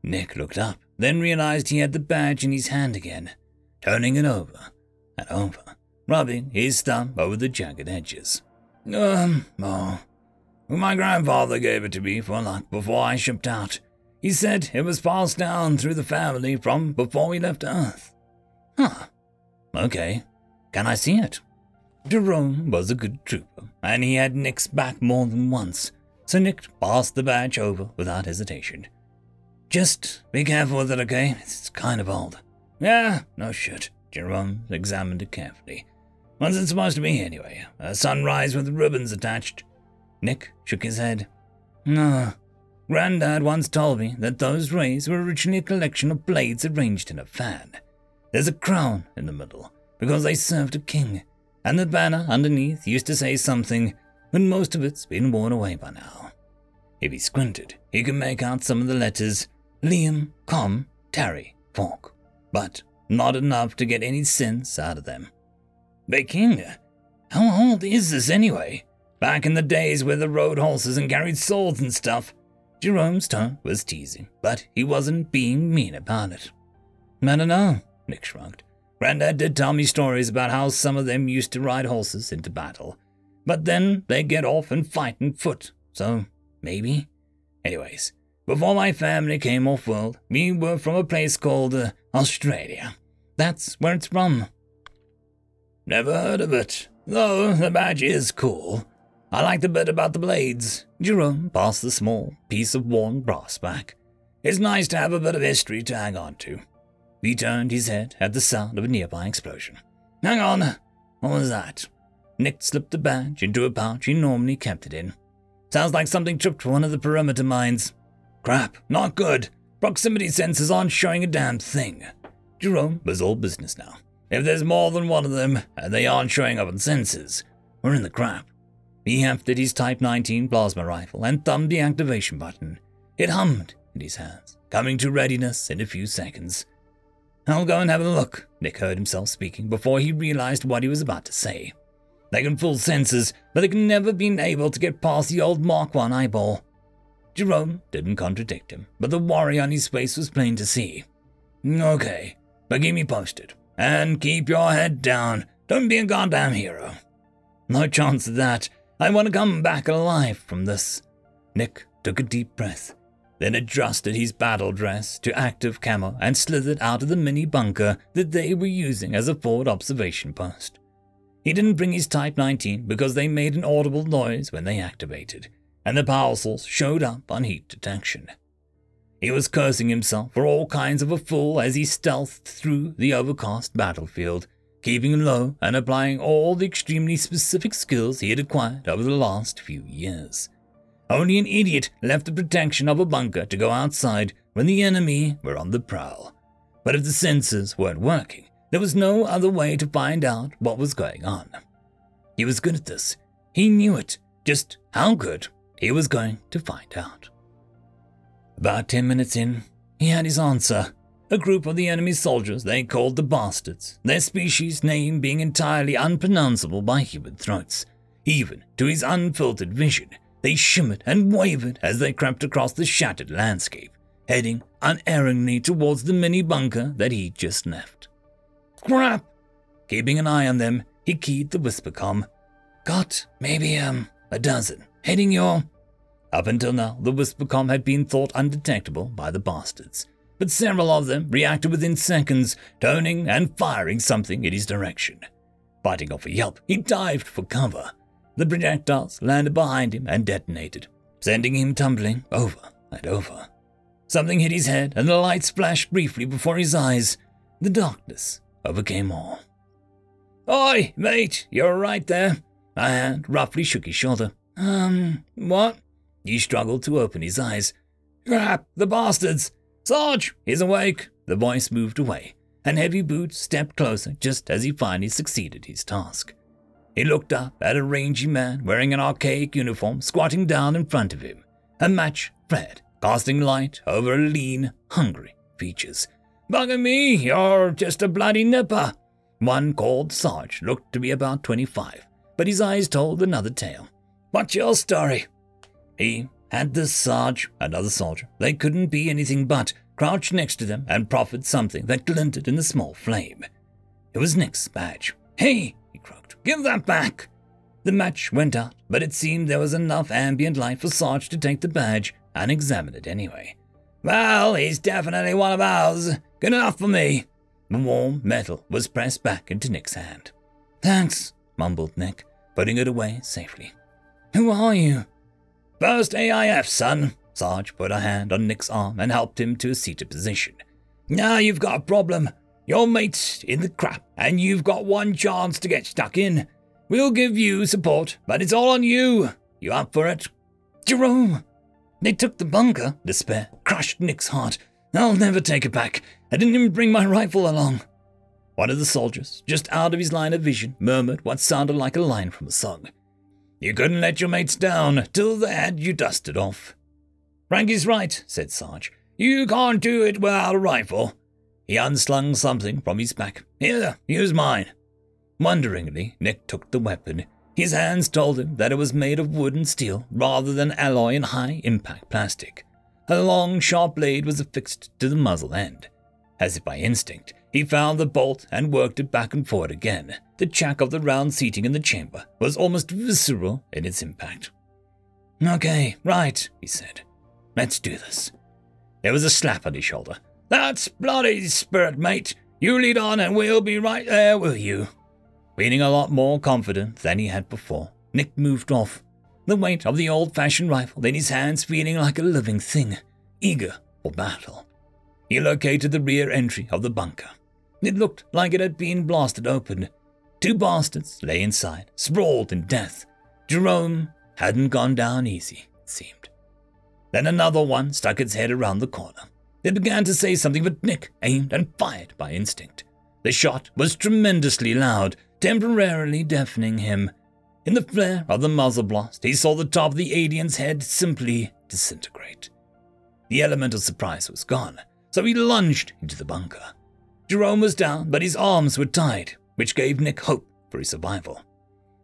[SPEAKER 2] Nick looked up, then realized he had the badge in his hand again, turning it over and over, rubbing his thumb over the jagged edges.
[SPEAKER 3] Um, oh, my grandfather gave it to me for luck before I shipped out. He said it was passed down through the family from before we left Earth.
[SPEAKER 2] Huh. Okay. Can I see it? Jerome was a good trooper, and he had Nick's back more than once, so Nick passed the badge over without hesitation. Just be careful with it, okay? It's kind of old. Yeah, no shit. Jerome examined it carefully. What's it supposed to be anyway? A sunrise with ribbons attached? Nick shook his head. No. Grandad once told me that those rays were originally a collection of blades arranged in a fan. There's a crown in the middle, because they served a king, and the banner underneath used to say something, but most of it's been worn away by now. If he squinted, he could make out some of the letters Liam, Com, Terry, Fork, but not enough to get any sense out of them. The king? How old is this anyway? Back in the days where they rode horses and carried swords and stuff. Jerome's tone was teasing, but he wasn't being mean about it. I don't know, Nick shrugged. Grandad did tell me stories about how some of them used to ride horses into battle, but then they get off and fight on foot, so maybe. Anyways, before my family came off world, we were from a place called uh, Australia. That's where it's from. Never heard of it, though the badge is cool. I like the bit about the blades. Jerome passed the small piece of worn brass back. It's nice to have a bit of history to hang on to. He turned his head at the sound of a nearby explosion. Hang on, what was that? Nick slipped the badge into a pouch he normally kept it in. Sounds like something tripped one of the perimeter mines. Crap, not good. Proximity sensors aren't showing a damn thing. Jerome was all business now. If there's more than one of them, and they aren't showing up on sensors, we're in the crap. He hefted his Type 19 plasma rifle and thumbed the activation button. It hummed in his hands, coming to readiness in a few seconds. I'll go and have a look, Nick heard himself speaking before he realized what he was about to say. They can fool sensors, but they can never be able to get past the old Mark 1 eyeball. Jerome didn't contradict him, but the worry on his face was plain to see. Okay, but keep me posted. And keep your head down. Don't be a goddamn hero. No chance of that. I want to come back alive from this. Nick took a deep breath, then adjusted his battle dress to active camo and slithered out of the mini bunker that they were using as a forward observation post. He didn't bring his Type 19 because they made an audible noise when they activated, and the source showed up on heat detection. He was cursing himself for all kinds of a fool as he stealthed through the overcast battlefield, keeping low and applying all the extremely specific skills he had acquired over the last few years. Only an idiot left the protection of a bunker to go outside when the enemy were on the prowl. But if the sensors weren't working, there was no other way to find out what was going on. He was good at this. He knew it. Just how good, he was going to find out. About ten minutes in, he had his answer. A group of the enemy soldiers they called the Bastards, their species name being entirely unpronounceable by human throats. Even to his unfiltered vision, they shimmered and wavered as they crept across the shattered landscape, heading unerringly towards the mini bunker that he'd just left. Crap! Keeping an eye on them, he keyed the whispercom. Got maybe, um, a dozen, heading your up until now, the whispercom had been thought undetectable by the bastards, but several of them reacted within seconds, turning and firing something in his direction. Biting off a yelp, he dived for cover. The projectiles landed behind him and detonated, sending him tumbling over and over. Something hit his head, and the light splashed briefly before his eyes. The darkness overcame all. Oi, mate, you're right there. A hand roughly shook his shoulder. Um, what? He struggled to open his eyes. Crap, the bastards! Sarge, he's awake! The voice moved away, and Heavy Boots stepped closer just as he finally succeeded his task. He looked up at a rangy man wearing an archaic uniform squatting down in front of him, a match Fred, casting light over lean, hungry features. Bugger me, you're just a bloody nipper. One called Sarge looked to be about 25, but his eyes told another tale. What's your story? He had the Sarge, another soldier, they couldn't be anything but, crouched next to them and proffered something that glinted in the small flame. It was Nick's badge. Hey, he croaked, give that back! The match went out, but it seemed there was enough ambient light for Sarge to take the badge and examine it anyway. Well, he's definitely one of ours. Good enough for me. The warm metal was pressed back into Nick's hand. Thanks, mumbled Nick, putting it away safely. Who are you? First AIF, son. Sarge put a hand on Nick's arm and helped him to a seated position. Now you've got a problem. Your mate's in the crap, and you've got one chance to get stuck in. We'll give you support, but it's all on you. You up for it? Jerome! They took the bunker. Despair crushed Nick's heart. I'll never take it back. I didn't even bring my rifle along. One of the soldiers, just out of his line of vision, murmured what sounded like a line from a song. You couldn't let your mates down till they had you dusted off. Frankie's right, said Sarge. You can't do it without a rifle. He unslung something from his back. Here, use mine. Wonderingly, Nick took the weapon. His hands told him that it was made of wood and steel rather than alloy and high impact plastic. A long, sharp blade was affixed to the muzzle end. As if by instinct, he found the bolt and worked it back and forward again. The chack of the round seating in the chamber was almost visceral in its impact. Okay, right, he said. Let's do this. There was a slap on his shoulder. That's bloody spirit, mate. You lead on and we'll be right there with you. Feeling a lot more confident than he had before, Nick moved off, the weight of the old fashioned rifle in his hands feeling like a living thing, eager for battle. He located the rear entry of the bunker. It looked like it had been blasted open. Two bastards lay inside, sprawled in death. Jerome hadn't gone down easy, it seemed. Then another one stuck its head around the corner. It began to say something, but Nick aimed and fired by instinct. The shot was tremendously loud, temporarily deafening him. In the flare of the muzzle blast, he saw the top of the alien's head simply disintegrate. The element of surprise was gone, so he lunged into the bunker. Jerome was down, but his arms were tied, which gave Nick hope for his survival.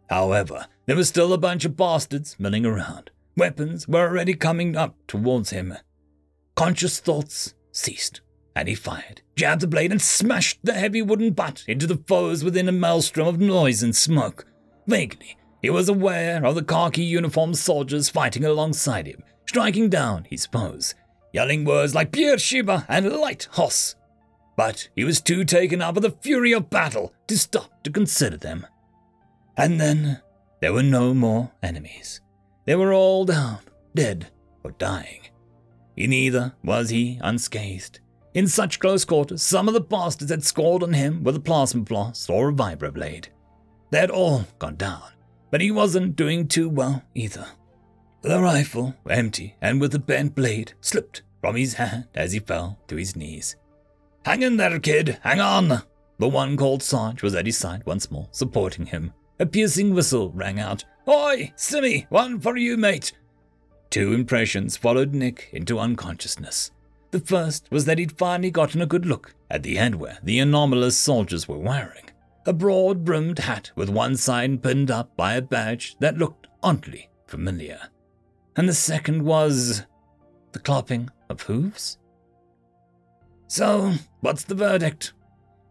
[SPEAKER 2] However, there was still a bunch of bastards milling around. Weapons were already coming up towards him. Conscious thoughts ceased, and he fired, jabbed the blade, and smashed the heavy wooden butt into the foes within a maelstrom of noise and smoke. Vaguely, he was aware of the khaki uniformed soldiers fighting alongside him, striking down his foes, yelling words like Beersheba and Light Horse. But he was too taken up with the fury of battle to stop to consider them. And then there were no more enemies. They were all down, dead or dying. In either was he unscathed. In such close quarters, some of the bastards had scored on him with a plasma blast or a vibroblade. They had all gone down, but he wasn't doing too well either. The rifle, empty and with the bent blade, slipped from his hand as he fell to his knees. Hang in there, kid, hang on! The one called Sarge was at his side once more, supporting him. A piercing whistle rang out. Oi, Simmy, one for you, mate! Two impressions followed Nick into unconsciousness. The first was that he'd finally gotten a good look at the headwear the anomalous soldiers were wearing a broad brimmed hat with one side pinned up by a badge that looked oddly familiar. And the second was the clopping of hooves? So, what's the verdict?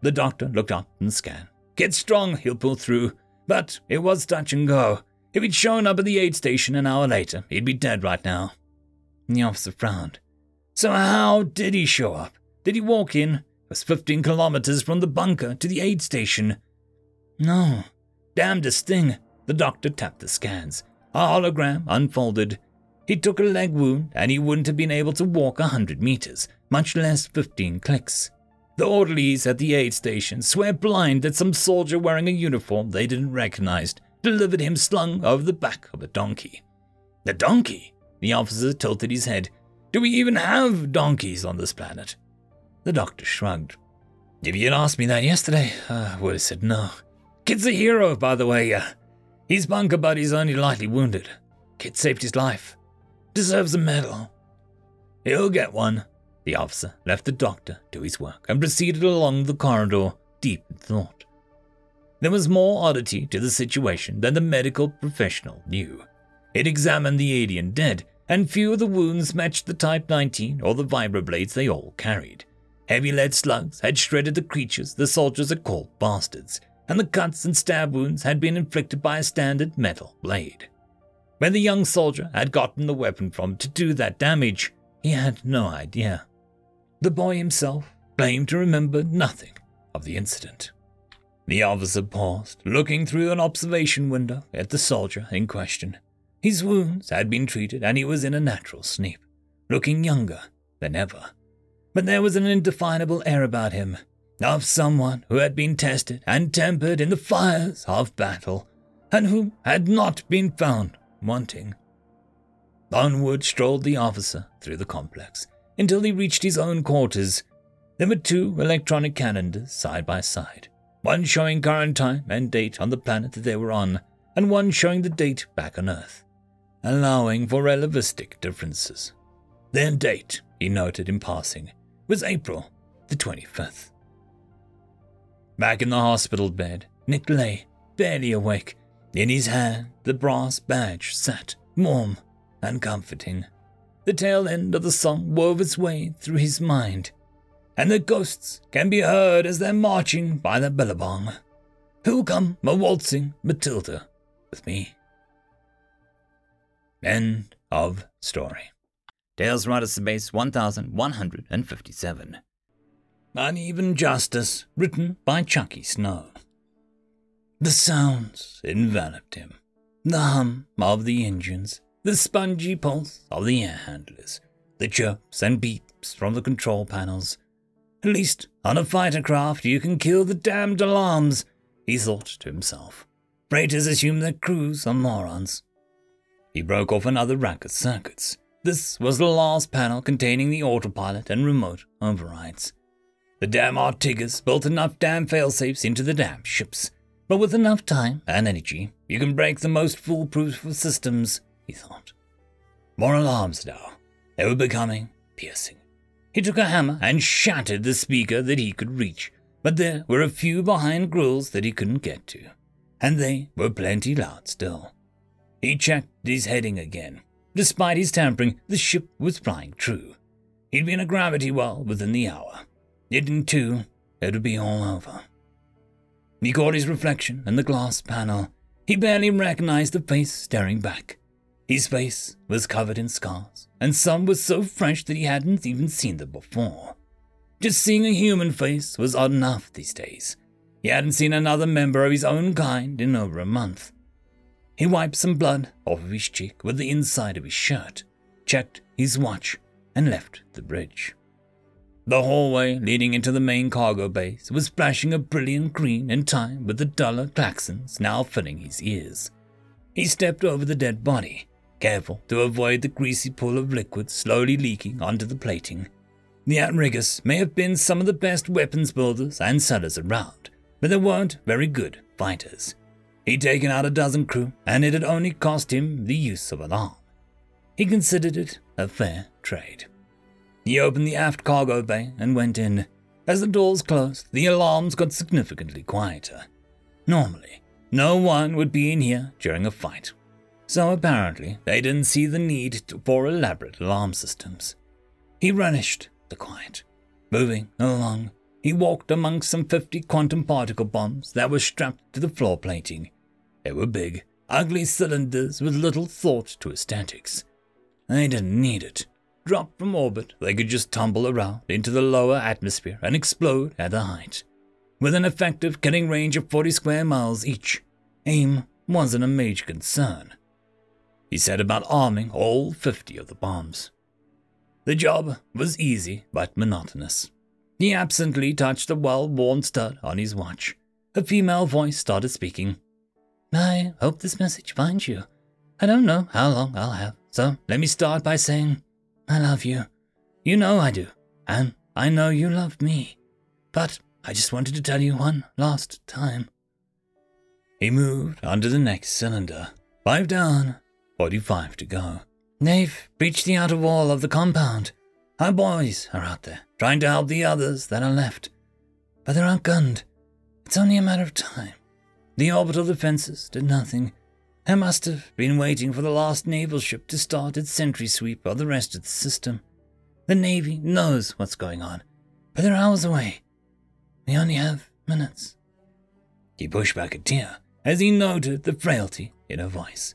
[SPEAKER 2] The doctor looked up and scanned. Get strong, he'll pull through. But it was touch and go. If he'd shown up at the aid station an hour later, he'd be dead right now. The officer frowned. So how did he show up? Did he walk in? It was 15 kilometers from the bunker to the aid station. No. Damnedest thing. The doctor tapped the scans. A hologram unfolded. He took a leg wound, and he wouldn't have been able to walk a hundred meters, much less 15 clicks. The orderlies at the aid station swear blind that some soldier wearing a uniform they didn't recognize delivered him slung over the back of a donkey. The donkey? The officer tilted his head. Do we even have donkeys on this planet? The doctor shrugged. If you'd asked me that yesterday, I would have said no. Kid's a hero, by the way. Uh, his bunker buddy's only lightly wounded. Kid saved his life deserves a medal. He'll get one. The officer left the doctor to his work and proceeded along the corridor, deep in thought. There was more oddity to the situation than the medical professional knew. It examined the alien dead, and few of the wounds matched the Type 19 or the vibroblades they all carried. Heavy lead slugs had shredded the creatures the soldiers had called bastards, and the cuts and stab wounds had been inflicted by a standard metal blade. Where the young soldier had gotten the weapon from to do that damage, he had no idea. The boy himself claimed to remember nothing of the incident.
[SPEAKER 3] The officer paused, looking through an observation window at the soldier in question. His wounds had been treated and he was in a natural sleep, looking younger than ever. But there was an indefinable air about him, of someone who had been tested and tempered in the fires of battle, and who had not been found wanting. Onward strolled the officer through the complex until he reached his own quarters. There were two electronic calendars side by side, one showing current time and date on the planet that they were on, and one showing the date back on Earth, allowing for relativistic differences. Their date, he noted in passing, was April the 25th. Back in the hospital bed, Nick lay, barely awake. In his hand, the brass badge sat, warm and comforting. The tail end of the song wove its way through his mind, and the ghosts can be heard as they're marching by the billabong. Who'll come a waltzing Matilda with me? End of story.
[SPEAKER 2] Tales from Outer Space 1157.
[SPEAKER 3] Uneven Justice, written by Chucky Snow. The sounds enveloped him. The hum of the engines, the spongy pulse of the air handlers, the chirps and beeps from the control panels. At least on a fighter craft you can kill the damned alarms, he thought to himself. Freighters assume their crews are morons. He broke off another rack of circuits. This was the last panel containing the autopilot and remote overrides. The damn Artigas built enough damn failsafes into the damn ships. But with enough time and energy, you can break the most foolproof of systems, he thought. More alarms now. They were becoming piercing. He took a hammer and shattered the speaker that he could reach, but there were a few behind grills that he couldn't get to, and they were plenty loud still. He checked his heading again. Despite his tampering, the ship was flying true. He'd be in a gravity well within the hour. Yet in two, it would be all over. He caught his reflection in the glass panel. He barely recognized the face staring back. His face was covered in scars, and some were so fresh that he hadn't even seen them before. Just seeing a human face was odd enough these days. He hadn't seen another member of his own kind in over a month. He wiped some blood off of his cheek with the inside of his shirt, checked his watch, and left the bridge. The hallway leading into the main cargo base was flashing a brilliant green in time with the duller klaxons now filling his ears. He stepped over the dead body, careful to avoid the greasy pool of liquid slowly leaking onto the plating. The outriggers may have been some of the best weapons builders and sellers around, but they weren't very good fighters. He'd taken out a dozen crew, and it had only cost him the use of an arm. He considered it a fair trade. He opened the aft cargo bay and went in. As the doors closed, the alarms got significantly quieter. Normally, no one would be in here during a fight. So apparently, they didn't see the need for elaborate alarm systems. He relished the quiet. Moving along, he walked among some 50 quantum particle bombs that were strapped to the floor plating. They were big, ugly cylinders with little thought to aesthetics. They didn't need it. Dropped from orbit, they could just tumble around into the lower atmosphere and explode at the height. With an effective killing range of 40 square miles each, aim wasn't a major concern. He set about arming all 50 of the bombs. The job was easy but monotonous. He absently touched a well worn stud on his watch. A female voice started speaking. I hope this message finds you. I don't know how long I'll have, so let me start by saying I love you. You know I do. And I know you love me. But I just wanted to tell you one last time. He moved onto the next cylinder. Five down, 45 to go. They've breached the outer wall of the compound. Our boys are out there, trying to help the others that are left. But they're outgunned. It's only a matter of time. The orbital defenses did nothing. They must have been waiting for the last naval ship to start its sentry sweep of the rest of the system. The Navy knows what's going on, but they're hours away. We only have minutes. He pushed back a tear as he noted the frailty in her voice.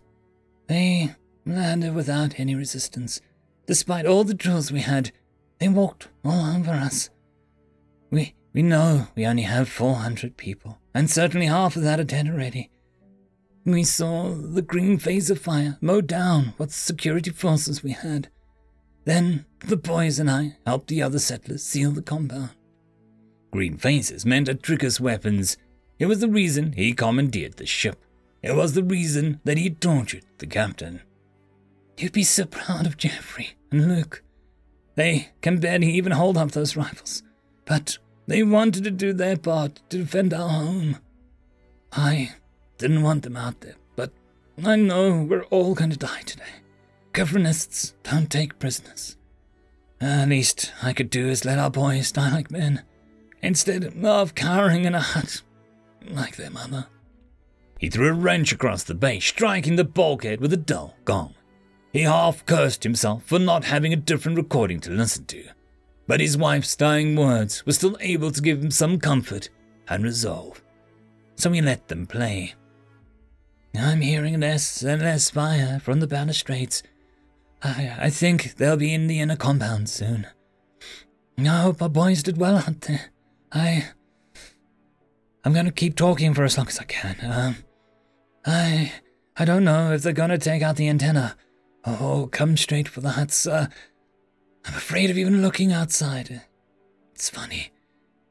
[SPEAKER 3] They landed without any resistance. Despite all the drills we had, they walked all over us. We we know we only have 400 people, and certainly half of that are dead already. We saw the green phaser fire mow down what security forces we had. Then the boys and I helped the other settlers seal the compound.
[SPEAKER 2] Green phasers meant Atricus weapons. It was the reason he commandeered the ship. It was the reason that he tortured the captain.
[SPEAKER 3] You'd be so proud of Jeffrey and Luke. They can barely even hold up those rifles, but they wanted to do their part to defend our home. I didn't want them out there, but I know we're all going to die today. Governists don't take prisoners. At least I could do is let our boys die like men, instead of cowering in a hut like their mother.
[SPEAKER 2] He threw a wrench across the bay, striking the bulkhead with a dull gong. He half cursed himself for not having a different recording to listen to, but his wife's dying words were still able to give him some comfort and resolve. So he let them play.
[SPEAKER 3] I'm hearing less and less fire from the balustrades I, I think they'll be in the inner compound soon. I hope our boys did well out there. I. I'm gonna keep talking for as long as I can. Um, I. I don't know if they're gonna take out the antenna or come straight for the huts. Uh, I'm afraid of even looking outside. It's funny,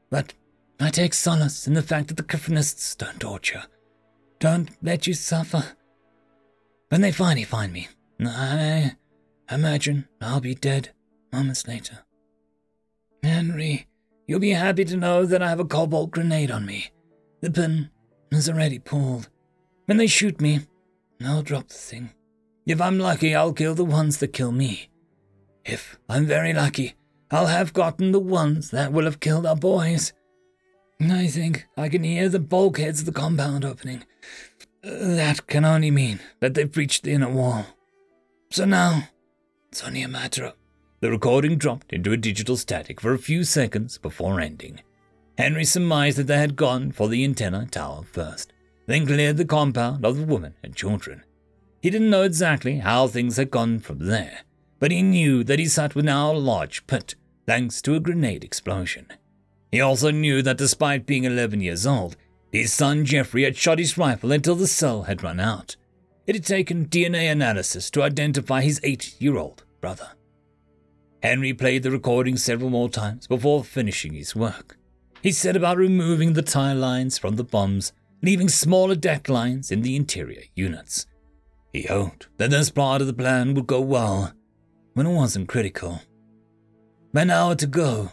[SPEAKER 3] but I take solace in the fact that the Griffinists don't torture, don't let you suffer. When they finally find me, I Imagine I'll be dead moments later. Henry, you'll be happy to know that I have a cobalt grenade on me. The pin is already pulled. When they shoot me, I'll drop the thing. If I'm lucky, I'll kill the ones that kill me. If I'm very lucky, I'll have gotten the ones that will have killed our boys. I think I can hear the bulkheads of the compound opening. That can only mean that they've breached the inner wall. So now, it's only a matter of.
[SPEAKER 2] The recording dropped into a digital static for a few seconds before ending. Henry surmised that they had gone for the antenna tower first, then cleared the compound of the woman and children. He didn't know exactly how things had gone from there, but he knew that he sat with now a large pit, thanks to a grenade explosion. He also knew that despite being 11 years old, his son Jeffrey had shot his rifle until the cell had run out. It had taken DNA analysis to identify his eight year old brother. Henry played the recording several more times before finishing his work. He set about removing the tie lines from the bombs, leaving smaller deck lines in the interior units. He hoped that this part of the plan would go well when it wasn't critical. An hour to go.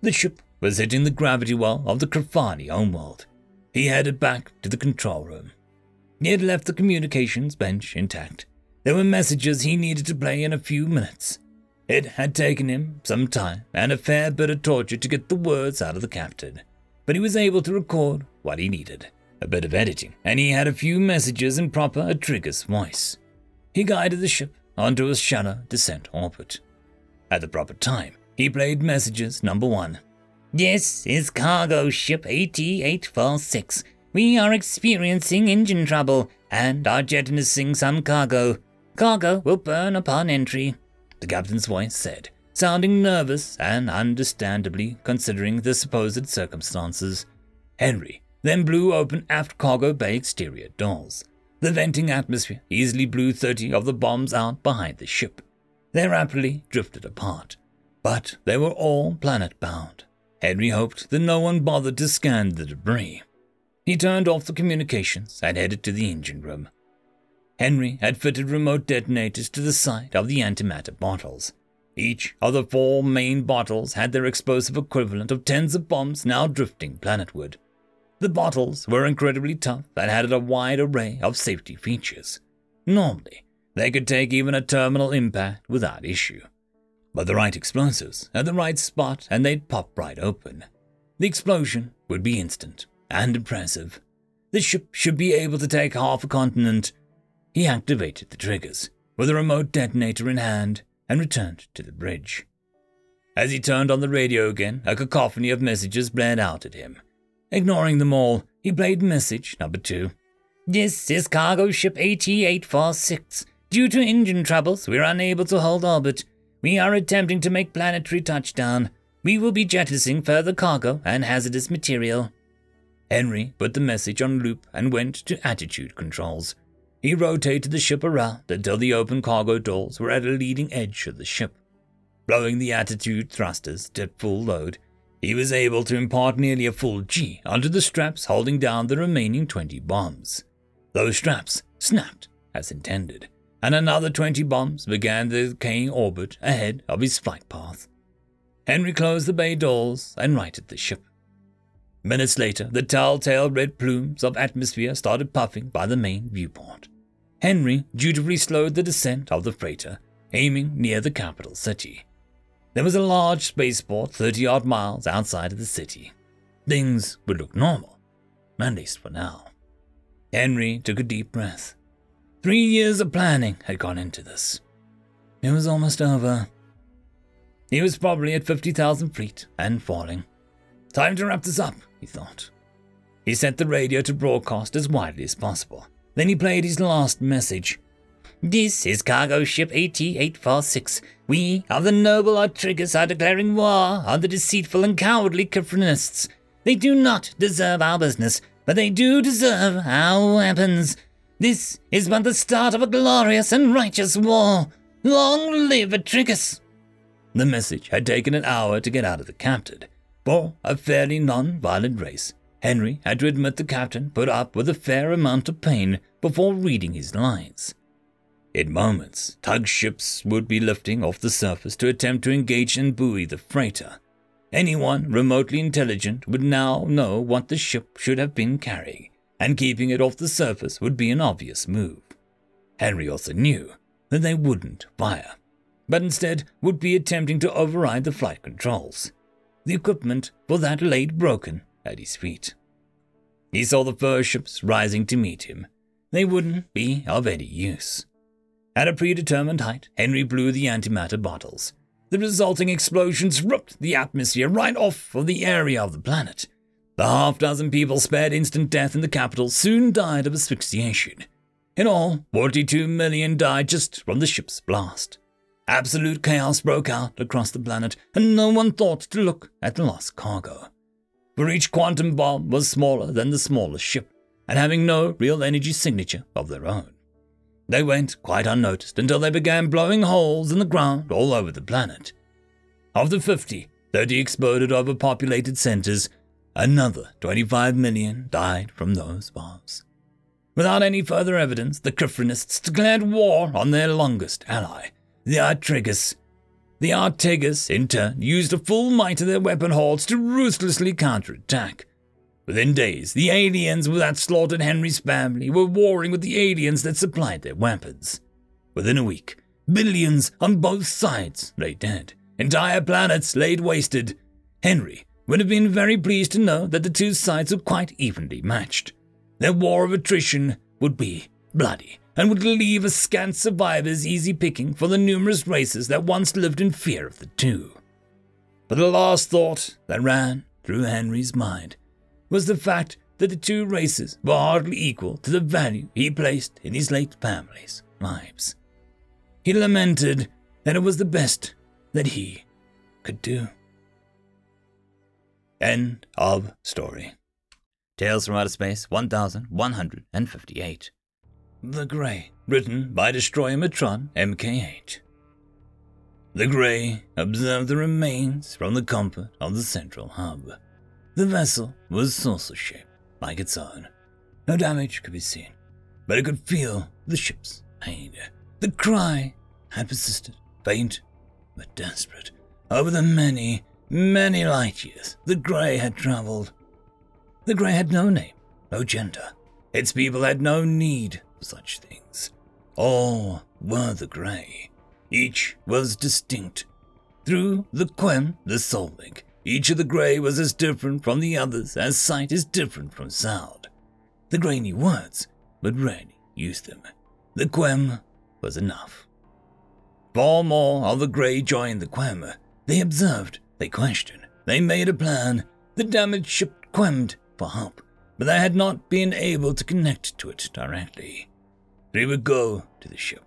[SPEAKER 2] The ship was hitting the gravity well of the Krafani homeworld. He headed back to the control room. He had left the communications bench intact, there were messages he needed to play in a few minutes. It had taken him some time and a fair bit of torture to get the words out of the captain, but he was able to record what he needed. A bit of editing, and he had a few messages in proper Atricus voice. He guided the ship onto a shallow descent orbit. At the proper time, he played messages number one.
[SPEAKER 5] This is cargo ship AT-846. We are experiencing engine trouble and are jettisoning some cargo. Cargo will burn upon entry, the captain's voice said, sounding nervous and understandably considering the supposed circumstances. Henry then blew open aft cargo bay exterior doors. The venting atmosphere easily blew 30 of the bombs out behind the ship. They rapidly drifted apart, but they were all planet bound. Henry hoped that no one bothered to scan the debris. He turned off the communications and headed to the engine room. Henry had fitted remote detonators to the side of the antimatter bottles. Each of the four main bottles had their explosive equivalent of tens of bombs now drifting planetward. The bottles were incredibly tough and had a wide array of safety features. Normally, they could take even a terminal impact without issue. But the right explosives at the right spot and they'd pop right open. The explosion would be instant and impressive. The ship should be able to take half a continent he activated the triggers with a remote detonator in hand and returned to the bridge. As he turned on the radio again, a cacophony of messages blared out at him. Ignoring them all, he played message number two. This is cargo ship AT-846. Due to engine troubles, we are unable to hold orbit. We are attempting to make planetary touchdown. We will be jettisoning further cargo and hazardous material.
[SPEAKER 2] Henry put the message on loop and went to attitude controls. He rotated the ship around until the open cargo doors were at a leading edge of the ship. Blowing the attitude thrusters to full load, he was able to impart nearly a full G onto the straps holding down the remaining 20 bombs. Those straps snapped as intended, and another 20 bombs began the decaying orbit ahead of his flight path. Henry closed the bay doors and righted the ship. Minutes later, the telltale red plumes of atmosphere started puffing by the main viewport. Henry dutifully slowed the descent of the freighter, aiming near the capital city. There was a large spaceport 30 odd miles outside of the city. Things would look normal, at least for now. Henry took a deep breath. Three years of planning had gone into this. It was almost over. He was probably at 50,000 feet and falling. Time to wrap this up, he thought. He set the radio to broadcast as widely as possible. Then he played his last message.
[SPEAKER 5] This is cargo ship AT-846. We of the noble Artrigus are declaring war on the deceitful and cowardly Kifrinists. They do not deserve our business, but they do deserve our weapons. This is but the start of a glorious and righteous war. Long live Artrigus!
[SPEAKER 2] The message had taken an hour to get out of the captain. For a fairly non-violent race, Henry had to admit the captain put up with a fair amount of pain before reading his lines. In moments, tug ships would be lifting off the surface to attempt to engage and buoy the freighter. Anyone remotely intelligent would now know what the ship should have been carrying, and keeping it off the surface would be an obvious move. Henry also knew that they wouldn't fire, but instead would be attempting to override the flight controls. The equipment for that lay broken at his feet. He saw the fur ships rising to meet him. They wouldn't be of any use. At a predetermined height, Henry blew the antimatter bottles. The resulting explosions ripped the atmosphere right off of the area of the planet. The half dozen people spared instant death in the capital soon died of asphyxiation. In all, 42 million died just from the ship's blast. Absolute chaos broke out across the planet, and no one thought to look at the lost cargo. For each quantum bomb was smaller than the smallest ship, and having no real energy signature of their own. They went quite unnoticed until they began blowing holes in the ground all over the planet. Of the 50, 30 exploded over populated centers. Another 25 million died from those bombs. Without any further evidence, the Kifrinists declared war on their longest ally, the Artrigus. The Artigas, in turn, used the full might of their weapon hordes to ruthlessly counterattack. Within days, the aliens that slaughtered Henry's family were warring with the aliens that supplied their weapons. Within a week, billions on both sides lay dead. Entire planets laid wasted. Henry would have been very pleased to know that the two sides were quite evenly matched. Their war of attrition would be bloody and would leave a scant survivors easy picking for the numerous races that once lived in fear of the two. But the last thought that ran through Henry's mind was the fact that the two races were hardly equal to the value he placed in his late family's lives. He lamented that it was the best that he could do. End of story.
[SPEAKER 1] Tales from Outer Space 1158.
[SPEAKER 2] The Grey, written by Destroyer Matron MK8. The Grey observed the remains from the comfort of the central hub. The vessel was saucer shaped, like its own. No damage could be seen, but it could feel the ship's pain. The cry had persisted, faint but desperate, over the many, many light years the Grey had traveled. The Grey had no name, no gender. Its people had no need such things. All were the Grey. Each was distinct. Through the Quem, the soul link, each of the grey was as different from the others as sight is different from sound. The grey knew words, but rarely used them. The Quem was enough. Four more of the grey joined the Quem. They observed, they questioned, they made a plan. The damaged ship quemed for help, but they had not been able to connect to it directly. They would go to the ship.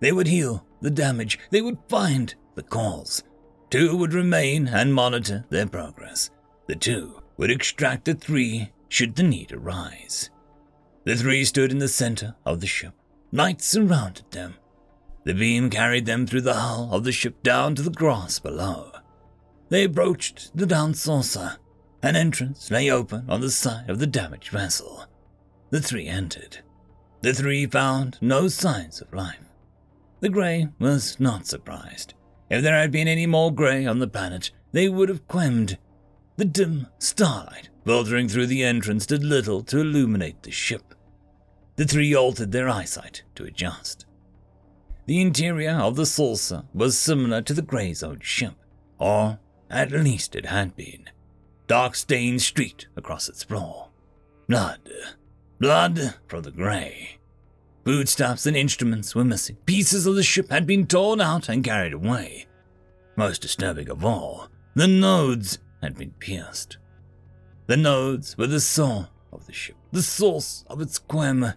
[SPEAKER 2] They would heal the damage. They would find the cause. Two would remain and monitor their progress. The two would extract the three should the need arise. The three stood in the center of the ship. Lights surrounded them. The beam carried them through the hull of the ship down to the grass below. They approached the down saucer. An entrance lay open on the side of the damaged vessel. The three entered. The three found no signs of life. The Grey was not surprised. If there had been any more Grey on the planet, they would have quemed. The dim starlight filtering through the entrance did little to illuminate the ship. The three altered their eyesight to adjust. The interior of the saucer was similar to the Grey's old ship, or at least it had been. Dark stains streaked across its floor. Blood. Blood from the Grey. Foodstuffs and instruments were missing. Pieces of the ship had been torn out and carried away. Most disturbing of all, the nodes had been pierced. The nodes were the soul of the ship, the source of its quem.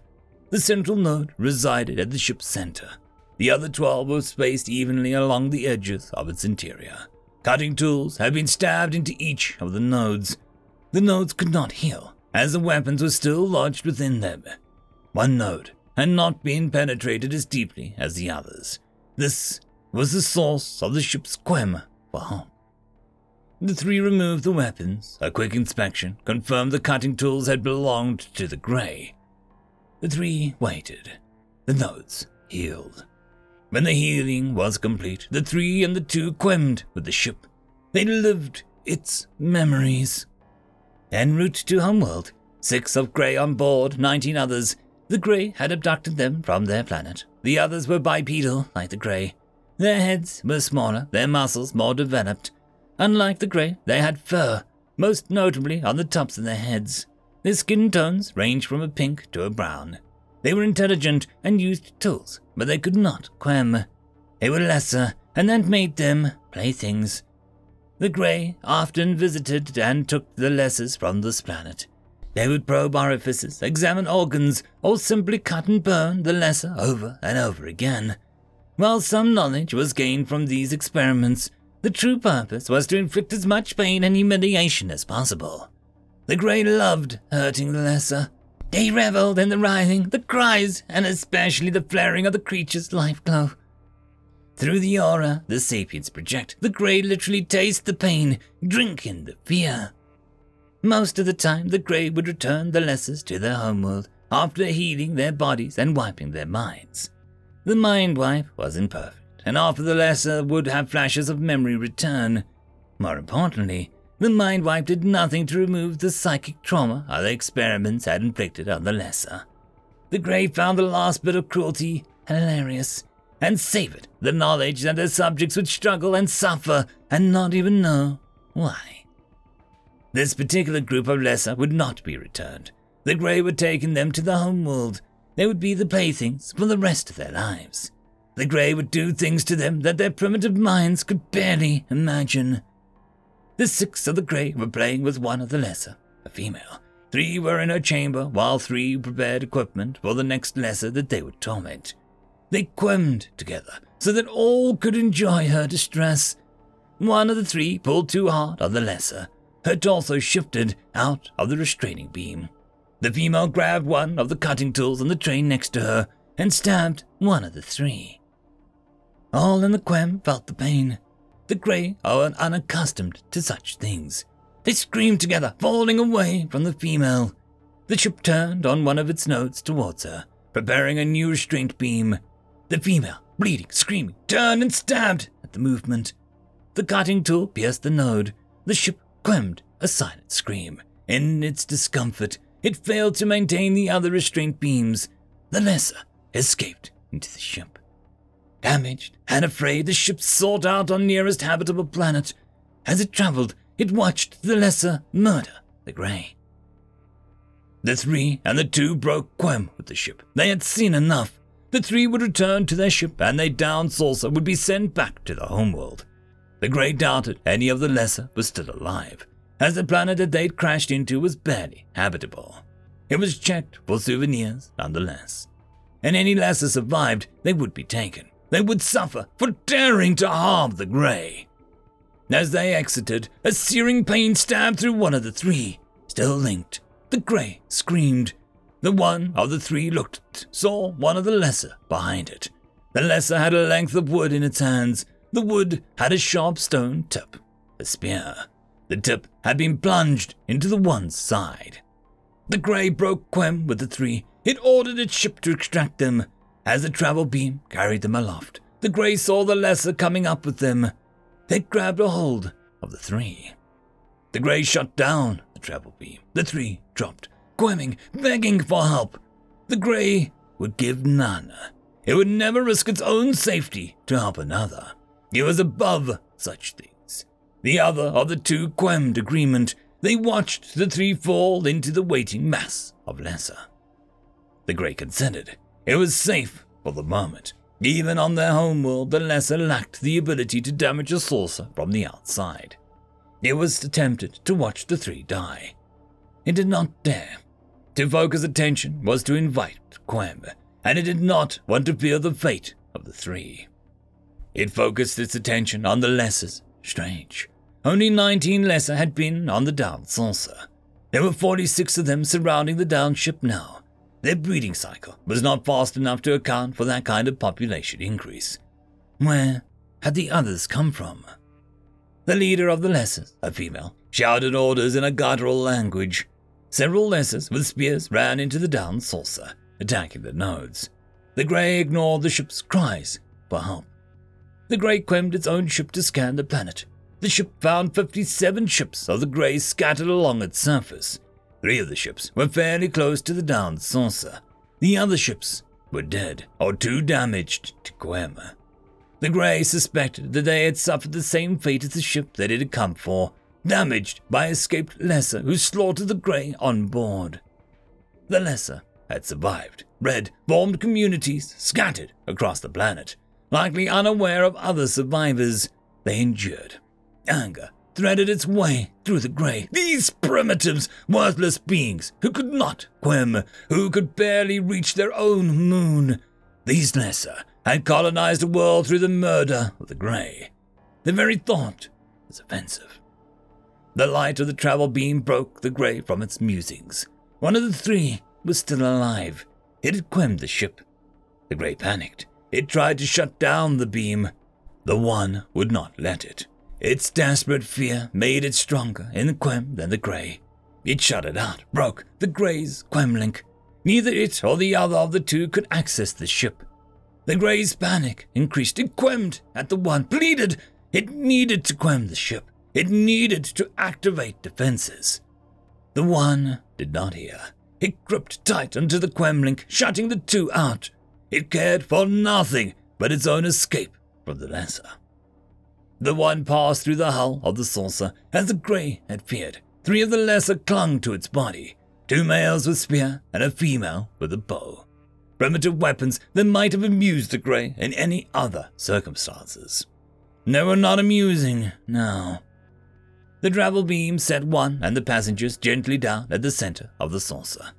[SPEAKER 2] The central node resided at the ship's center. The other twelve were spaced evenly along the edges of its interior. Cutting tools had been stabbed into each of the nodes. The nodes could not heal, as the weapons were still lodged within them. One node had not been penetrated as deeply as the others. This was the source of the ship's quem for home. The three removed the weapons. A quick inspection confirmed the cutting tools had belonged to the Grey. The three waited. The nodes healed. When the healing was complete, the three and the two quemed with the ship. They lived its memories. En route to Homeworld, six of Grey on board, nineteen others. The Grey had abducted them from their planet. The others were bipedal, like the Grey. Their heads were smaller, their muscles more developed. Unlike the Grey, they had fur, most notably on the tops of their heads. Their skin tones ranged from a pink to a brown. They were intelligent and used tools, but they could not quem. They were lesser, and that made them playthings. The Grey often visited and took the lessers from this planet. They would probe orifices, examine organs, or simply cut and burn the lesser over and over again. While some knowledge was gained from these experiments, the true purpose was to inflict as much pain and humiliation as possible. The Grey loved hurting the lesser. They reveled in the writhing, the cries, and especially the flaring of the creature's life glow. Through the aura the sapiens project, the Grey literally taste the pain, drink in the fear. Most of the time, the Grey would return the lessers to their homeworld after healing their bodies and wiping their minds. The mind wipe was imperfect, and after the lesser would have flashes of memory return. More importantly, the mind wipe did nothing to remove the psychic trauma other experiments had inflicted on the lesser. The Grey found the last bit of cruelty hilarious and savored the knowledge that their subjects would struggle and suffer and not even know why. This particular group of lesser would not be returned. The Grey would take them to the homeworld. They would be the playthings for the rest of their lives. The Grey would do things to them that their primitive minds could barely imagine. The six of the Grey were playing with one of the lesser, a female. Three were in her chamber, while three prepared equipment for the next lesser that they would torment. They quemed together so that all could enjoy her distress. One of the three pulled too hard on the lesser. Her torso shifted out of the restraining beam. The female grabbed one of the cutting tools on the tray next to her and stabbed one of the three. All in the quem felt the pain. The Grey are unaccustomed to such things. They screamed together, falling away from the female. The ship turned on one of its nodes towards her, preparing a new restraint beam. The female, bleeding, screaming, turned and stabbed at the movement. The cutting tool pierced the node. The ship quemed a silent scream. In its discomfort, it failed to maintain the other restraint beams. The lesser escaped into the ship. Damaged and afraid, the ship sought out on nearest habitable planet. As it traveled, it watched the lesser murder the Grey. The three and the two broke quem with the ship. They had seen enough. The three would return to their ship, and their downed saucer would be sent back to the homeworld. The Grey doubted any of the lesser was still alive, as the planet that they'd crashed into was barely habitable. It was checked for souvenirs, nonetheless. And any lesser survived, they would be taken they would suffer for daring to harm the Grey. As they exited, a searing pain stabbed through one of the three, still linked.
[SPEAKER 1] The grey screamed. The one of the three looked, saw one of the lesser behind it. The lesser had a length of wood in its hands. The wood had a sharp stone tip, a spear. The tip had been plunged into the one's side. The grey broke Quem with the three. It ordered its ship to extract them. As the travel beam carried them aloft, the grey saw the lesser coming up with them. They grabbed a hold of the three. The grey shot down the travel beam. The three dropped, quemming, begging for help. The grey would give none. It would never risk its own safety to help another. It was above such things. The other of the two quemmed agreement they watched the three fall into the waiting mass of Lesser. The Grey consented. It was safe for the moment. Even on their homeworld, the Lesser lacked the ability to damage a saucer from the outside. It was tempted to watch the three die. It did not dare. To focus attention was to invite Quem, and it did not want to feel the fate of the three. It focused its attention on the Lessers. Strange. Only 19 lesser had been on the down saucer. There were 46 of them surrounding the down ship now. Their breeding cycle was not fast enough to account for that kind of population increase. Where had the others come from? The leader of the lessers, a female, shouted orders in a guttural language. Several lessers with spears ran into the down saucer, attacking the nodes. The Grey ignored the ship's cries for help. The Grey quemmed its own ship to scan the planet. The ship found 57 ships of the Grey scattered along its surface. Three of the ships were fairly close to the downed saucer. The other ships were dead or too damaged to quem. The Grey suspected that they had suffered the same fate as the ship that it had come for, damaged by escaped Lesser who slaughtered the Grey on board. The Lesser had survived. Red formed communities scattered across the planet. Likely unaware of other survivors, they endured Anger threaded its way through the grey. These primitives, worthless beings who could not quem, who could barely reach their own moon. These lesser had colonized the world through the murder of the grey. The very thought was offensive. The light of the travel beam broke the grey from its musings. One of the three was still alive. It had quemmed the ship. The grey panicked. It tried to shut down the beam. The one would not let it. Its desperate fear made it stronger in the Quem than the Grey. It shut it out, broke the Grey's Quem link. Neither it or the other of the two could access the ship. The Grey's panic increased. It quemmed at the one, pleaded. It needed to quem the ship. It needed to activate defenses. The one did not hear. It gripped tight onto the quem link, shutting the two out. It cared for nothing but its own escape from the lesser. The one passed through the hull of the saucer, as the Grey had feared. Three of the lesser clung to its body two males with spear and a female with a bow. Primitive weapons that might have amused the Grey in any other circumstances. They were not amusing now. The travel beam set one and the passengers gently down at the center of the saucer.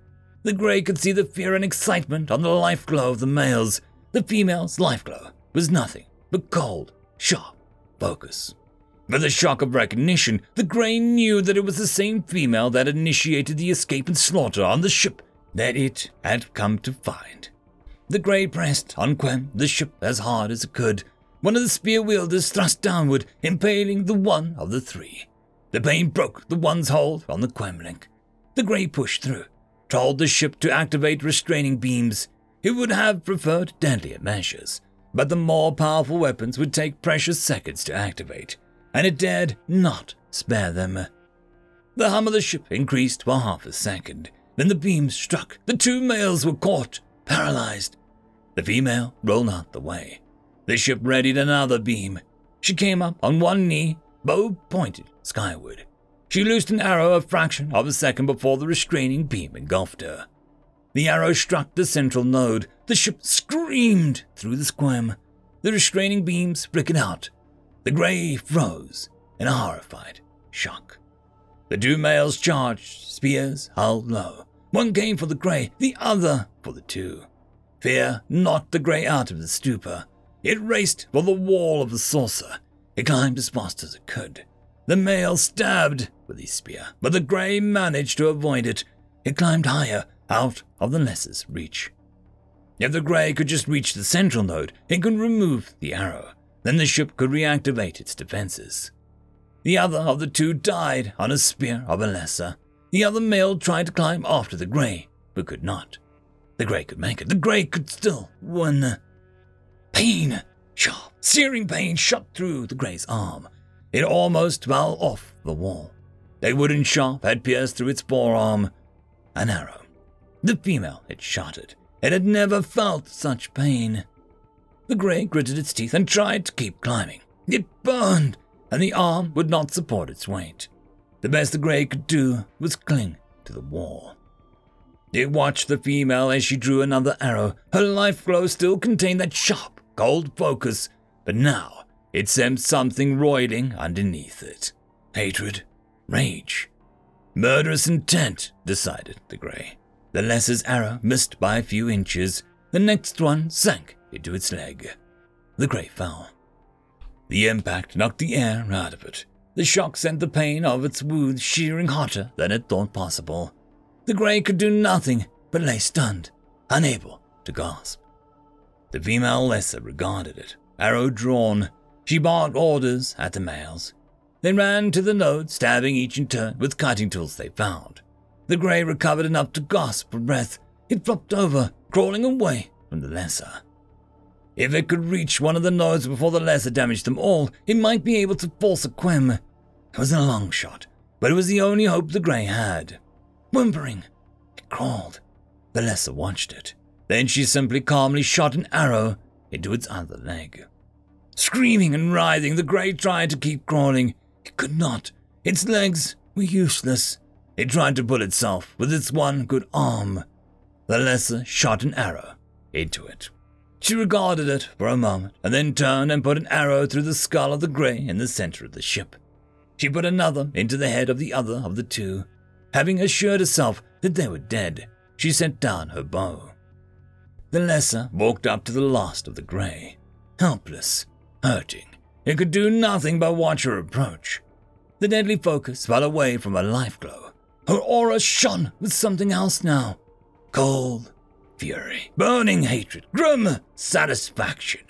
[SPEAKER 1] The Grey could see the fear and excitement on the life glow of the males. The female's life glow was nothing but cold, sharp focus. With a shock of recognition, the Grey knew that it was the same female that initiated the escape and slaughter on the ship that it had come to find. The Grey pressed on Quem, the ship, as hard as it could. One of the spear wielders thrust downward, impaling the one of the three. The pain broke the one's hold on the Quem link. The Grey pushed through, told the ship to activate restraining beams. It would have preferred deadlier measures, but the more powerful weapons would take precious seconds to activate, and it dared not spare them. The hum of the ship increased for half a second. Then the beams struck. The two males were caught, paralyzed. The female rolled out the way. The ship readied another beam. She came up on one knee, bow pointed skyward. She loosed an arrow a fraction of a second before the restraining beam engulfed her. The arrow struck the central node. The ship screamed through the squam. The restraining beams flickered out. The grey froze in a horrified shock. The two males charged, spears held low. One came for the grey, the other for the two. Fear knocked the grey out of the stupor. It raced for the wall of the saucer. It climbed as fast as it could. The male stabbed with his spear, but the grey managed to avoid it.
[SPEAKER 3] it climbed higher, out of the lesser's reach. If the Grey could just reach the central node, it could remove the arrow. Then the ship could reactivate its defenses. The other of the two died on a spear of a lesser. The other male tried to climb after the Grey, but could not. The Grey could make it. The Grey could still win. Pain! Sharp, searing pain shot through the Grey's arm. It almost fell off the wall. A wooden shaft had pierced through its forearm. An arrow. The female had it. It had never felt such pain. The Grey gritted its teeth and tried to keep climbing. It burned, and the arm would not support its weight. The best the Grey could do was cling to the wall. It watched the female as she drew another arrow. Her life glow still contained that sharp, cold focus, but now it sensed something roiling underneath it. Hatred, rage, murderous intent, decided the Grey. The lesser's arrow missed by a few inches. The next one sank into its leg. The Grey fell. The impact knocked the air out of it. The shock sent the pain of its wound shearing hotter than it thought possible. The Grey could do nothing but lay stunned, unable to gasp. The female lesser regarded it, arrow drawn. She barked orders at the males. then ran to the node, stabbing each in turn with cutting tools they found. The Grey recovered enough to gasp for breath. It flopped over, crawling away from the lesser. If it could reach one of the nodes before the lesser damaged them all, it might be able to force a Quem. It was a long shot, but it was the only hope the Grey had. Whimpering, it crawled. The lesser watched it. Then she simply calmly shot an arrow into its other leg. Screaming and writhing, the Grey tried to keep crawling. It could not. Its legs were useless. It tried to pull itself with its one good arm. The lesser shot an arrow into it. She regarded it for a moment and then turned and put an arrow through the skull of the Grey in the center of the ship. She put another into the head of the other of the two. Having assured herself that they were dead, she set down her bow. The lesser walked up to the last of the Grey, helpless, hurting. It could do nothing but watch her approach. The deadly focus fell away from her life glow. Her aura shone with something else now cold fury, burning hatred, grim satisfaction.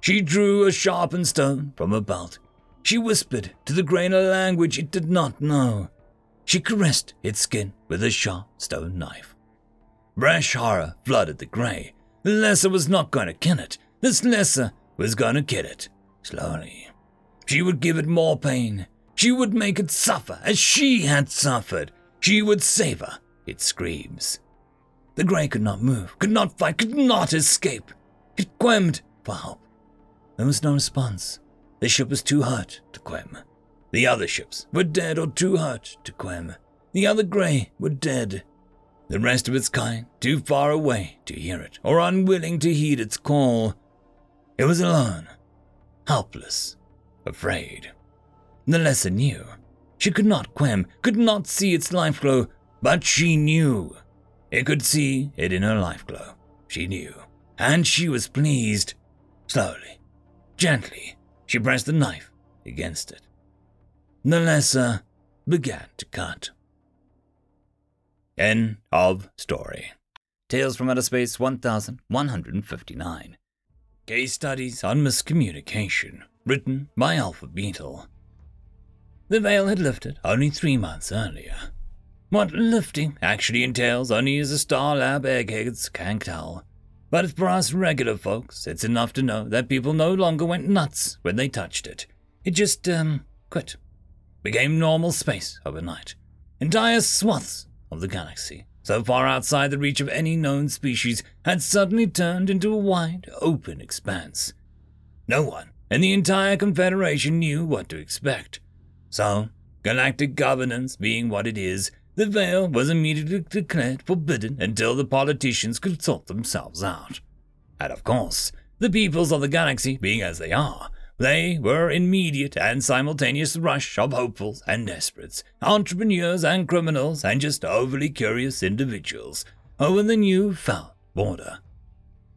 [SPEAKER 3] She drew a sharpened stone from her belt. She whispered to the grain a language it did not know. She caressed its skin with a sharp stone knife. Fresh horror flooded the grey. The lesser was not going to kill it. This lesser was to kill it, slowly. She would give it more pain. She would make it suffer as she had suffered. She would savor its screams. The grey could not move, could not fight, could not escape. It quemed for help. There was no response. The ship was too hurt to quem. The other ships were dead or too hurt to quem. The other grey were dead. The rest of its kind too far away to hear it or unwilling to heed its call. It was alone, helpless, afraid. The lesser knew. She could not quem, could not see its life glow, but she knew. It could see it in her life glow. She knew. And she was pleased. Slowly, gently, she pressed the knife against it. The lesser began to cut. End of story. Tales from Outer Space 1159. Case Studies on Miscommunication, written by Alpha Beetle. The veil had lifted only three months earlier. What lifting actually entails only as a Star Lab eggheads can't tell. But for us regular folks, it's enough to know that people no longer went nuts when they touched it. It just, um, quit. Became normal space overnight. Entire swaths of the galaxy, so far outside the reach of any known species, had suddenly turned into a wide, open expanse. No one in the entire Confederation knew what to expect. So, galactic governance being what it is, the veil was immediately declared forbidden until the politicians could sort themselves out. And of course, the peoples of the galaxy being as they are, they were immediate and simultaneous rush of hopefuls and desperates, entrepreneurs and criminals, and just overly curious individuals oh, over the new found border.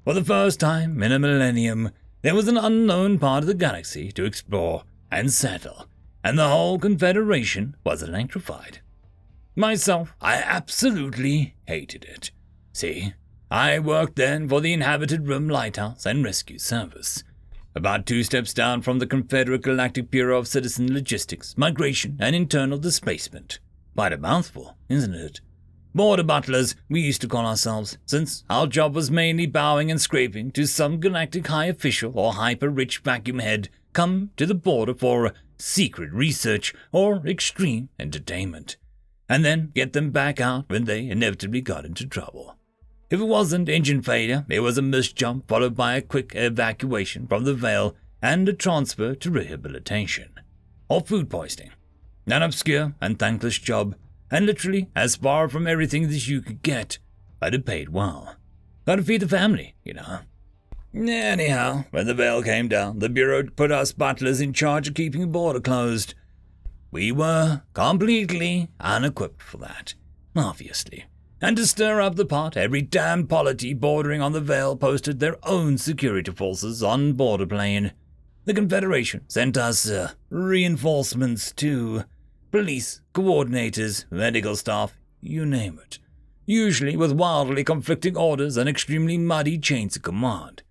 [SPEAKER 3] For the first time in a millennium, there was an unknown part of the galaxy to explore and settle, and the whole Confederation was electrified. Myself, I absolutely hated it. See, I worked then for the Inhabited Room Lighthouse and Rescue Service. About two steps down from the Confederate Galactic Bureau of Citizen Logistics, Migration, and Internal Displacement. Quite a mouthful, isn't it? Border butlers, we used to call ourselves, since our job was mainly bowing and scraping to some galactic high official or hyper rich vacuum head come to the border for secret research or extreme entertainment, and then get them back out when they inevitably got into trouble. If it wasn't engine failure, it was a missed jump followed by a quick evacuation from the Vale and a transfer to rehabilitation. Or food poisoning. An obscure and thankless job, and literally as far from everything that you could get, but it paid well. Gotta feed the family, you know. Anyhow, when the Vale came down, the Bureau put us butlers in charge of keeping the border closed. We were completely unequipped for that, obviously and to stir up the pot, every damned polity bordering on the Vale posted their own security forces on border plane. The Confederation sent us uh, reinforcements too. Police, coordinators, medical staff, you name it. Usually with wildly conflicting orders and extremely muddy chains of command.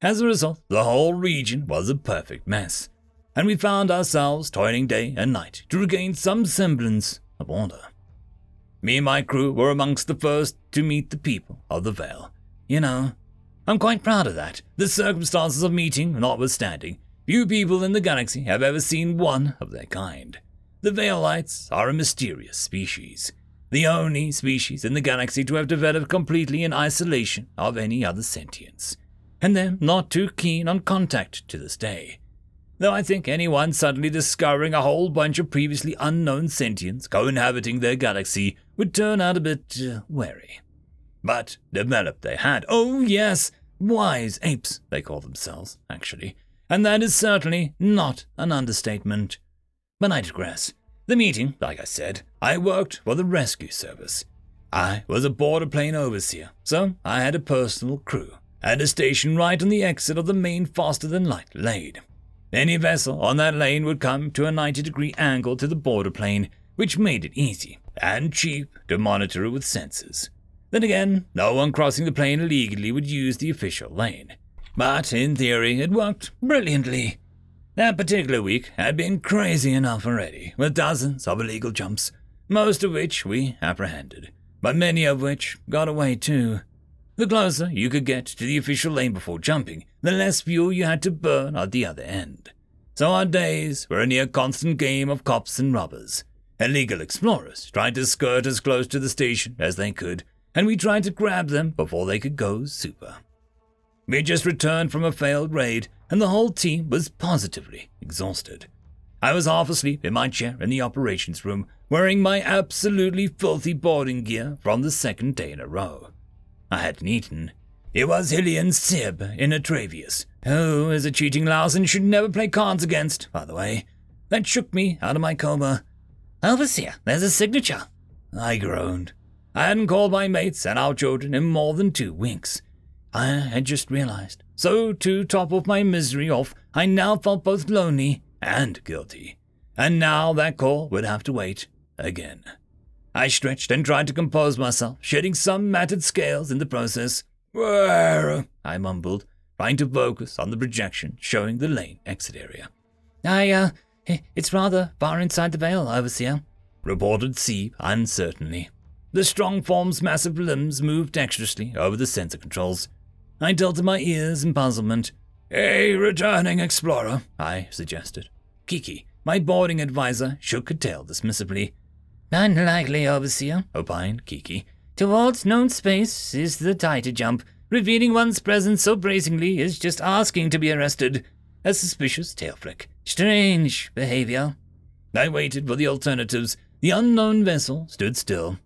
[SPEAKER 3] As a result, the whole region was a perfect mess, and we found ourselves toiling day and night to regain some semblance of order. Me and my crew were amongst the first to meet the people of the Vale. You know, I'm quite proud of that, the circumstances of meeting notwithstanding. Few people in the galaxy have ever seen one of their kind. The Valites are a mysterious species, the only species in the galaxy to have developed completely in isolation of any other sentience, and they're not too keen on contact to this day though I think anyone suddenly discovering a whole bunch of previously unknown sentients co-inhabiting their galaxy would turn out a bit uh, wary. But developed they had. Oh, yes, wise apes, they call themselves, actually. And that is certainly not an understatement. But I digress. The meeting, like I said, I worked for the rescue service. I was a border plane overseer, so I had a personal crew, and a station right on the exit of the main faster than light lane. Any vessel on that lane would come to a 90 degree angle to the border plane, which made it easy and cheap to monitor it with sensors. Then again, no one crossing the plane illegally would use the official lane. But in theory, it worked brilliantly. That particular week had been crazy enough already, with dozens of illegal jumps, most of which we apprehended, but many of which got away too. The closer you could get to the official lane before jumping, the less fuel you had to burn at the other end. So our days were a near constant game of cops and robbers. Illegal explorers tried to skirt as close to the station as they could, and we tried to grab them before they could go super. We just returned from a failed raid, and the whole team was positively exhausted. I was half asleep in my chair in the operations room, wearing my absolutely filthy boarding gear from the second day in a row. I hadn't eaten. It was Hillian Sib in Atravius, who is a cheating louse and should never play cards against, by the way. That shook me out of my coma. Overseer, there's a signature. I groaned. I hadn't called my mates and our children in more than two winks. I had just realized. So, to top off my misery off, I now felt both lonely and guilty. And now that call would have to wait again. I stretched and tried to compose myself, shedding some matted scales in the process. Where? I mumbled, trying to focus on the projection showing the lane exit area.
[SPEAKER 4] I, uh, it's rather far inside the Vale, Overseer,
[SPEAKER 3] reported Seeb uncertainly. The strong form's massive limbs moved dexterously over the sensor controls. I tilted my ears in puzzlement. A returning explorer, I suggested. Kiki, my boarding advisor, shook her tail dismissively.
[SPEAKER 4] Unlikely, Overseer,
[SPEAKER 3] opined Kiki.
[SPEAKER 4] Towards known space is the tighter jump. Revealing one's presence so brazenly is just asking to be arrested. A suspicious tail flick. Strange behavior.
[SPEAKER 3] I waited for the alternatives. The unknown vessel stood still.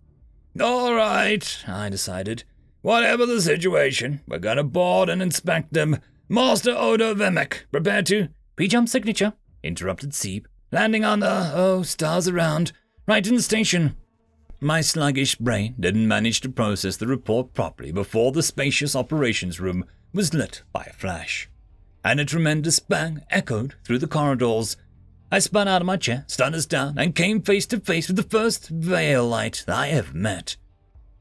[SPEAKER 3] All right, I decided. Whatever the situation, we're gonna board and inspect them. Master Odo Vemek, prepare to.
[SPEAKER 4] Pre-jump signature,
[SPEAKER 3] interrupted Seeb. Landing on the, oh, stars around. Right in the station. My sluggish brain didn't manage to process the report properly before the spacious operations room was lit by a flash. And a tremendous bang echoed through the corridors. I spun out of my chair, stunners down, and came face to face with the first Valite I ever met.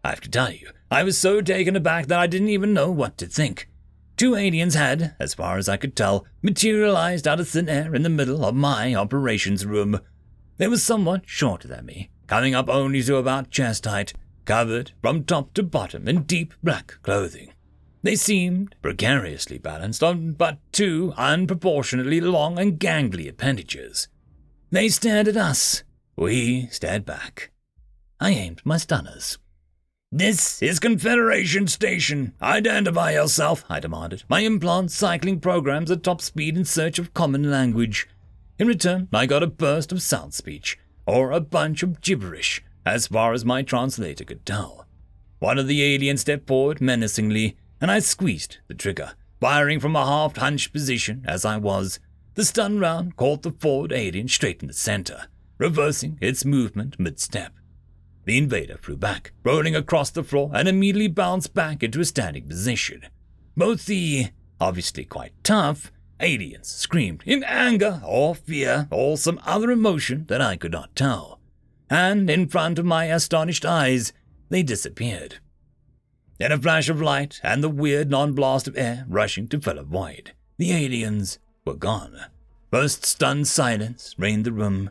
[SPEAKER 3] I have to tell you, I was so taken aback that I didn't even know what to think. Two aliens had, as far as I could tell, materialized out of thin air in the middle of my operations room. They were somewhat shorter than me, coming up only to about chest height, covered from top to bottom in deep black clothing. They seemed precariously balanced on but two unproportionately long and gangly appendages. They stared at us. We stared back. I aimed my stunners. This is Confederation Station. Identify yourself, I demanded, my implant cycling programs at top speed in search of common language. In return, I got a burst of sound speech, or a bunch of gibberish, as far as my translator could tell. One of the aliens stepped forward menacingly, and I squeezed the trigger, firing from a half hunched position as I was. The stun round caught the forward alien straight in the center, reversing its movement mid step. The invader flew back, rolling across the floor, and immediately bounced back into a standing position. Both the, obviously quite tough, aliens screamed in anger or fear or some other emotion that I could not tell. And in front of my astonished eyes, they disappeared. In a flash of light and the weird non blast of air rushing to fill a void, the aliens were gone. First stunned silence reigned the room.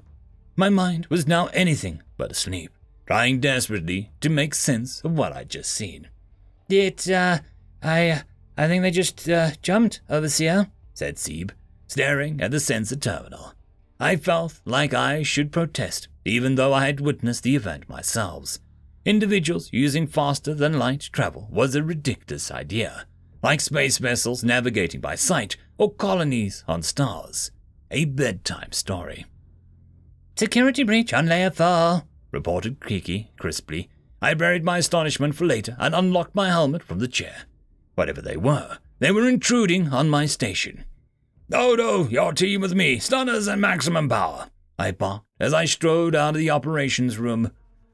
[SPEAKER 3] My mind was now anything but asleep, trying desperately to make sense of what I'd just seen.
[SPEAKER 4] It, uh, I, I think they just, uh, jumped, Overseer,
[SPEAKER 3] said Seb, staring at the sensor terminal. I felt like I should protest, even though I had witnessed the event myself. Individuals using faster than light travel was a ridiculous idea, like space vessels navigating by sight or colonies on stars. A bedtime story.
[SPEAKER 4] Security breach on layer 4,
[SPEAKER 3] reported Kiki crisply. I buried my astonishment for later and unlocked my helmet from the chair. Whatever they were, they were intruding on my station. Oh, Odo, your team with me, stunners and maximum power, I barked as I strode out of the operations room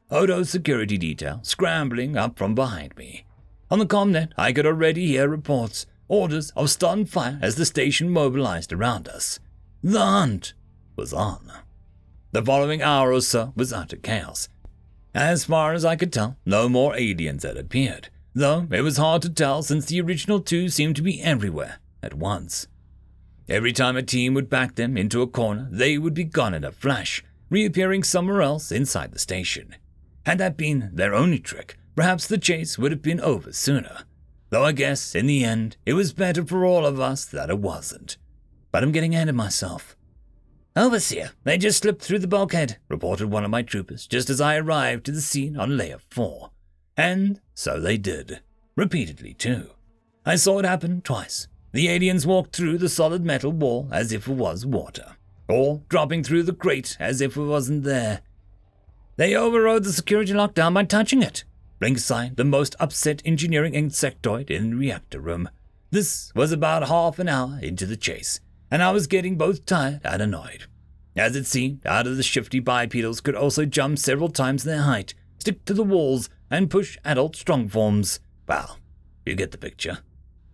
[SPEAKER 3] Odo's security detail scrambling up from behind me. On the comnet, I could already hear reports, orders of stun fire as the station mobilized around us. The hunt was on. The following hour or so was utter chaos. As far as I could tell, no more aliens had appeared, though it was hard to tell since the original two seemed to be everywhere at once. Every time a team would back them into a corner, they would be gone in a flash, reappearing somewhere else inside the station. Had that been their only trick, perhaps the chase would have been over sooner. Though I guess, in the end, it was better for all of us that it wasn't. But I'm getting ahead of myself. Overseer, they just slipped through the bulkhead, reported one of my troopers just as I arrived to the scene on layer 4. And so they did. Repeatedly, too. I saw it happen twice. The aliens walked through the solid metal wall as if it was water, or dropping through the crate as if it wasn't there. They overrode the security lockdown by touching it. Signed the most upset engineering insectoid in the reactor room. This was about half an hour into the chase, and I was getting both tired and annoyed. As it seemed, out of the shifty bipedals could also jump several times their height, stick to the walls, and push adult strong forms. Well, you get the picture.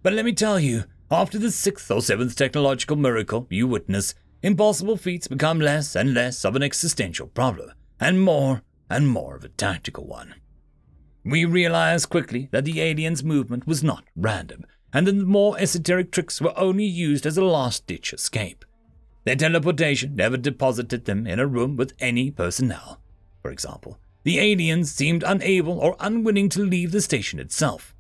[SPEAKER 3] But let me tell you, after the sixth or seventh technological miracle you witness, impossible feats become less and less of an existential problem and more and more of a tactical one. We realized quickly that the aliens' movement was not random, and that the more esoteric tricks were only used as a last ditch escape. Their teleportation never deposited them in a room with any personnel. For example, the aliens seemed unable or unwilling to leave the station itself.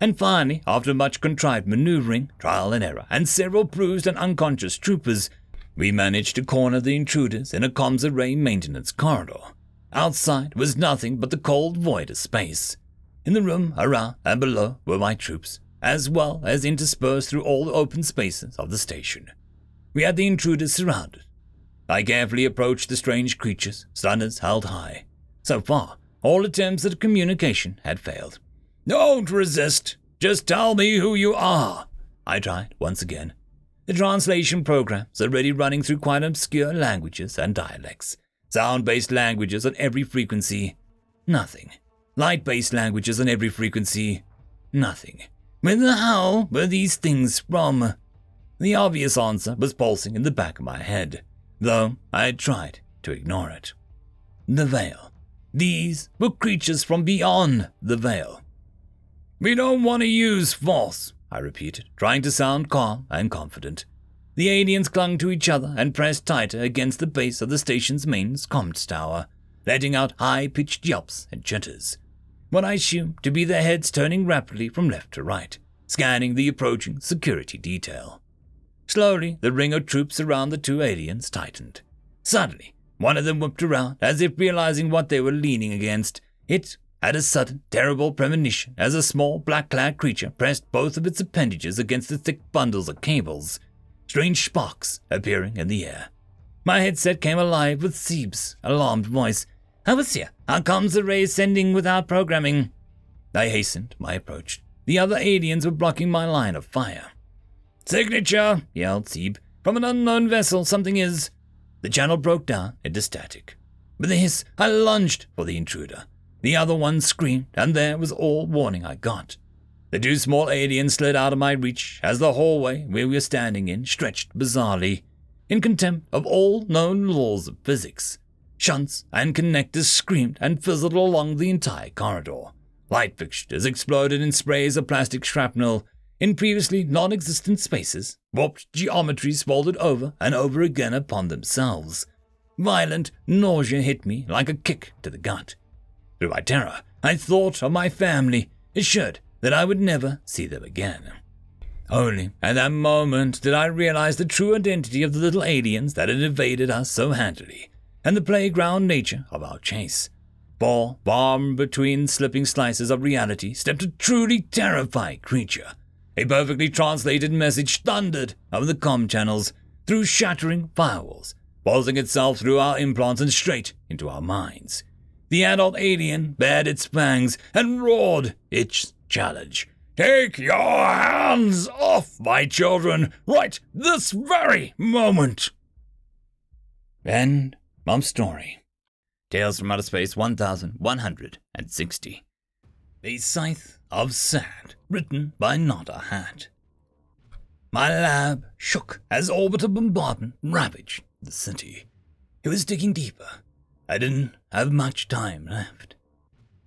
[SPEAKER 3] And finally, after much contrived maneuvering, trial and error, and several bruised and unconscious troopers, we managed to corner the intruders in a comms array maintenance corridor. Outside was nothing but the cold void of space. In the room around and below were my troops, as well as interspersed through all the open spaces of the station. We had the intruders surrounded. I carefully approached the strange creatures, stunners held high. So far, all attempts at communication had failed. Don't resist. Just tell me who you are. I tried once again. The translation programs already running through quite obscure languages and dialects, sound based languages on every frequency. Nothing. Light based languages on every frequency. Nothing. Where the hell were these things from? The obvious answer was pulsing in the back of my head.
[SPEAKER 2] though I tried to ignore it. The Vale. These were creatures from beyond the Vale. We don't want to use force, I repeated, trying to sound calm and confident. The aliens clung to each other and pressed tighter against the base of the station's main comms tower, letting out high pitched yelps and chitters. What I assumed to be their heads turning rapidly from left to right, scanning the approaching security detail. Slowly, the ring of troops around the two aliens tightened. Suddenly, one of them whipped around, as if realizing what they were leaning against. It had a sudden, terrible premonition as a small, black clad creature pressed both of its appendages against the thick bundles of cables, strange sparks appearing in the air. My headset came alive with Seeb's alarmed voice. "How is here? how comes the ray sending without programming? I hastened my approach. The other aliens were blocking my line of fire. Signature, yelled Seeb. From an unknown vessel, something is. The channel broke down into static. With a hiss, I lunged for the intruder. The other one screamed, and there was all warning I got. The two small aliens slid out of my reach as the hallway we were standing in stretched bizarrely, in contempt of all known laws of physics. Shunts and connectors screamed and fizzled along the entire corridor. Light fixtures exploded in sprays of plastic shrapnel in previously non existent spaces. Warped geometries folded over and over again upon themselves. Violent nausea hit me like a kick to the gut. Through my terror, I thought of my family, assured that I would never see them again. Only at that moment did I realize the true identity of the little aliens that had evaded us so handily, and the playground nature of our chase. For, bomb between slipping slices of reality, stepped a truly terrifying creature. A perfectly translated message thundered over the com channels through shattering firewalls, pulsing itself through our implants and straight into our minds. The adult alien bared its fangs and roared its challenge. Take your hands off my children right this very moment. End of story. Tales from Outer Space 1160. The Scythe of Sand, written by Nada Hat. My lab shook as orbital bombardment ravaged the city. It was digging deeper I didn't have much time left.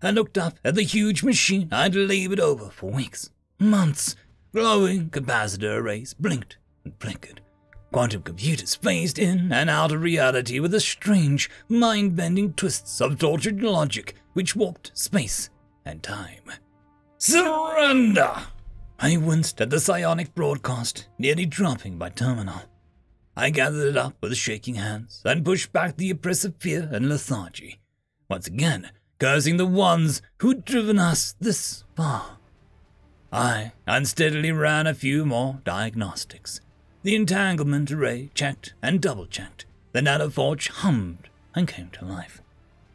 [SPEAKER 2] I looked up at the huge machine I'd labored over for weeks, months. Glowing capacitor arrays blinked and flickered. Quantum computers phased in and out of reality with the strange, mind bending twists of tortured logic which warped space and time. Surrender! I winced at the psionic broadcast, nearly dropping my terminal. I gathered it up with shaking hands and pushed back the oppressive fear and lethargy, once again cursing the ones who'd driven us this far. I unsteadily ran a few more diagnostics. The entanglement array checked and double checked. The nanoforge hummed and came to life.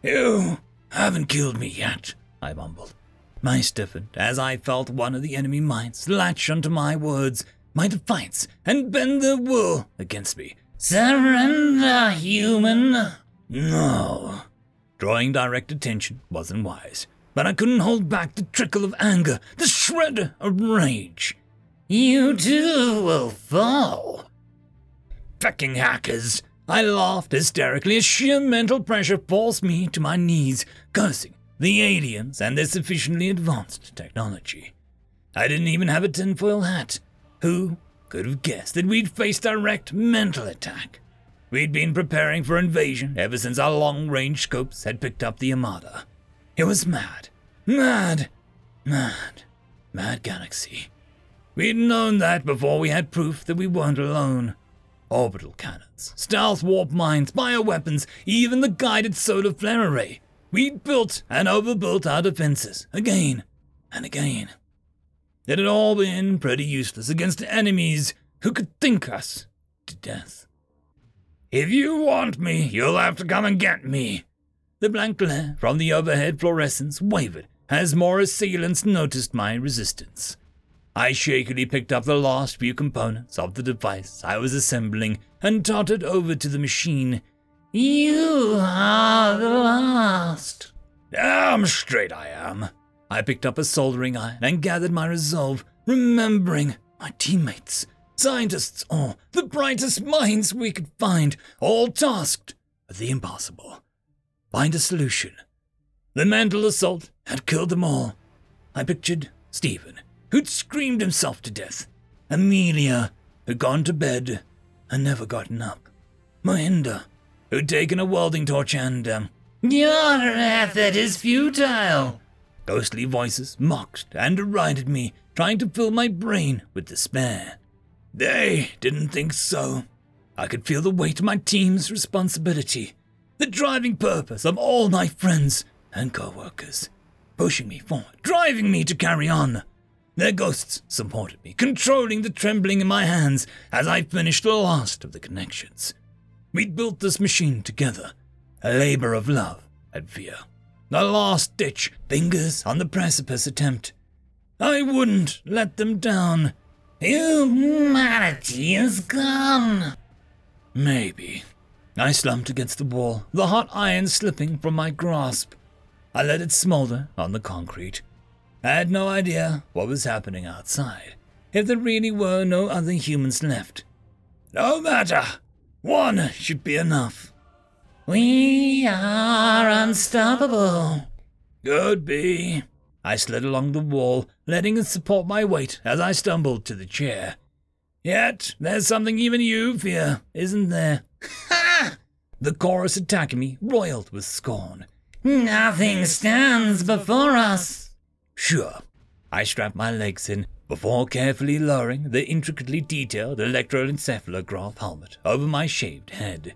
[SPEAKER 2] You haven't killed me yet, I mumbled. I stiffened as I felt one of the enemy minds latch onto my words my defiance and bend their will against me. Surrender, human! No. Drawing direct attention wasn't wise, but I couldn't hold back the trickle of anger, the shred of rage. You too will fall. Fucking hackers! I laughed hysterically as sheer mental pressure forced me to my knees, cursing the aliens and their sufficiently advanced technology. I didn't even have a tinfoil hat. Who could have guessed that we'd face direct mental attack? We'd been preparing for invasion ever since our long range scopes had picked up the Armada. It was mad, mad, mad, mad galaxy. We'd known that before we had proof that we weren't alone. Orbital cannons, stealth warp mines, bioweapons, even the guided solar flare array. We'd built and overbuilt our defenses again and again. It had all been pretty useless against enemies who could think us to death. If you want me, you'll have to come and get me. The blank glare from the overhead fluorescents wavered as more assailants noticed my resistance. I shakily picked up the last few components of the device I was assembling and tottered over to the machine. You are the last. Damn straight I am. I picked up a soldering iron and gathered my resolve, remembering my teammates.
[SPEAKER 3] Scientists, all the brightest minds we could find, all tasked with the impossible. Find a solution. The mental assault had killed them all. I pictured Stephen, who'd screamed himself to death. Amelia, who'd gone to bed and never gotten up. Mohinder, who'd taken a welding torch and, um,
[SPEAKER 5] Your method is futile.
[SPEAKER 3] Ghostly voices mocked and derided me, trying to fill my brain with despair. They didn't think so. I could feel the weight of my team's responsibility, the driving purpose of all my friends and co workers, pushing me forward, driving me to carry on. Their ghosts supported me, controlling the trembling in my hands as I finished the last of the connections. We'd built this machine together, a labor of love and fear. A last ditch, fingers on the precipice attempt. I wouldn't let them down.
[SPEAKER 5] Humanity is gone.
[SPEAKER 3] Maybe. I slumped against the wall, the hot iron slipping from my grasp. I let it smolder on the concrete. I had no idea what was happening outside, if there really were no other humans left. No matter. One should be enough.
[SPEAKER 5] We are unstoppable.
[SPEAKER 3] Could be. I slid along the wall, letting it support my weight as I stumbled to the chair. Yet, there's something even you fear, isn't there? Ha! The chorus attacking me roiled with scorn.
[SPEAKER 5] Nothing stands before us.
[SPEAKER 3] Sure. I strapped my legs in before carefully lowering the intricately detailed electroencephalograph helmet over my shaved head.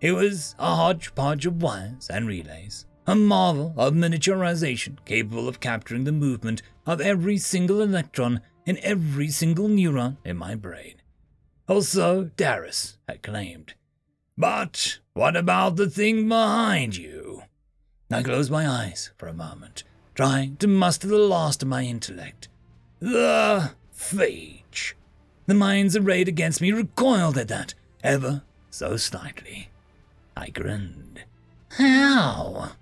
[SPEAKER 3] It was a hodgepodge of wires and relays, a marvel of miniaturization capable of capturing the movement of every single electron in every single neuron in my brain. Also, Darius had claimed. But what about the thing behind you? I closed my eyes for a moment, trying to muster the last of my intellect. The phage. The minds arrayed against me recoiled at that, ever so slightly. I grinned.
[SPEAKER 5] How?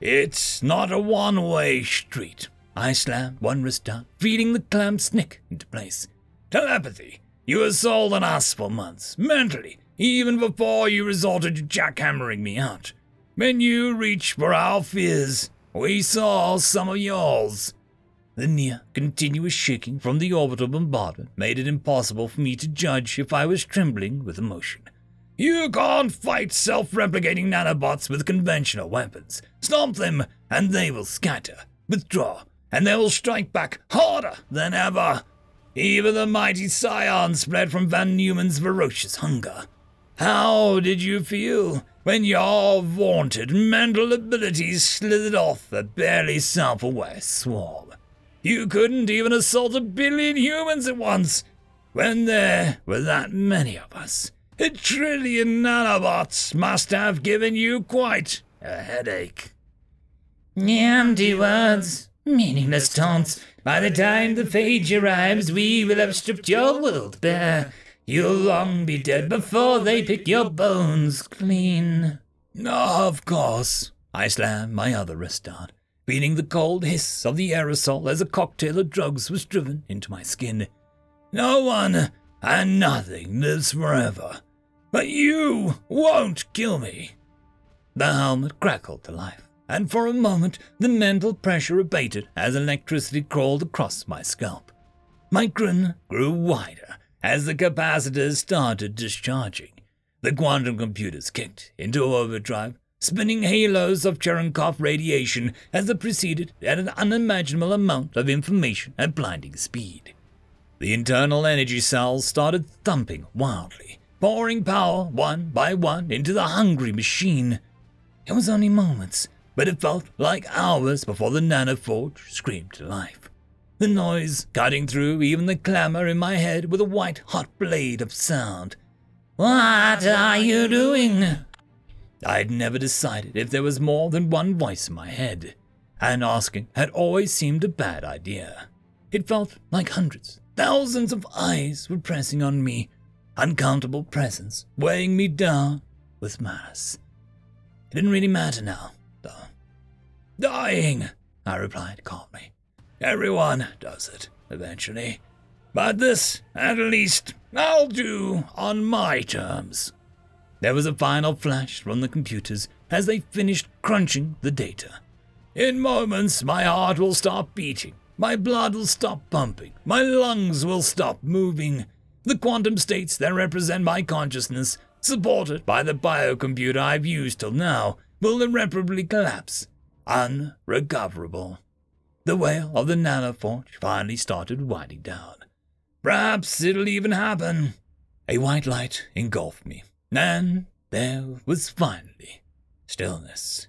[SPEAKER 3] It's not a one way street. I slammed one wrist down, feeding the clamp snick into place. Telepathy. You assaulted us for months, mentally, even before you resorted to jackhammering me out. When you reached for our fears, we saw some of yours. The near continuous shaking from the orbital bombardment made it impossible for me to judge if I was trembling with emotion. You can't fight self replicating nanobots with conventional weapons. Stomp them, and they will scatter, withdraw, and they will strike back harder than ever. Even the mighty scions spread from von Neumann's ferocious hunger. How did you feel when your vaunted mental abilities slithered off a barely self aware swarm? You couldn't even assault a billion humans at once when there were that many of us. A trillion nanobots must have given you quite a headache.
[SPEAKER 5] Empty words, meaningless taunts. By the time the phage arrives, we will have stripped your world bare. You'll long be dead before they pick your bones clean.
[SPEAKER 3] Of course. I slammed my other wrist down, feeling the cold hiss of the aerosol as a cocktail of drugs was driven into my skin. No one and nothing lives forever. But you won't kill me. The helmet crackled to life, and for a moment the mental pressure abated as electricity crawled across my scalp. My grin grew wider as the capacitors started discharging. The quantum computers kicked into overdrive, spinning halos of Cherenkov radiation as it proceeded at an unimaginable amount of information at blinding speed. The internal energy cells started thumping wildly, pouring power one by one into the hungry machine. It was only moments, but it felt like hours before the nanoforge screamed to life. The noise cutting through even the clamor in my head with a white hot blade of sound.
[SPEAKER 5] What are you doing?
[SPEAKER 3] I'd never decided if there was more than one voice in my head, and asking had always seemed a bad idea. It felt like hundreds, thousands of eyes were pressing on me, uncountable presence weighing me down with mass. It didn't really matter now, though. Dying, I replied calmly. Everyone does it, eventually. But this, at least, I'll do on my terms.
[SPEAKER 2] There was a final flash from the computers as they finished crunching the data.
[SPEAKER 3] In moments, my heart will stop beating, my blood will stop pumping, my lungs will stop moving. The quantum states that represent my consciousness, supported by the biocomputer I've used till now, will irreparably collapse. Unrecoverable. The wail of the nanoforge finally started winding down. Perhaps it'll even happen.
[SPEAKER 2] A white light engulfed me, and there was finally stillness.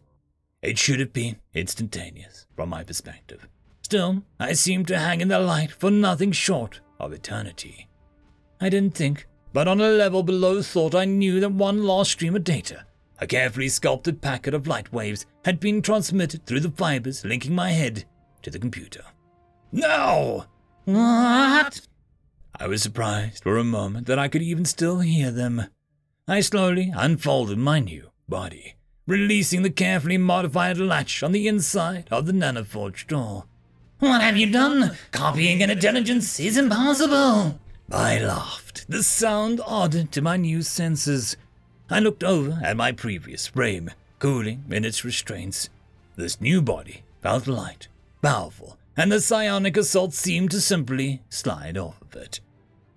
[SPEAKER 2] It should have been instantaneous from my perspective. Still, I seemed to hang in the light for nothing short of eternity. I didn't think, but on a level below thought I knew that one last stream of data, a carefully sculpted packet of light waves, had been transmitted through the fibers linking my head to the computer.
[SPEAKER 3] No!
[SPEAKER 5] What?
[SPEAKER 2] I was surprised for a moment that I could even still hear them. I slowly unfolded my new body releasing the carefully modified latch on the inside of the nanoforge door.
[SPEAKER 5] What have you done? Copying an intelligence is impossible.
[SPEAKER 2] I laughed, the sound odd to my new senses. I looked over at my previous frame, cooling in its restraints. This new body felt light, powerful, and the psionic assault seemed to simply slide off of it.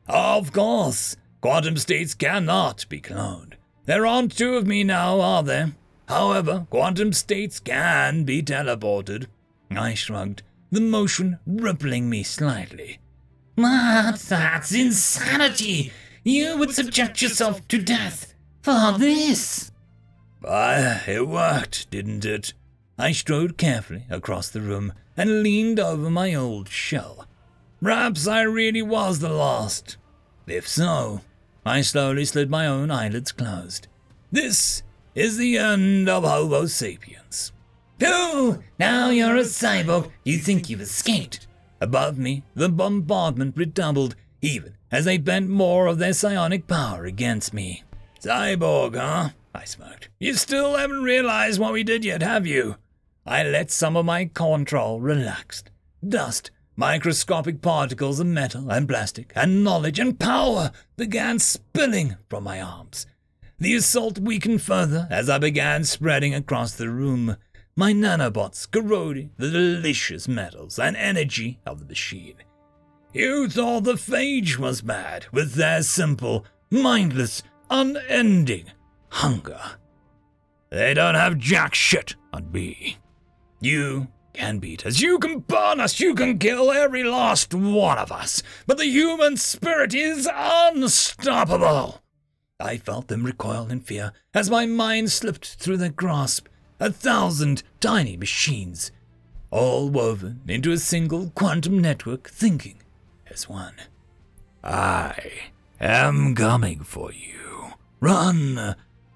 [SPEAKER 2] Of course, quantum states cannot be cloned. There aren't two of me now, are there? However, quantum states can be teleported. I shrugged, the motion rippling me slightly.
[SPEAKER 5] But that's insanity! You would subject yourself to death for this!
[SPEAKER 2] But it worked, didn't it? I strode carefully across the room and leaned over my old shell. Perhaps I really was the last. If so, I slowly slid my own eyelids closed. This is the end of Homo sapiens.
[SPEAKER 5] Oh, now you're a cyborg. You think you've escaped.
[SPEAKER 2] Above me, the bombardment redoubled, even as they bent more of their psionic power against me.
[SPEAKER 3] Cyborg, huh? I smirked. You still haven't realized what we did yet, have you?
[SPEAKER 2] I let some of my control relax. Dust, microscopic particles of metal and plastic, and knowledge and power began spilling from my arms. The assault weakened further as I began spreading across the room, my nanobots corroding the delicious metals and energy of the machine. You thought the phage was bad with their simple, mindless, unending hunger. They don't have jack shit on me. You can beat us, you can burn us, you can kill every last one of us, but the human spirit is unstoppable. I felt them recoil in fear as my mind slipped through their grasp. A thousand tiny machines, all woven into a single quantum network, thinking as one. I am coming for you. Run,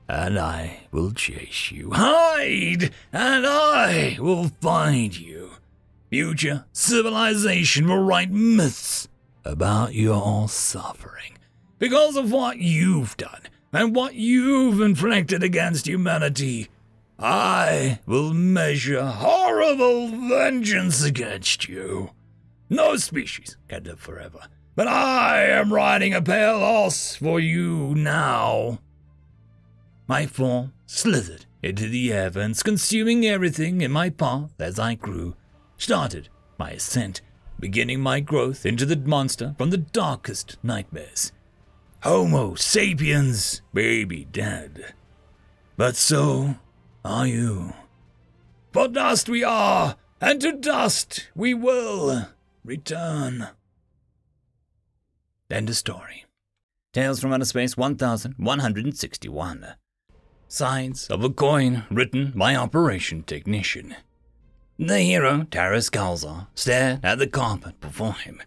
[SPEAKER 2] and I will chase you. Hide, and I will find you. Future civilization will write myths about your suffering because of what you've done and what you've inflicted against humanity. I will measure horrible vengeance against you. No species can live forever, but I am riding a pale horse for you now. My form slithered into the heavens, consuming everything in my path as I grew, started my ascent, beginning my growth into the monster from the darkest nightmares. Homo sapiens be dead, but so are you. For dust we are, and to dust we will return. End of story. Tales from Outer Space 1161. Signs of a coin written by Operation Technician. The hero, Taras Kalzar, stared at the carpet before him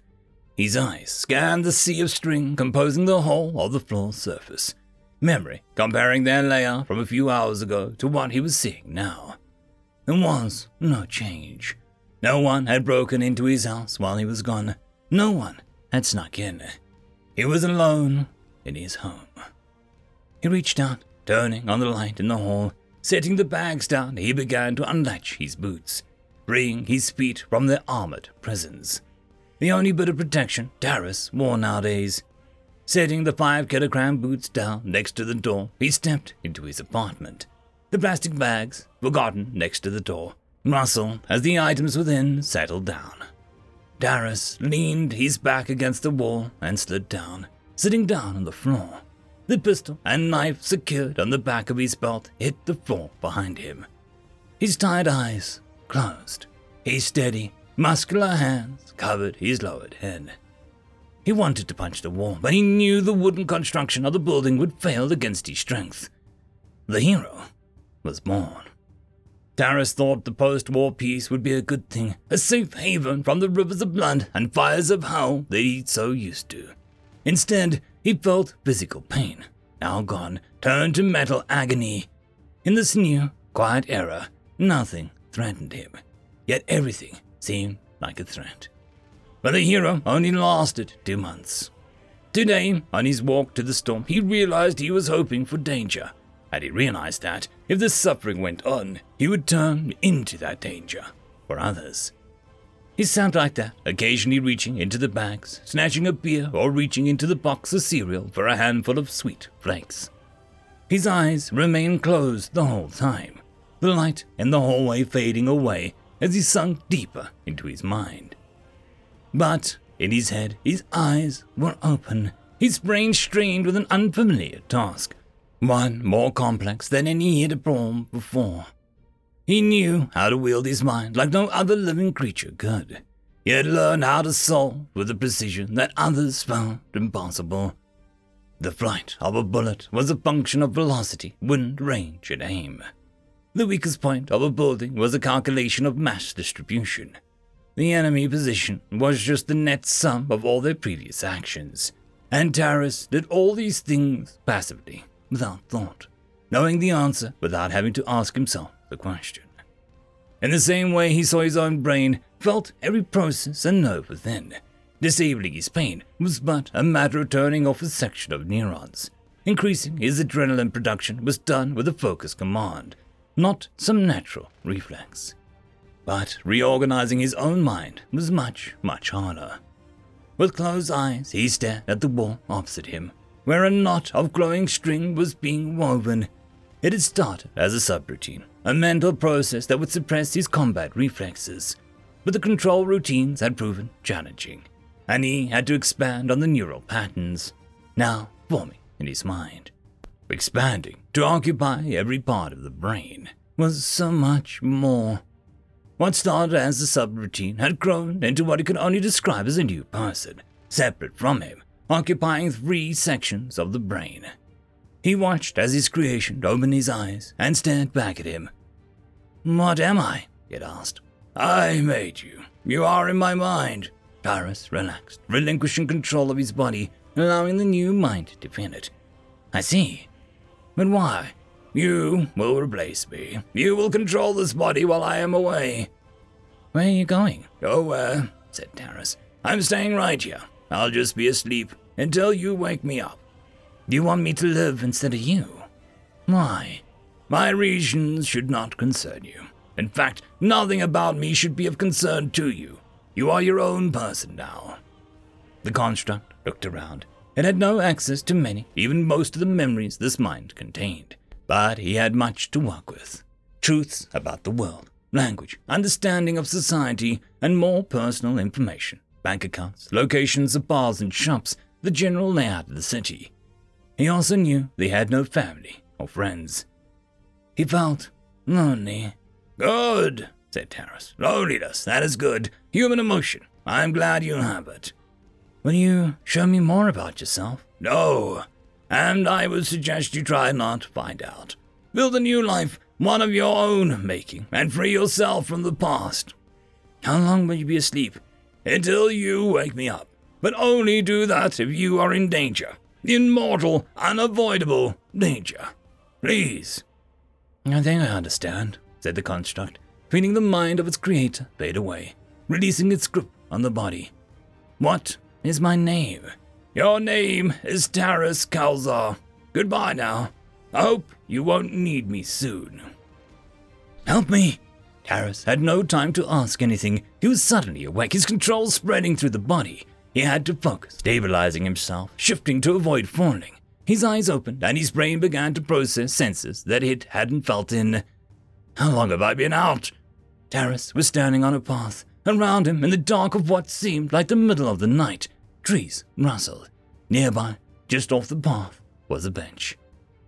[SPEAKER 2] his eyes scanned the sea of string composing the whole of the floor surface, memory comparing their layout from a few hours ago to what he was seeing now. There was no change. No one had broken into his house while he was gone. No one had snuck in. He was alone in his home. He reached out, turning on the light in the hall. Setting the bags down, he began to unlatch his boots, freeing his feet from their armored presence.
[SPEAKER 3] the only bit of protection Taras wore nowadays. Setting the five kilogram boots down next to the door, he stepped into his apartment. The plastic bags forgotten next to the door rustled as the items within settled down. Taras leaned his back against the wall and slid down, sitting down on the floor. The pistol and knife secured on the back of his belt hit the floor behind him. His tired eyes closed. His steady, muscular hands covered his lowered head. He wanted to punch the wall, but he knew the wooden construction of the building would fail against his strength. The hero was born. Taras thought the post war peace would be a good thing, a safe haven from the rivers of blood and fires of hell that he'd so used to. Instead, he felt physical pain, now gone, turned to mental agony. In this new, quiet era, nothing threatened him, yet everything seemed like a threat. But the hero only lasted two months. Today, on his walk to the storm, he realized he was hoping for danger, Had he realized that, if the suffering went on, he would turn into that danger for others. He sat like that, occasionally reaching into the bags, snatching a beer, or reaching into the box of cereal for a handful of sweet flakes. His eyes remained closed the whole time, the light in the hallway fading away as he sunk deeper into his mind. But in his head, his eyes were open, his brain strained with an unfamiliar task one more complex than any he had performed before. He knew how to wield his mind like no other living creature could. He had learned how to solve with a precision that others found impossible. The flight of a bullet was a function of velocity, wind, range, and aim. The weakest point of a building was a calculation of mass distribution. The enemy position was just the net sum of all their previous actions, and Taras did all these things passively without thought, knowing the answer without having to ask himself the question. In the same way he saw his own brain, felt every process and nerve within. Disabling his pain was but a matter of turning off a section of neurons. Increasing his adrenaline production was done with a focused command, not some natural reflex. But reorganizing his own mind was much, much harder. With closed eyes, he stared at the wall opposite him, where a knot of glowing string was being woven. It had started as a subroutine, a mental process that would suppress his combat reflexes, but the control routines had proven challenging, and he had to expand on the neural patterns, now forming in his mind. Expanding to occupy every part of the brain was so much more. What started as a subroutine had grown into what he could only describe as a new person, separate from him, occupying three sections of the brain. He watched as his creation opened his eyes and stared back at him. What am I? he asked. I made you. You are in my mind. Taras relaxed, relinquishing control of his body, allowing the new mind to fill it. I see. But why? You will replace me. You will control this body while I am away. Where are you going? Nowhere, said Taras. I'm staying right here. I'll just be asleep until you wake me up. Do you want me to live instead of you? Why? My reasons should not concern you. In fact, nothing about me should be of concern to you. You are your own person now. The construct looked around. It had no access to many, even most of the memories this mind contained. But he had much to work with truths about the world, language, understanding of society, and more personal information bank accounts, locations of bars and shops, the general layout of the city. He also knew they had no family or friends. He felt lonely. Good, said Taras. Loneliness, that is good. Human emotion. I'm glad you have it. Will you show me more about yourself? No, and I would suggest you try not to find out. Build a new life, one of your own making, and free yourself from the past. How long will you be asleep? until you wake me up. But only do that if you are in danger. In mortal, unavoidable danger. Please. I think I understand, said the construct, feeling the mind of its creator fade away, releasing its grip on the body. What is my name? Your name is Taras Kalzar. Goodbye now. I hope you won't need me soon. Help me,
[SPEAKER 2] Taras had no time to ask anything. He was suddenly awake, his control spreading through the body. He had to focus, stabilizing himself, shifting to avoid falling. His eyes opened, and his brain began to process senses that it hadn't felt in. How long have I been out? Taras was standing on a path. Around him, in the dark of what seemed like the middle of the night, trees rustled. Nearby, just off the path, was a bench.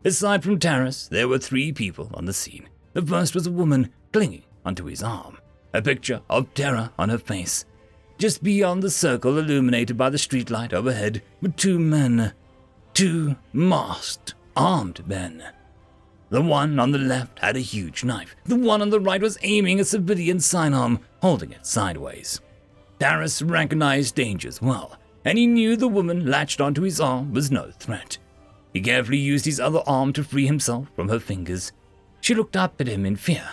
[SPEAKER 2] Aside from Taras, there were three people on the scene. The first was a woman clinging onto his arm, a picture of terror on her face. Just beyond the circle illuminated by the streetlight overhead were two men, two masked, armed men. The one on the left had a huge knife. The one on the right was aiming a civilian sidearm, holding it sideways. Taras recognized dangers well, and he knew the woman latched onto his arm was no threat. He carefully used his other arm to free himself from her fingers. She looked up at him in fear,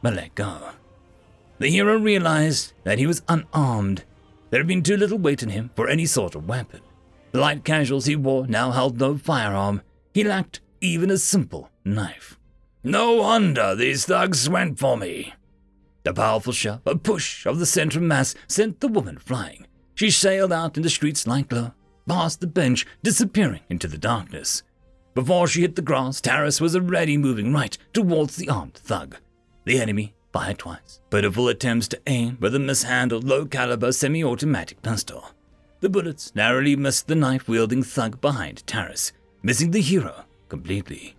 [SPEAKER 2] but let go. The hero realized that he was unarmed. There had been too little weight in him for any sort of weapon. The light casuals he wore now held no firearm. He lacked even a simple knife. No wonder these thugs went for me. The powerful shove, a push of the central mass sent the woman flying. She sailed out in the street's light glow, past the bench, disappearing into the darkness. Before she hit the grass, Taras was already moving right towards the armed thug. The enemy fired twice, pitiful attempts to aim with a mishandled low caliber semi automatic pistol. The bullets narrowly missed the knife wielding thug behind Taras, missing the hero completely.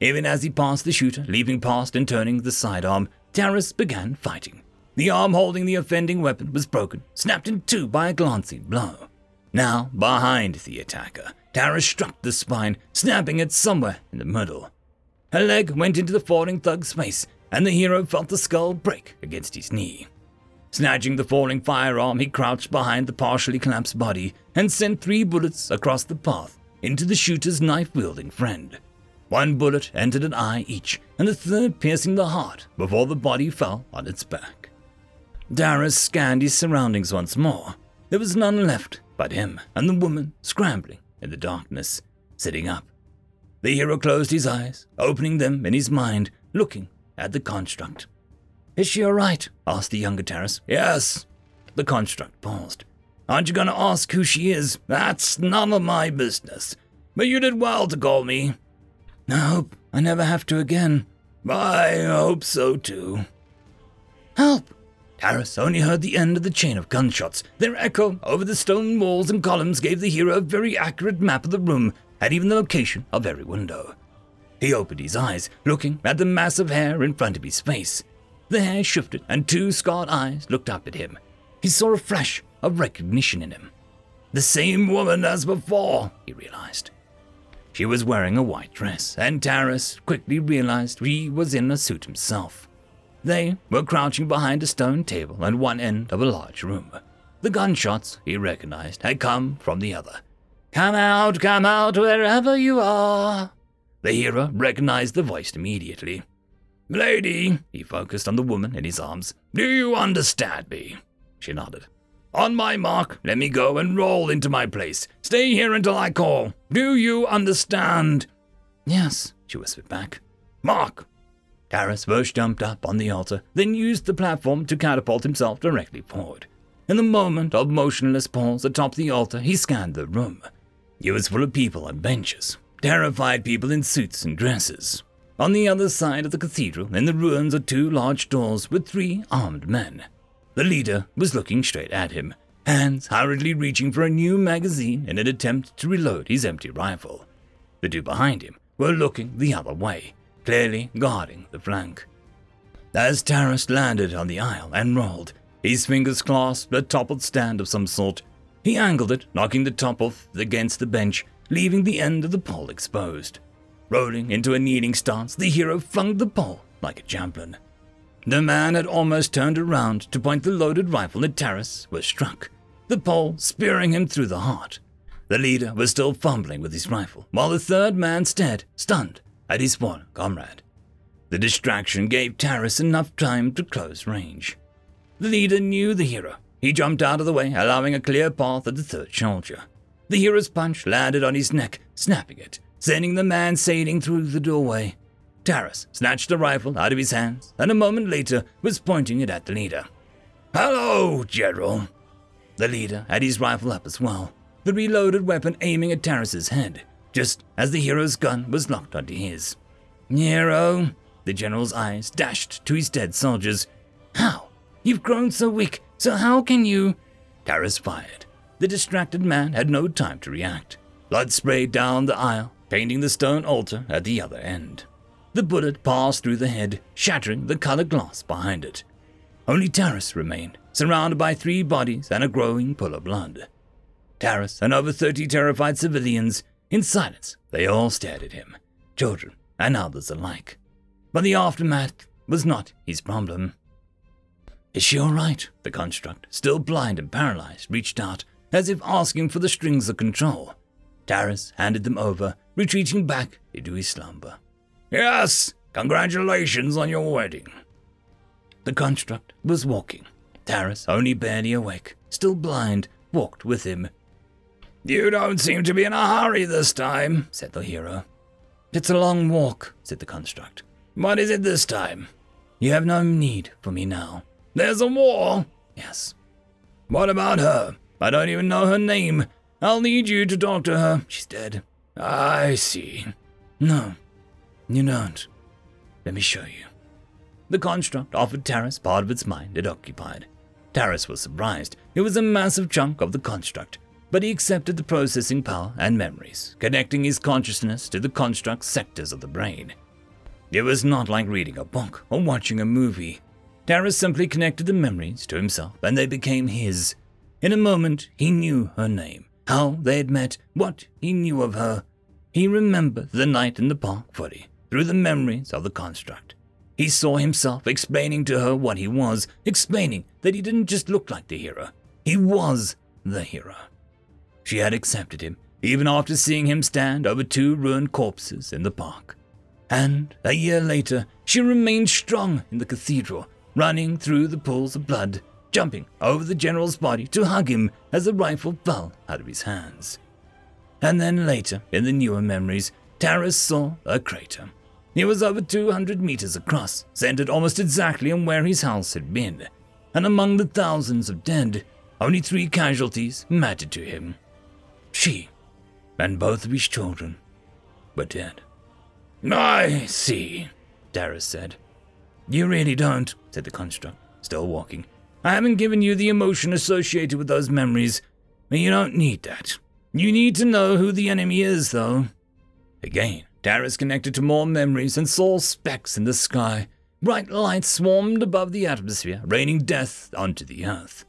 [SPEAKER 2] Even as he passed the shooter, leaping past and turning the sidearm, Taras began fighting. The arm holding the offending weapon was broken, snapped in two by a glancing blow. Now, behind the attacker, Taras struck the spine, snapping it somewhere in the middle. Her leg went into the falling thug's face, and the hero felt the skull break against his knee. Snatching the falling firearm, he crouched behind the partially collapsed body and sent three bullets across the path into the shooter's knife wielding friend. One bullet entered an eye each, and the third piercing the heart before the body fell on its back. Taras scanned his surroundings once more. There was none left but him and the woman scrambling in the darkness, sitting up. The hero closed his eyes, opening them in his mind, looking at the construct. Is she all right? asked the younger Taras. Yes. The construct paused. Aren't you going to ask who she is? That's none of my business. But you did well to call me. I hope I never have to again. I hope so too. Help! Taras only heard the end of the chain of gunshots. Their echo over the stone walls and columns gave the hero a very accurate map of the room and even the location of every window. He opened his eyes, looking at the mass of hair in front of his face. The hair shifted, and two scarred eyes looked up at him. He saw a flash of recognition in him. The same woman as before, he realized. She was wearing a white dress, and Taras quickly realized he was in a suit himself. They were crouching behind a stone table at one end of a large room. The gunshots, he recognized, had come from the other. Come out, come out, wherever you are. The hero recognized the voice immediately. Lady, he focused on the woman in his arms, do you understand me? She nodded. On my mark, let me go and roll into my place. Stay here until I call. Do you understand? Yes, she whispered back. Mark. Taras first jumped up on the altar, then used the platform to catapult himself directly forward. In the moment of motionless pause atop the altar, he scanned the room. It was full of people on benches, terrified people in suits and dresses. On the other side of the cathedral, in the ruins of two large doors, were three armed men. The leader was looking straight at him, hands hurriedly reaching for a new magazine in an attempt to reload his empty rifle. The two behind him were looking the other way, clearly guarding the flank. As Taras landed on the aisle and rolled, his fingers clasped a toppled stand of some sort, he angled it, knocking the top off against the bench, leaving the end of the pole exposed. Rolling into a kneeling stance, the hero flung the pole like a javelin. The man had almost turned around to point the loaded rifle at Taras was struck, the pole spearing him through the heart. The leader was still fumbling with his rifle, while the third man stared, stunned, at his fallen comrade. The distraction gave Taras enough time to close range. The leader knew the hero. He jumped out of the way, allowing a clear path at the third soldier. The hero's punch landed on his neck, snapping it, sending the man sailing through the doorway. Taras snatched the rifle out of his hands and a moment later was pointing it at the leader. Hello, General. The leader had his rifle up as well, the reloaded weapon aiming at Taras's head, just as the hero's gun was locked onto his. Hero, the general's eyes dashed to his dead soldiers. How? You've grown so weak, so how can you? Taras fired. The distracted man had no time to react. Blood sprayed down the aisle, painting the stone altar at the other end. The bullet passed through the head, shattering the colored glass behind it. Only Taras remained, surrounded by three bodies and a growing pool of blood. Taras and over thirty terrified civilians. In silence, they all stared at him, children and others alike. But the aftermath was not his problem. Is she all right? The construct, still blind and paralyzed, reached out, as if asking for the strings of control. Taras handed them over, retreating back into his slumber. Yes, congratulations on your wedding. The construct was walking. Taras, only barely awake, still blind, walked with him. You don't seem to be in a hurry this time, said the hero. It's a long walk, said the construct. What is it this time? You have no need for me now. There's a war? Yes. What about her? I don't even know her name. I'll need you to talk to her. She's dead. I see. No, you don't. Let me show you. The construct offered Taras part of its mind it occupied. Taras was surprised. It was a massive chunk of the construct, but he accepted the processing power and memories, connecting his consciousness to the construct's sectors of the brain. It was not like reading a book or watching a movie. Taras simply connected the memories to himself, and they became his. In a moment, he knew her name, how they had met, what he knew of her. He remembered the night in the park fully, through the memories of the construct. He saw himself explaining to her what he was, explaining that he didn't just look like the hero, he was the hero. She had accepted him, even after seeing him stand over two ruined corpses in the park. And a year later, she remained strong in the cathedral, running through the pools of blood, jumping over the general's body to hug him as the rifle fell out of his hands. And then later, in the newer memories, Taras saw a crater. It was over 200 meters across, centered almost exactly on where his house had been. And among the thousands of dead, only three casualties mattered to him. She and both of his children were dead. I see, Taras said. You really don't, said the construct, still walking. I haven't given you the emotion associated with those memories, but you don't need that. You need to know who the enemy is, though. Again, Taras connected to more memories and saw specks in the sky. Bright lights swarmed above the atmosphere, raining death onto the earth.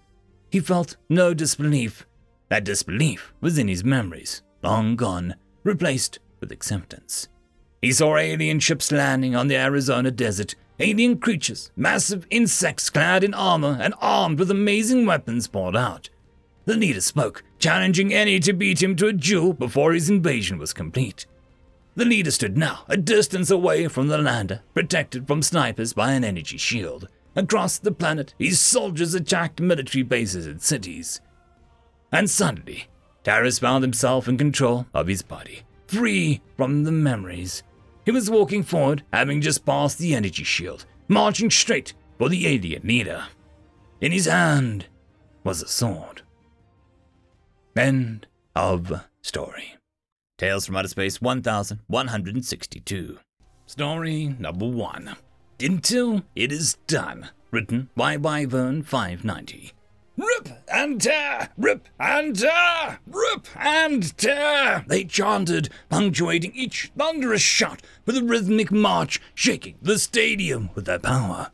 [SPEAKER 2] He felt no disbelief. That disbelief was in his memories, long gone, replaced with acceptance. He saw alien ships landing on the Arizona desert, alien creatures, massive insects clad in armor and armed with amazing weapons poured out. The leader spoke, challenging any to beat him to a duel before his invasion was complete. The leader stood now, a distance away from the lander, protected from snipers by an energy shield. Across the planet, his soldiers attacked military bases and cities. And suddenly, Taras found himself in control of his body, free from the memories. He was walking forward, having just passed the energy shield, marching straight for the alien leader. In his hand was a sword. End of story. Tales from Outer Space 1162. Story number one. Until It Is Done. Written by Wyvern 590. Rip and tear! Rip and tear! Rip and tear! They chanted, punctuating each thunderous shot with a rhythmic march, shaking the stadium with their power.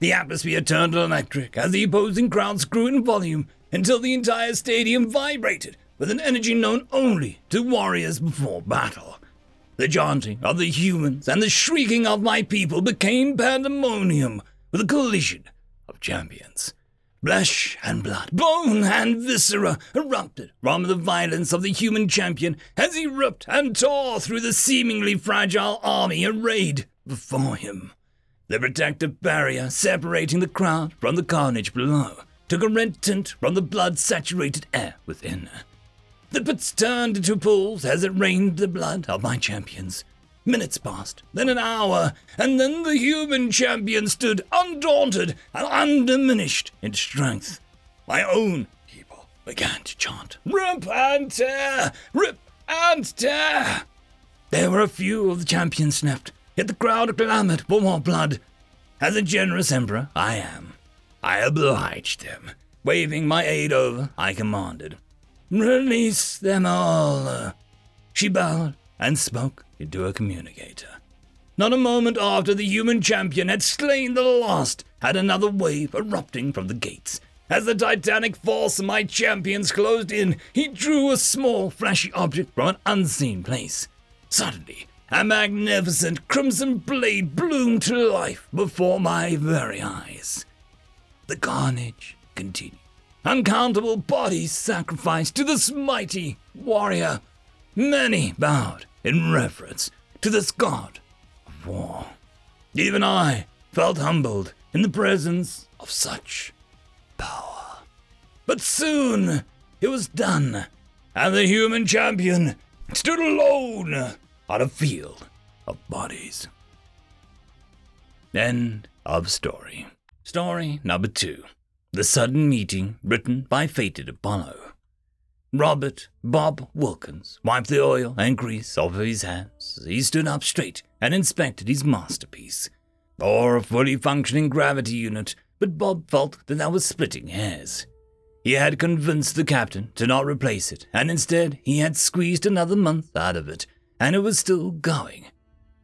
[SPEAKER 2] The atmosphere turned electric as the opposing crowds grew in volume until the entire stadium vibrated with an energy known only to warriors before battle. The chanting of the humans and the shrieking of my people became pandemonium with a collision of champions. Flesh and blood, bone and viscera erupted from the violence of the human champion as he ripped and tore through the seemingly fragile army arrayed before him. The protective barrier separating the crowd from the carnage below took a red tint from the blood saturated air within. The pits turned into pools as it rained the blood of my champions.
[SPEAKER 3] Minutes passed, then an hour, and then the human champion stood undaunted and undiminished in strength. My own people began to chant, Rip and tear! Rip and tear! There were a few of the champions snapped, yet the crowd clamored for more blood. As a generous emperor I am, I obliged them. Waving my aide over, I commanded, Release them all. She bowed and spoke into a communicator. Not a moment after the human champion had slain the last, had another wave erupting from the gates. As the titanic force of my champions closed in, he drew a small, flashy object from an unseen place. Suddenly, a magnificent crimson blade bloomed to life before my very eyes. The carnage continued. Uncountable bodies sacrificed to this mighty warrior. Many bowed in reverence to this god of war. Even I felt humbled in the presence of such power. But soon it was done, and the human champion stood alone on a field of bodies. End of story. Story number two The Sudden Meeting, written by Fated Apollo. Robert Bob Wilkins wiped the oil and grease off of his hands. as He stood up straight and inspected his masterpiece. Or a fully functioning gravity unit, but Bob felt that that was splitting hairs. He had convinced the captain to not replace it, and instead he had squeezed another month out of it, and it was still going.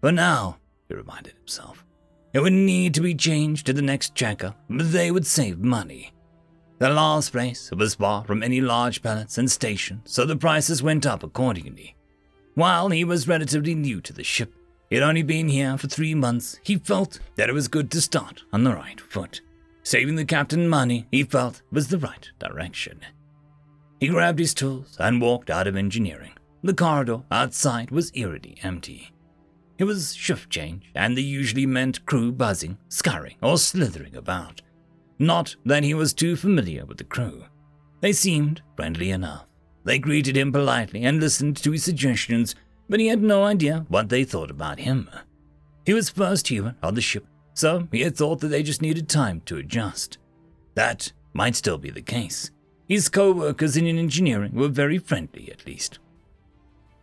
[SPEAKER 3] But now, he reminded himself, it would need to be changed to the next checkup, but they would save money. The last place was far from any large palace and station, so the prices went up accordingly. While he was relatively new to the ship, he had only been here for three months, he felt that it was good to start on the right foot. Saving the captain money, he felt, was the right direction. He grabbed his tools and walked out of engineering. The corridor outside was eerily empty. It was shift change, and the usually meant crew buzzing, scurrying, or slithering about. Not that he was too familiar with the crew. They seemed friendly enough. They greeted him politely and listened to his suggestions, but he had no idea what they thought about him. He was first human on the ship, so he had thought that they just needed time to adjust. That might still be the case. His co workers in engineering were very friendly, at least.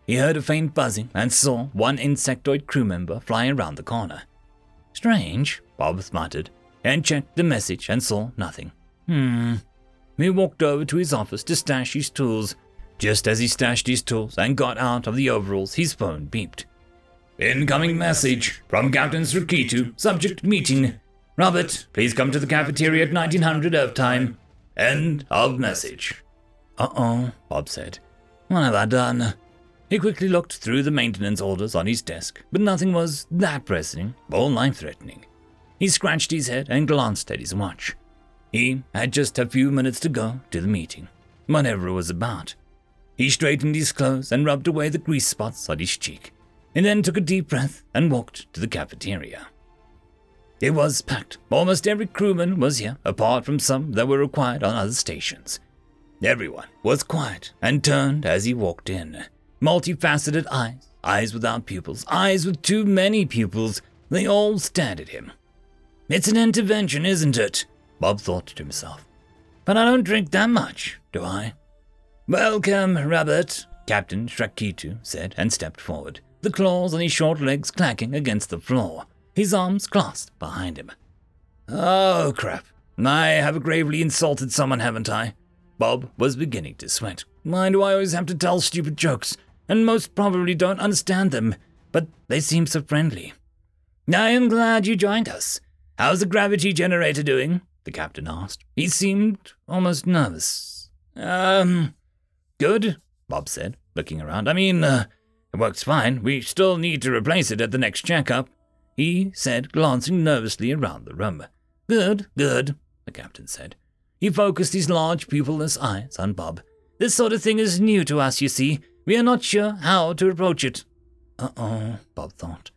[SPEAKER 3] He heard a faint buzzing and saw one insectoid crew member fly around the corner. Strange, Bob muttered, and checked the message and saw nothing. Hmm. He walked over to his office to stash his tools. Just as he stashed his tools and got out of the overalls, his phone beeped. Incoming message from Captain Srakitu, subject meeting. Robert, please come to the cafeteria at 1900 Earth time. End of message. Uh oh, Bob said. What have I done? He quickly looked through the maintenance orders on his desk, but nothing was that pressing or life threatening. He scratched his head and glanced at his watch. He had just a few minutes to go to the meeting, whatever it was about. He straightened his clothes and rubbed away the grease spots on his cheek, and then took a deep breath and walked to the cafeteria. It was packed. Almost every crewman was here, apart from some that were required on other stations. Everyone was quiet and turned as he walked in. Multifaceted eyes, eyes without pupils, eyes with too many pupils, they all stared at him. It's an intervention, isn't it? Bob thought to himself. But I don't drink that much, do I? Welcome, Rabbit, Captain Shrakitu said and stepped forward, the claws on his short legs clacking against the floor, his arms clasped behind him. Oh, crap. I have gravely insulted someone, haven't I? Bob was beginning to sweat. Why do I always have to tell stupid jokes? And most probably don't understand them, but they seem so friendly. I am glad you joined us. How's the gravity generator doing? the captain asked. He seemed almost nervous. Um, good, Bob said, looking around. I mean, uh, it works fine. We still need to replace it at the next checkup, he said, glancing nervously around the room. Good, good, the captain said. He focused his large pupilless eyes on Bob. This sort of thing is new to us, you see. We are not sure how to approach it. Uh oh, Bob thought.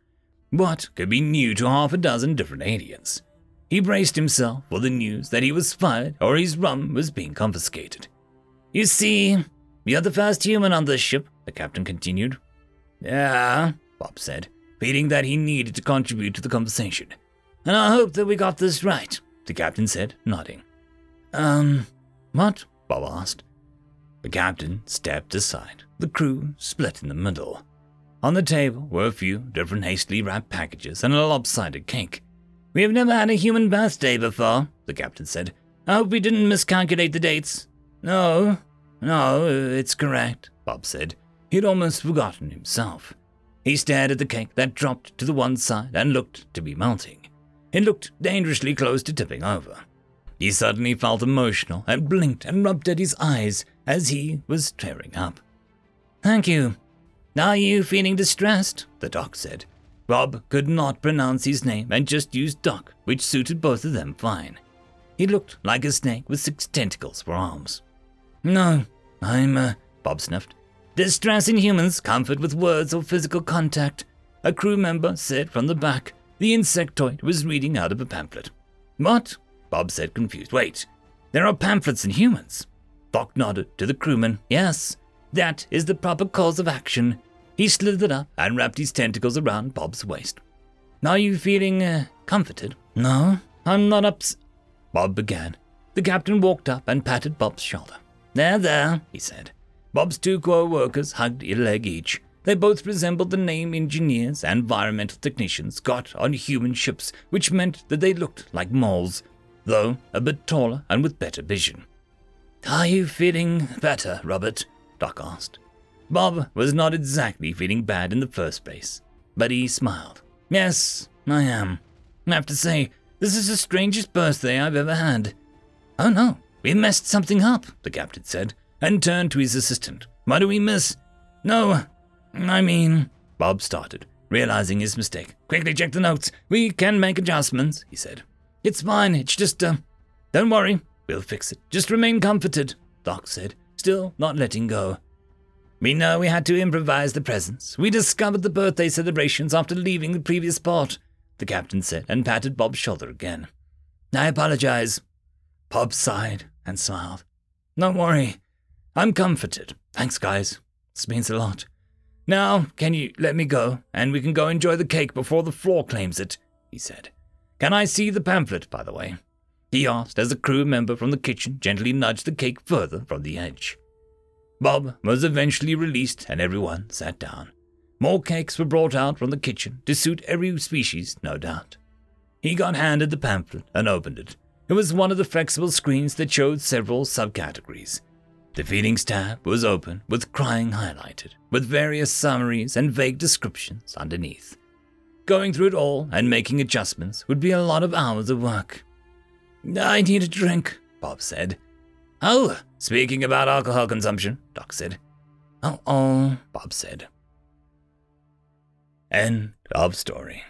[SPEAKER 3] What could be new to half a dozen different aliens? He braced himself for the news that he was fired or his rum was being confiscated. You see, you're the first human on this ship, the captain continued. Yeah, Bob said. feeling that he needed to contribute to the conversation. And I hope that we got this right, the captain said, nodding. Um, what? Bob asked. The captain stepped aside. The crew split in the middle. On the table were a few different hastily wrapped packages and a lopsided cake. We have never had a human birthday before, the captain said. I hope we didn't miscalculate the dates. No, no, it's correct, Bob said. He'd almost forgotten himself. He stared at the cake that dropped to the one side and looked to be melting. It looked dangerously close to tipping over. He suddenly felt emotional and blinked and rubbed at his eyes as he was tearing up. Thank you. Are you feeling distressed? The doc said. Bob could not pronounce his name and just used Doc, which suited both of them fine. He looked like a snake with six tentacles for arms. No, I'm, uh, Bob sniffed. Distress in humans, comfort with words or physical contact. A crew member said from the back. The insectoid was reading out of a pamphlet. What? Bob said, confused. Wait, there are pamphlets in humans. Doc nodded to the crewman. Yes, that is the proper course of action. He slithered up and wrapped his tentacles around Bob's waist. Are you feeling uh, comforted? No, I'm not ups. Bob began. The captain walked up and patted Bob's shoulder. There, there, he said. Bob's two co-workers hugged a leg each. They both resembled the name engineers and environmental technicians got on human ships, which meant that they looked like moles, though a bit taller and with better vision. Are you feeling better, Robert? Doc asked. Bob was not exactly feeling bad in the first place, but he smiled. Yes, I am. I have to say, this is the strangest birthday I've ever had. Oh no, we messed something up, the captain said, and turned to his assistant. What do we miss? No, I mean, Bob started, realizing his mistake. Quickly check the notes. We can make adjustments, he said. It's fine, it's just, uh, don't worry, we'll fix it. Just remain comforted, Doc said, still not letting go. We know we had to improvise the presents. We discovered the birthday celebrations after leaving the previous spot, the captain said, and patted Bob's shoulder again. I apologize. Bob sighed and smiled. Don't worry. I'm comforted. Thanks, guys. This means a lot. Now, can you let me go, and we can go enjoy the cake before the floor claims it? he said. Can I see the pamphlet, by the way? He asked as a crew member from the kitchen gently nudged the cake further from the edge. Bob was eventually released and everyone sat down. More cakes were brought out from the kitchen to suit every species, no doubt. He got handed the pamphlet and opened it. It was one of the flexible screens that showed several subcategories. The feelings tab was open with crying highlighted, with various summaries and vague descriptions underneath. Going through it all and making adjustments would be a lot of hours of work. I need a drink, Bob said. Oh, speaking about alcohol consumption, Doc said. Oh, oh, Bob said. End of story.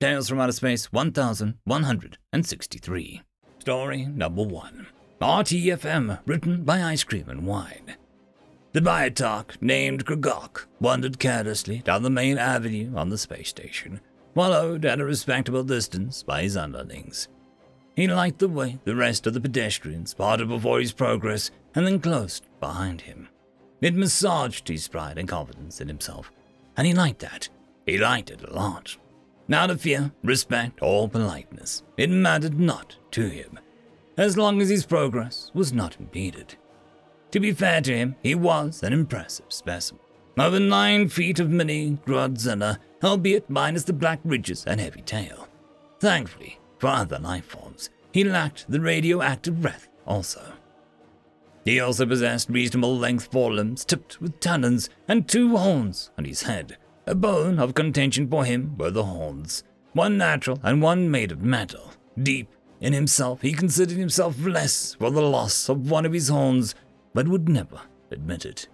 [SPEAKER 3] Tales from Outer Space 1163. Story number one. RTFM, written by Ice Cream and Wine. The Biotarch, named Kragok, wandered carelessly down the main avenue on the space station, followed at a respectable distance by his underlings. He liked the way the rest of the pedestrians parted before his progress and then closed behind him. It massaged his pride and confidence in himself, and he liked that. He liked it a lot. Out of fear, respect, or politeness, it mattered not to him, as long as his progress was not impeded. To be fair to him, he was an impressive specimen. Over nine feet of mini Grodzilla, albeit minus the black ridges and heavy tail. Thankfully, for other life forms. He lacked the radioactive breath also. He also possessed reasonable length forelimbs tipped with talons and two horns on his head. A bone of contention for him were the horns, one natural and one made of metal. Deep in himself, he considered himself less for the loss of one of his horns, but would never admit it.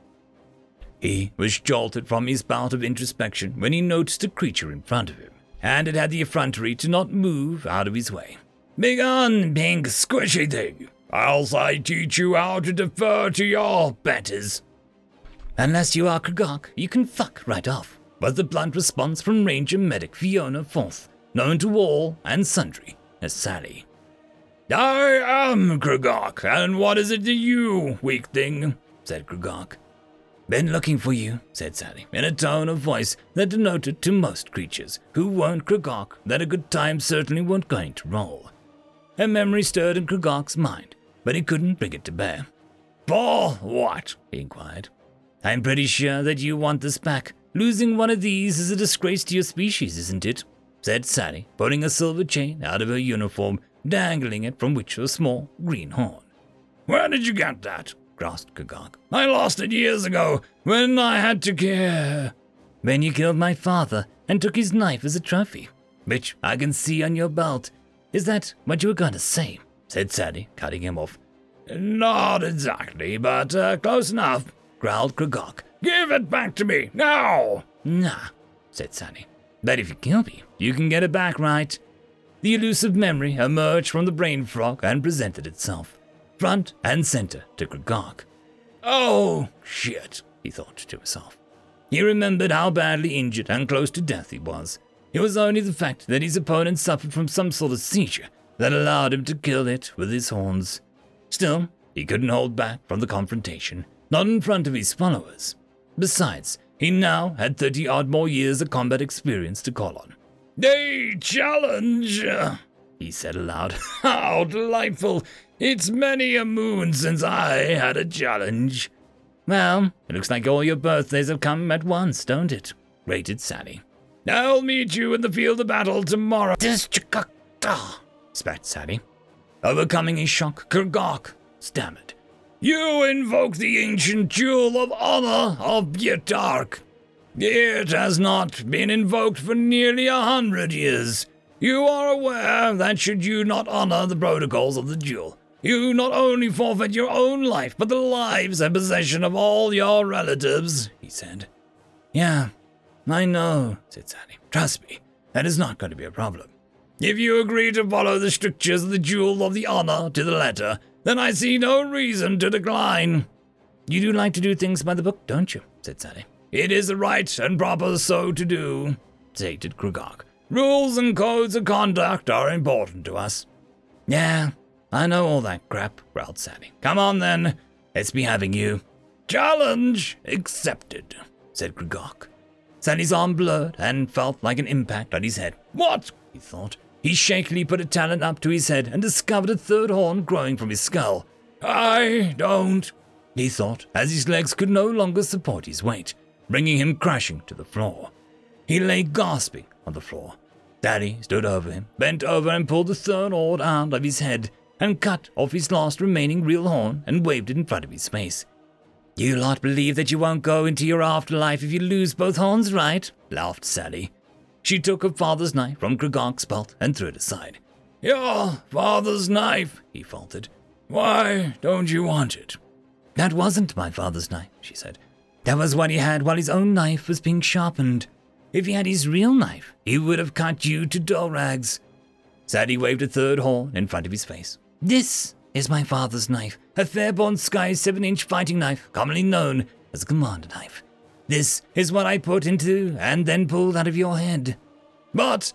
[SPEAKER 3] He was jolted from his bout of introspection when he noticed a creature in front of him and it had the effrontery to not move out of his way. Begone, pink squishy thing, else I teach you how to defer to your betters. Unless you are Kragok, you can fuck right off, was the blunt response from Ranger Medic Fiona Forth, known to all and sundry as Sally. I am Kragok, and what is it to you, weak thing? said Kragok.
[SPEAKER 2] Been looking for you, said Sally, in a tone of voice that denoted to most creatures who weren't Kragok that a good time certainly weren't going to roll. A memory stirred in Kragok's mind, but he couldn't bring it to bear. For what? he inquired. I'm pretty sure that you want this back. Losing one of these is a disgrace to your species, isn't it? said Sally, pulling a silver chain out of her uniform, dangling it from which was a small green horn. Where did you get that? Grasped Kragok. I lost it years ago when I had to care. When you killed my father and took his knife as a trophy, which I can see on your belt. Is that what you were going to say? said Sally, cutting him off. Not exactly, but uh, close enough, growled Kragok. Give it back to me, now! Nah, said Sally. But if you kill me, you can get it back, right? The elusive memory emerged from the brain frog and presented itself front and center to Kragok. Oh, shit, he thought to himself. He remembered how badly injured and close to death he was. It was only the fact that his opponent suffered from some sort of seizure that allowed him to kill it with his horns. Still, he couldn't hold back from the confrontation, not in front of his followers. Besides, he now had 30 odd more years of combat experience to call on. A challenge, he said aloud. How delightful! It's many a moon since I had a challenge. Well, it looks like all your birthdays have come at once, don't it? grated Sally. I'll meet you in the field of battle tomorrow. spat Sally. Overcoming his shock, Kragok stammered. You invoke the ancient jewel of honor of Bietark. It has not been invoked for nearly a hundred years. You are aware that should you not honor the protocols of the jewel, you not only forfeit your own life, but the lives and possession of all your relatives, he said. Yeah, I know, said Sally. Trust me, that is not going to be a problem. If you agree to follow the strictures of the Jewel of the Honor to the letter, then I see no reason to decline. You do like to do things by the book, don't you? said Sally. It is right and proper so to do, stated Kragok. Rules and codes of conduct are important to us. Yeah, I know all that crap, growled Sally. Come on then, let's be having you. Challenge accepted, said Kragok. Sally's arm blurred and felt like an impact on his head. What? he thought. He shakily put a talon up to his head and discovered a third horn growing from his skull. I don't, he thought, as his legs could no longer support his weight, bringing him crashing to the floor. He lay gasping on the floor. Daddy stood over him, bent over and pulled the third horn out of his head and cut off his last remaining real horn and waved it in front of his face. You lot believe that you won't go into your afterlife if you lose both horns, right? laughed Sally. She took her father's knife from Kragok's belt and threw it aside. Your father's knife, he faltered. Why don't you want it? That wasn't my father's knife, she said. That was what he had while his own knife was being sharpened. If he had his real knife, he would have cut you to dough rags. Sadie waved a third horn in front of his face. This is my father's knife, a Fairbairn-Sykes 7 inch fighting knife, commonly known as a commando knife. This is what I put into and then pulled out of your head. But,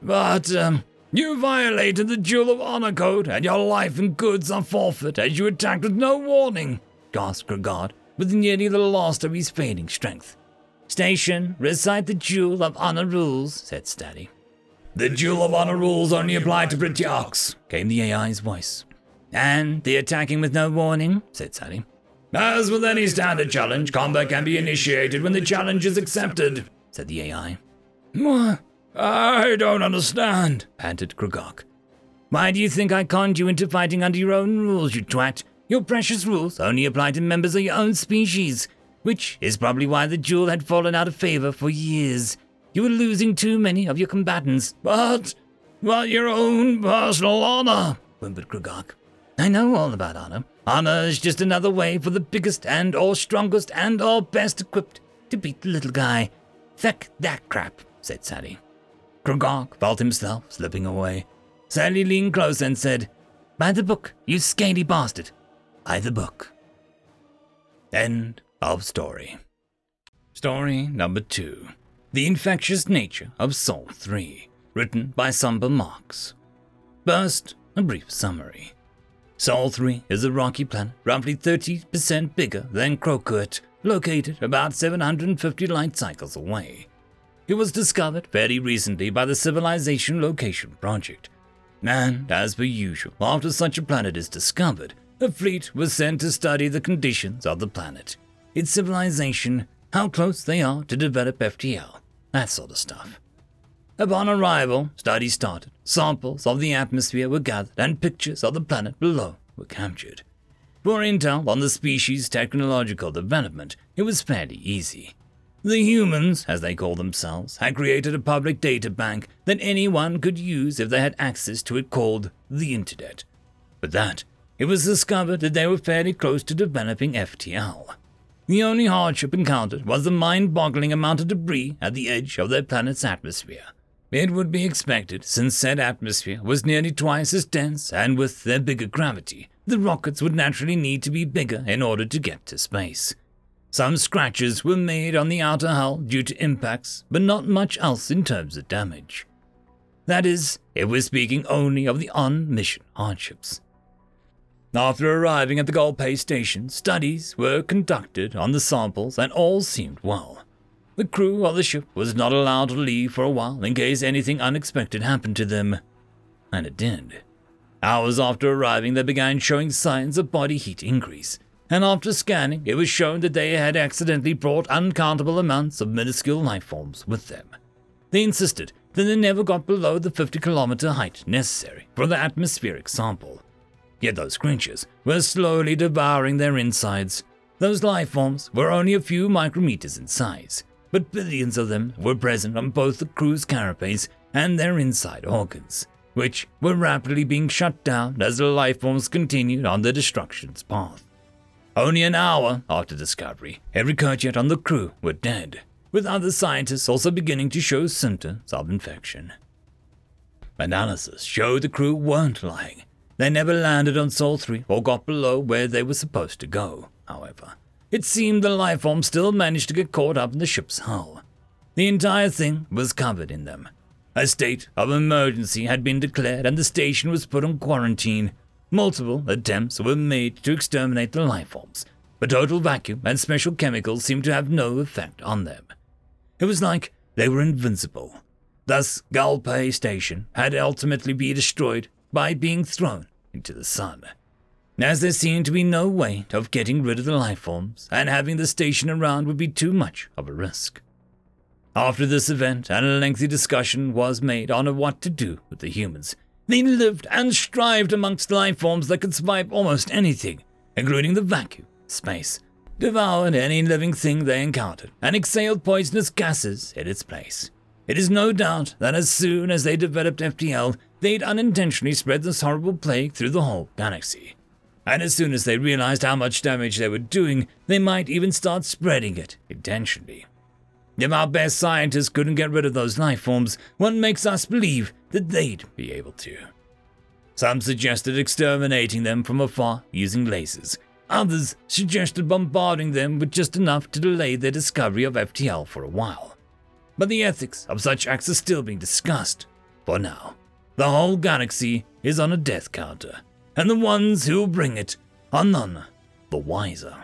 [SPEAKER 2] but, um, you violated the Jewel of Honor Code, and your life and goods are forfeit as you attacked with no warning, gasped Regard, with nearly the loss of his fading strength. Station, recite the Jewel of Honor rules, said Steady. The Jewel of Honor rules only apply to Brityarchs, came the AI's voice. And the attacking with no warning, said Sally. As with any standard challenge, combat can be initiated when the challenge is accepted, said the AI. What? I don't understand, panted Kragok. Why do you think I conned you into fighting under your own rules, you twat? Your precious rules only apply to members of your own species, which is probably why the jewel had fallen out of favor for years. You were losing too many of your combatants. But, but your own personal honor, whimpered Kragok. I know all about honor. Honor is just another way for the biggest and or strongest and or best equipped to beat the little guy. Feck that crap, said Sally. Kragok felt himself slipping away. Sally leaned close and said, By the book, you scaly bastard. By the book. End of story. Story number two. The Infectious Nature of Sol 3, written by Sumber Marks. First, a brief summary. Sol 3 is a rocky planet roughly 30% bigger than Krokut, located about 750 light cycles away. It was discovered very recently by the Civilization Location Project. And, as per usual, after such a planet is discovered, a fleet was sent to study the conditions of the planet, its civilization, how close they are to develop FTL, that sort of stuff. Upon arrival, studies started, samples of the atmosphere were gathered, and pictures of the planet below were captured. For intel on the species' technological development, it was fairly easy. The humans, as they call themselves, had created a public data bank that anyone could use if they had access to it called the Internet. But that, it was discovered that they were fairly close to developing FTL. The only hardship encountered was the mind boggling amount of debris at the edge of their planet's atmosphere. It would be expected, since said atmosphere was nearly twice as dense, and with their bigger gravity, the rockets would naturally need to be bigger in order to get to space. Some scratches were made on the outer hull due to impacts, but not much else in terms of damage. That is, if we're speaking only of the on mission hardships. After arriving at the Golpe station, studies were conducted on the samples and all seemed well. The crew of the ship was not allowed to leave for a while in case anything unexpected happened to them. And it did. Hours after arriving, they began showing signs of body heat increase, and after scanning, it was shown that they had accidentally brought uncountable amounts of minuscule life forms with them. They insisted that they never got below the 50 kilometer height necessary for the atmospheric sample. Yet those creatures were slowly devouring their insides. Those life forms were only a few micrometers in size, but billions of them were present on both the crew's carapace and their inside organs, which were rapidly being shut down as the life forms continued on their destruction's path. Only an hour after discovery, every Kerjet on the crew were dead, with other scientists also beginning to show symptoms of infection. Analysis showed the crew weren't lying. They never landed on Sol 3 or got below where they were supposed to go, however. It seemed the life form still managed to get caught up in the ship's hull. The entire thing was covered in them. A state of emergency had been declared and the station was put on quarantine. Multiple attempts were made to exterminate the life forms, but total vacuum and special chemicals seemed to have no effect on them. It was like they were invincible. Thus, Galpay Station had ultimately been destroyed by being thrown into the sun as there seemed to be no way of getting rid of the life forms, and having the station around would be too much of a risk. After this event, and a lengthy discussion was made on what to do with the humans, they lived and strived amongst life forms that could survive almost anything, including the vacuum, space, devoured any living thing they encountered, and exhaled poisonous gases in its place. It is no doubt that as soon as they developed FTL, they'd unintentionally spread this horrible plague through the whole galaxy and as soon as they realized how much damage they were doing, they might even start spreading it intentionally. If our best scientists couldn't get rid of those life forms, what makes us believe that they'd be able to? Some suggested exterminating them from afar using lasers. Others suggested bombarding them with just enough to delay their discovery of FTL for a while. But the ethics of such acts are still being discussed. For now, the whole galaxy is on a death counter and the ones who bring it are none the wiser.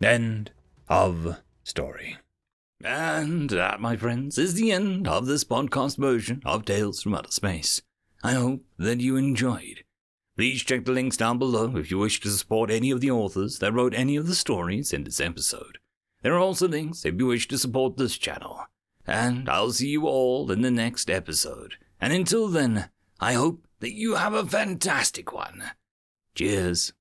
[SPEAKER 2] End of story. And that, my friends, is the end of this podcast version of Tales from Outer Space. I hope that you enjoyed. Please check the links down below if you wish to support any of the authors that wrote any of the stories in this episode. There are also links if you wish to support this channel. And I'll see you all in the next episode. And until then, I hope that you have a fantastic one. Cheers.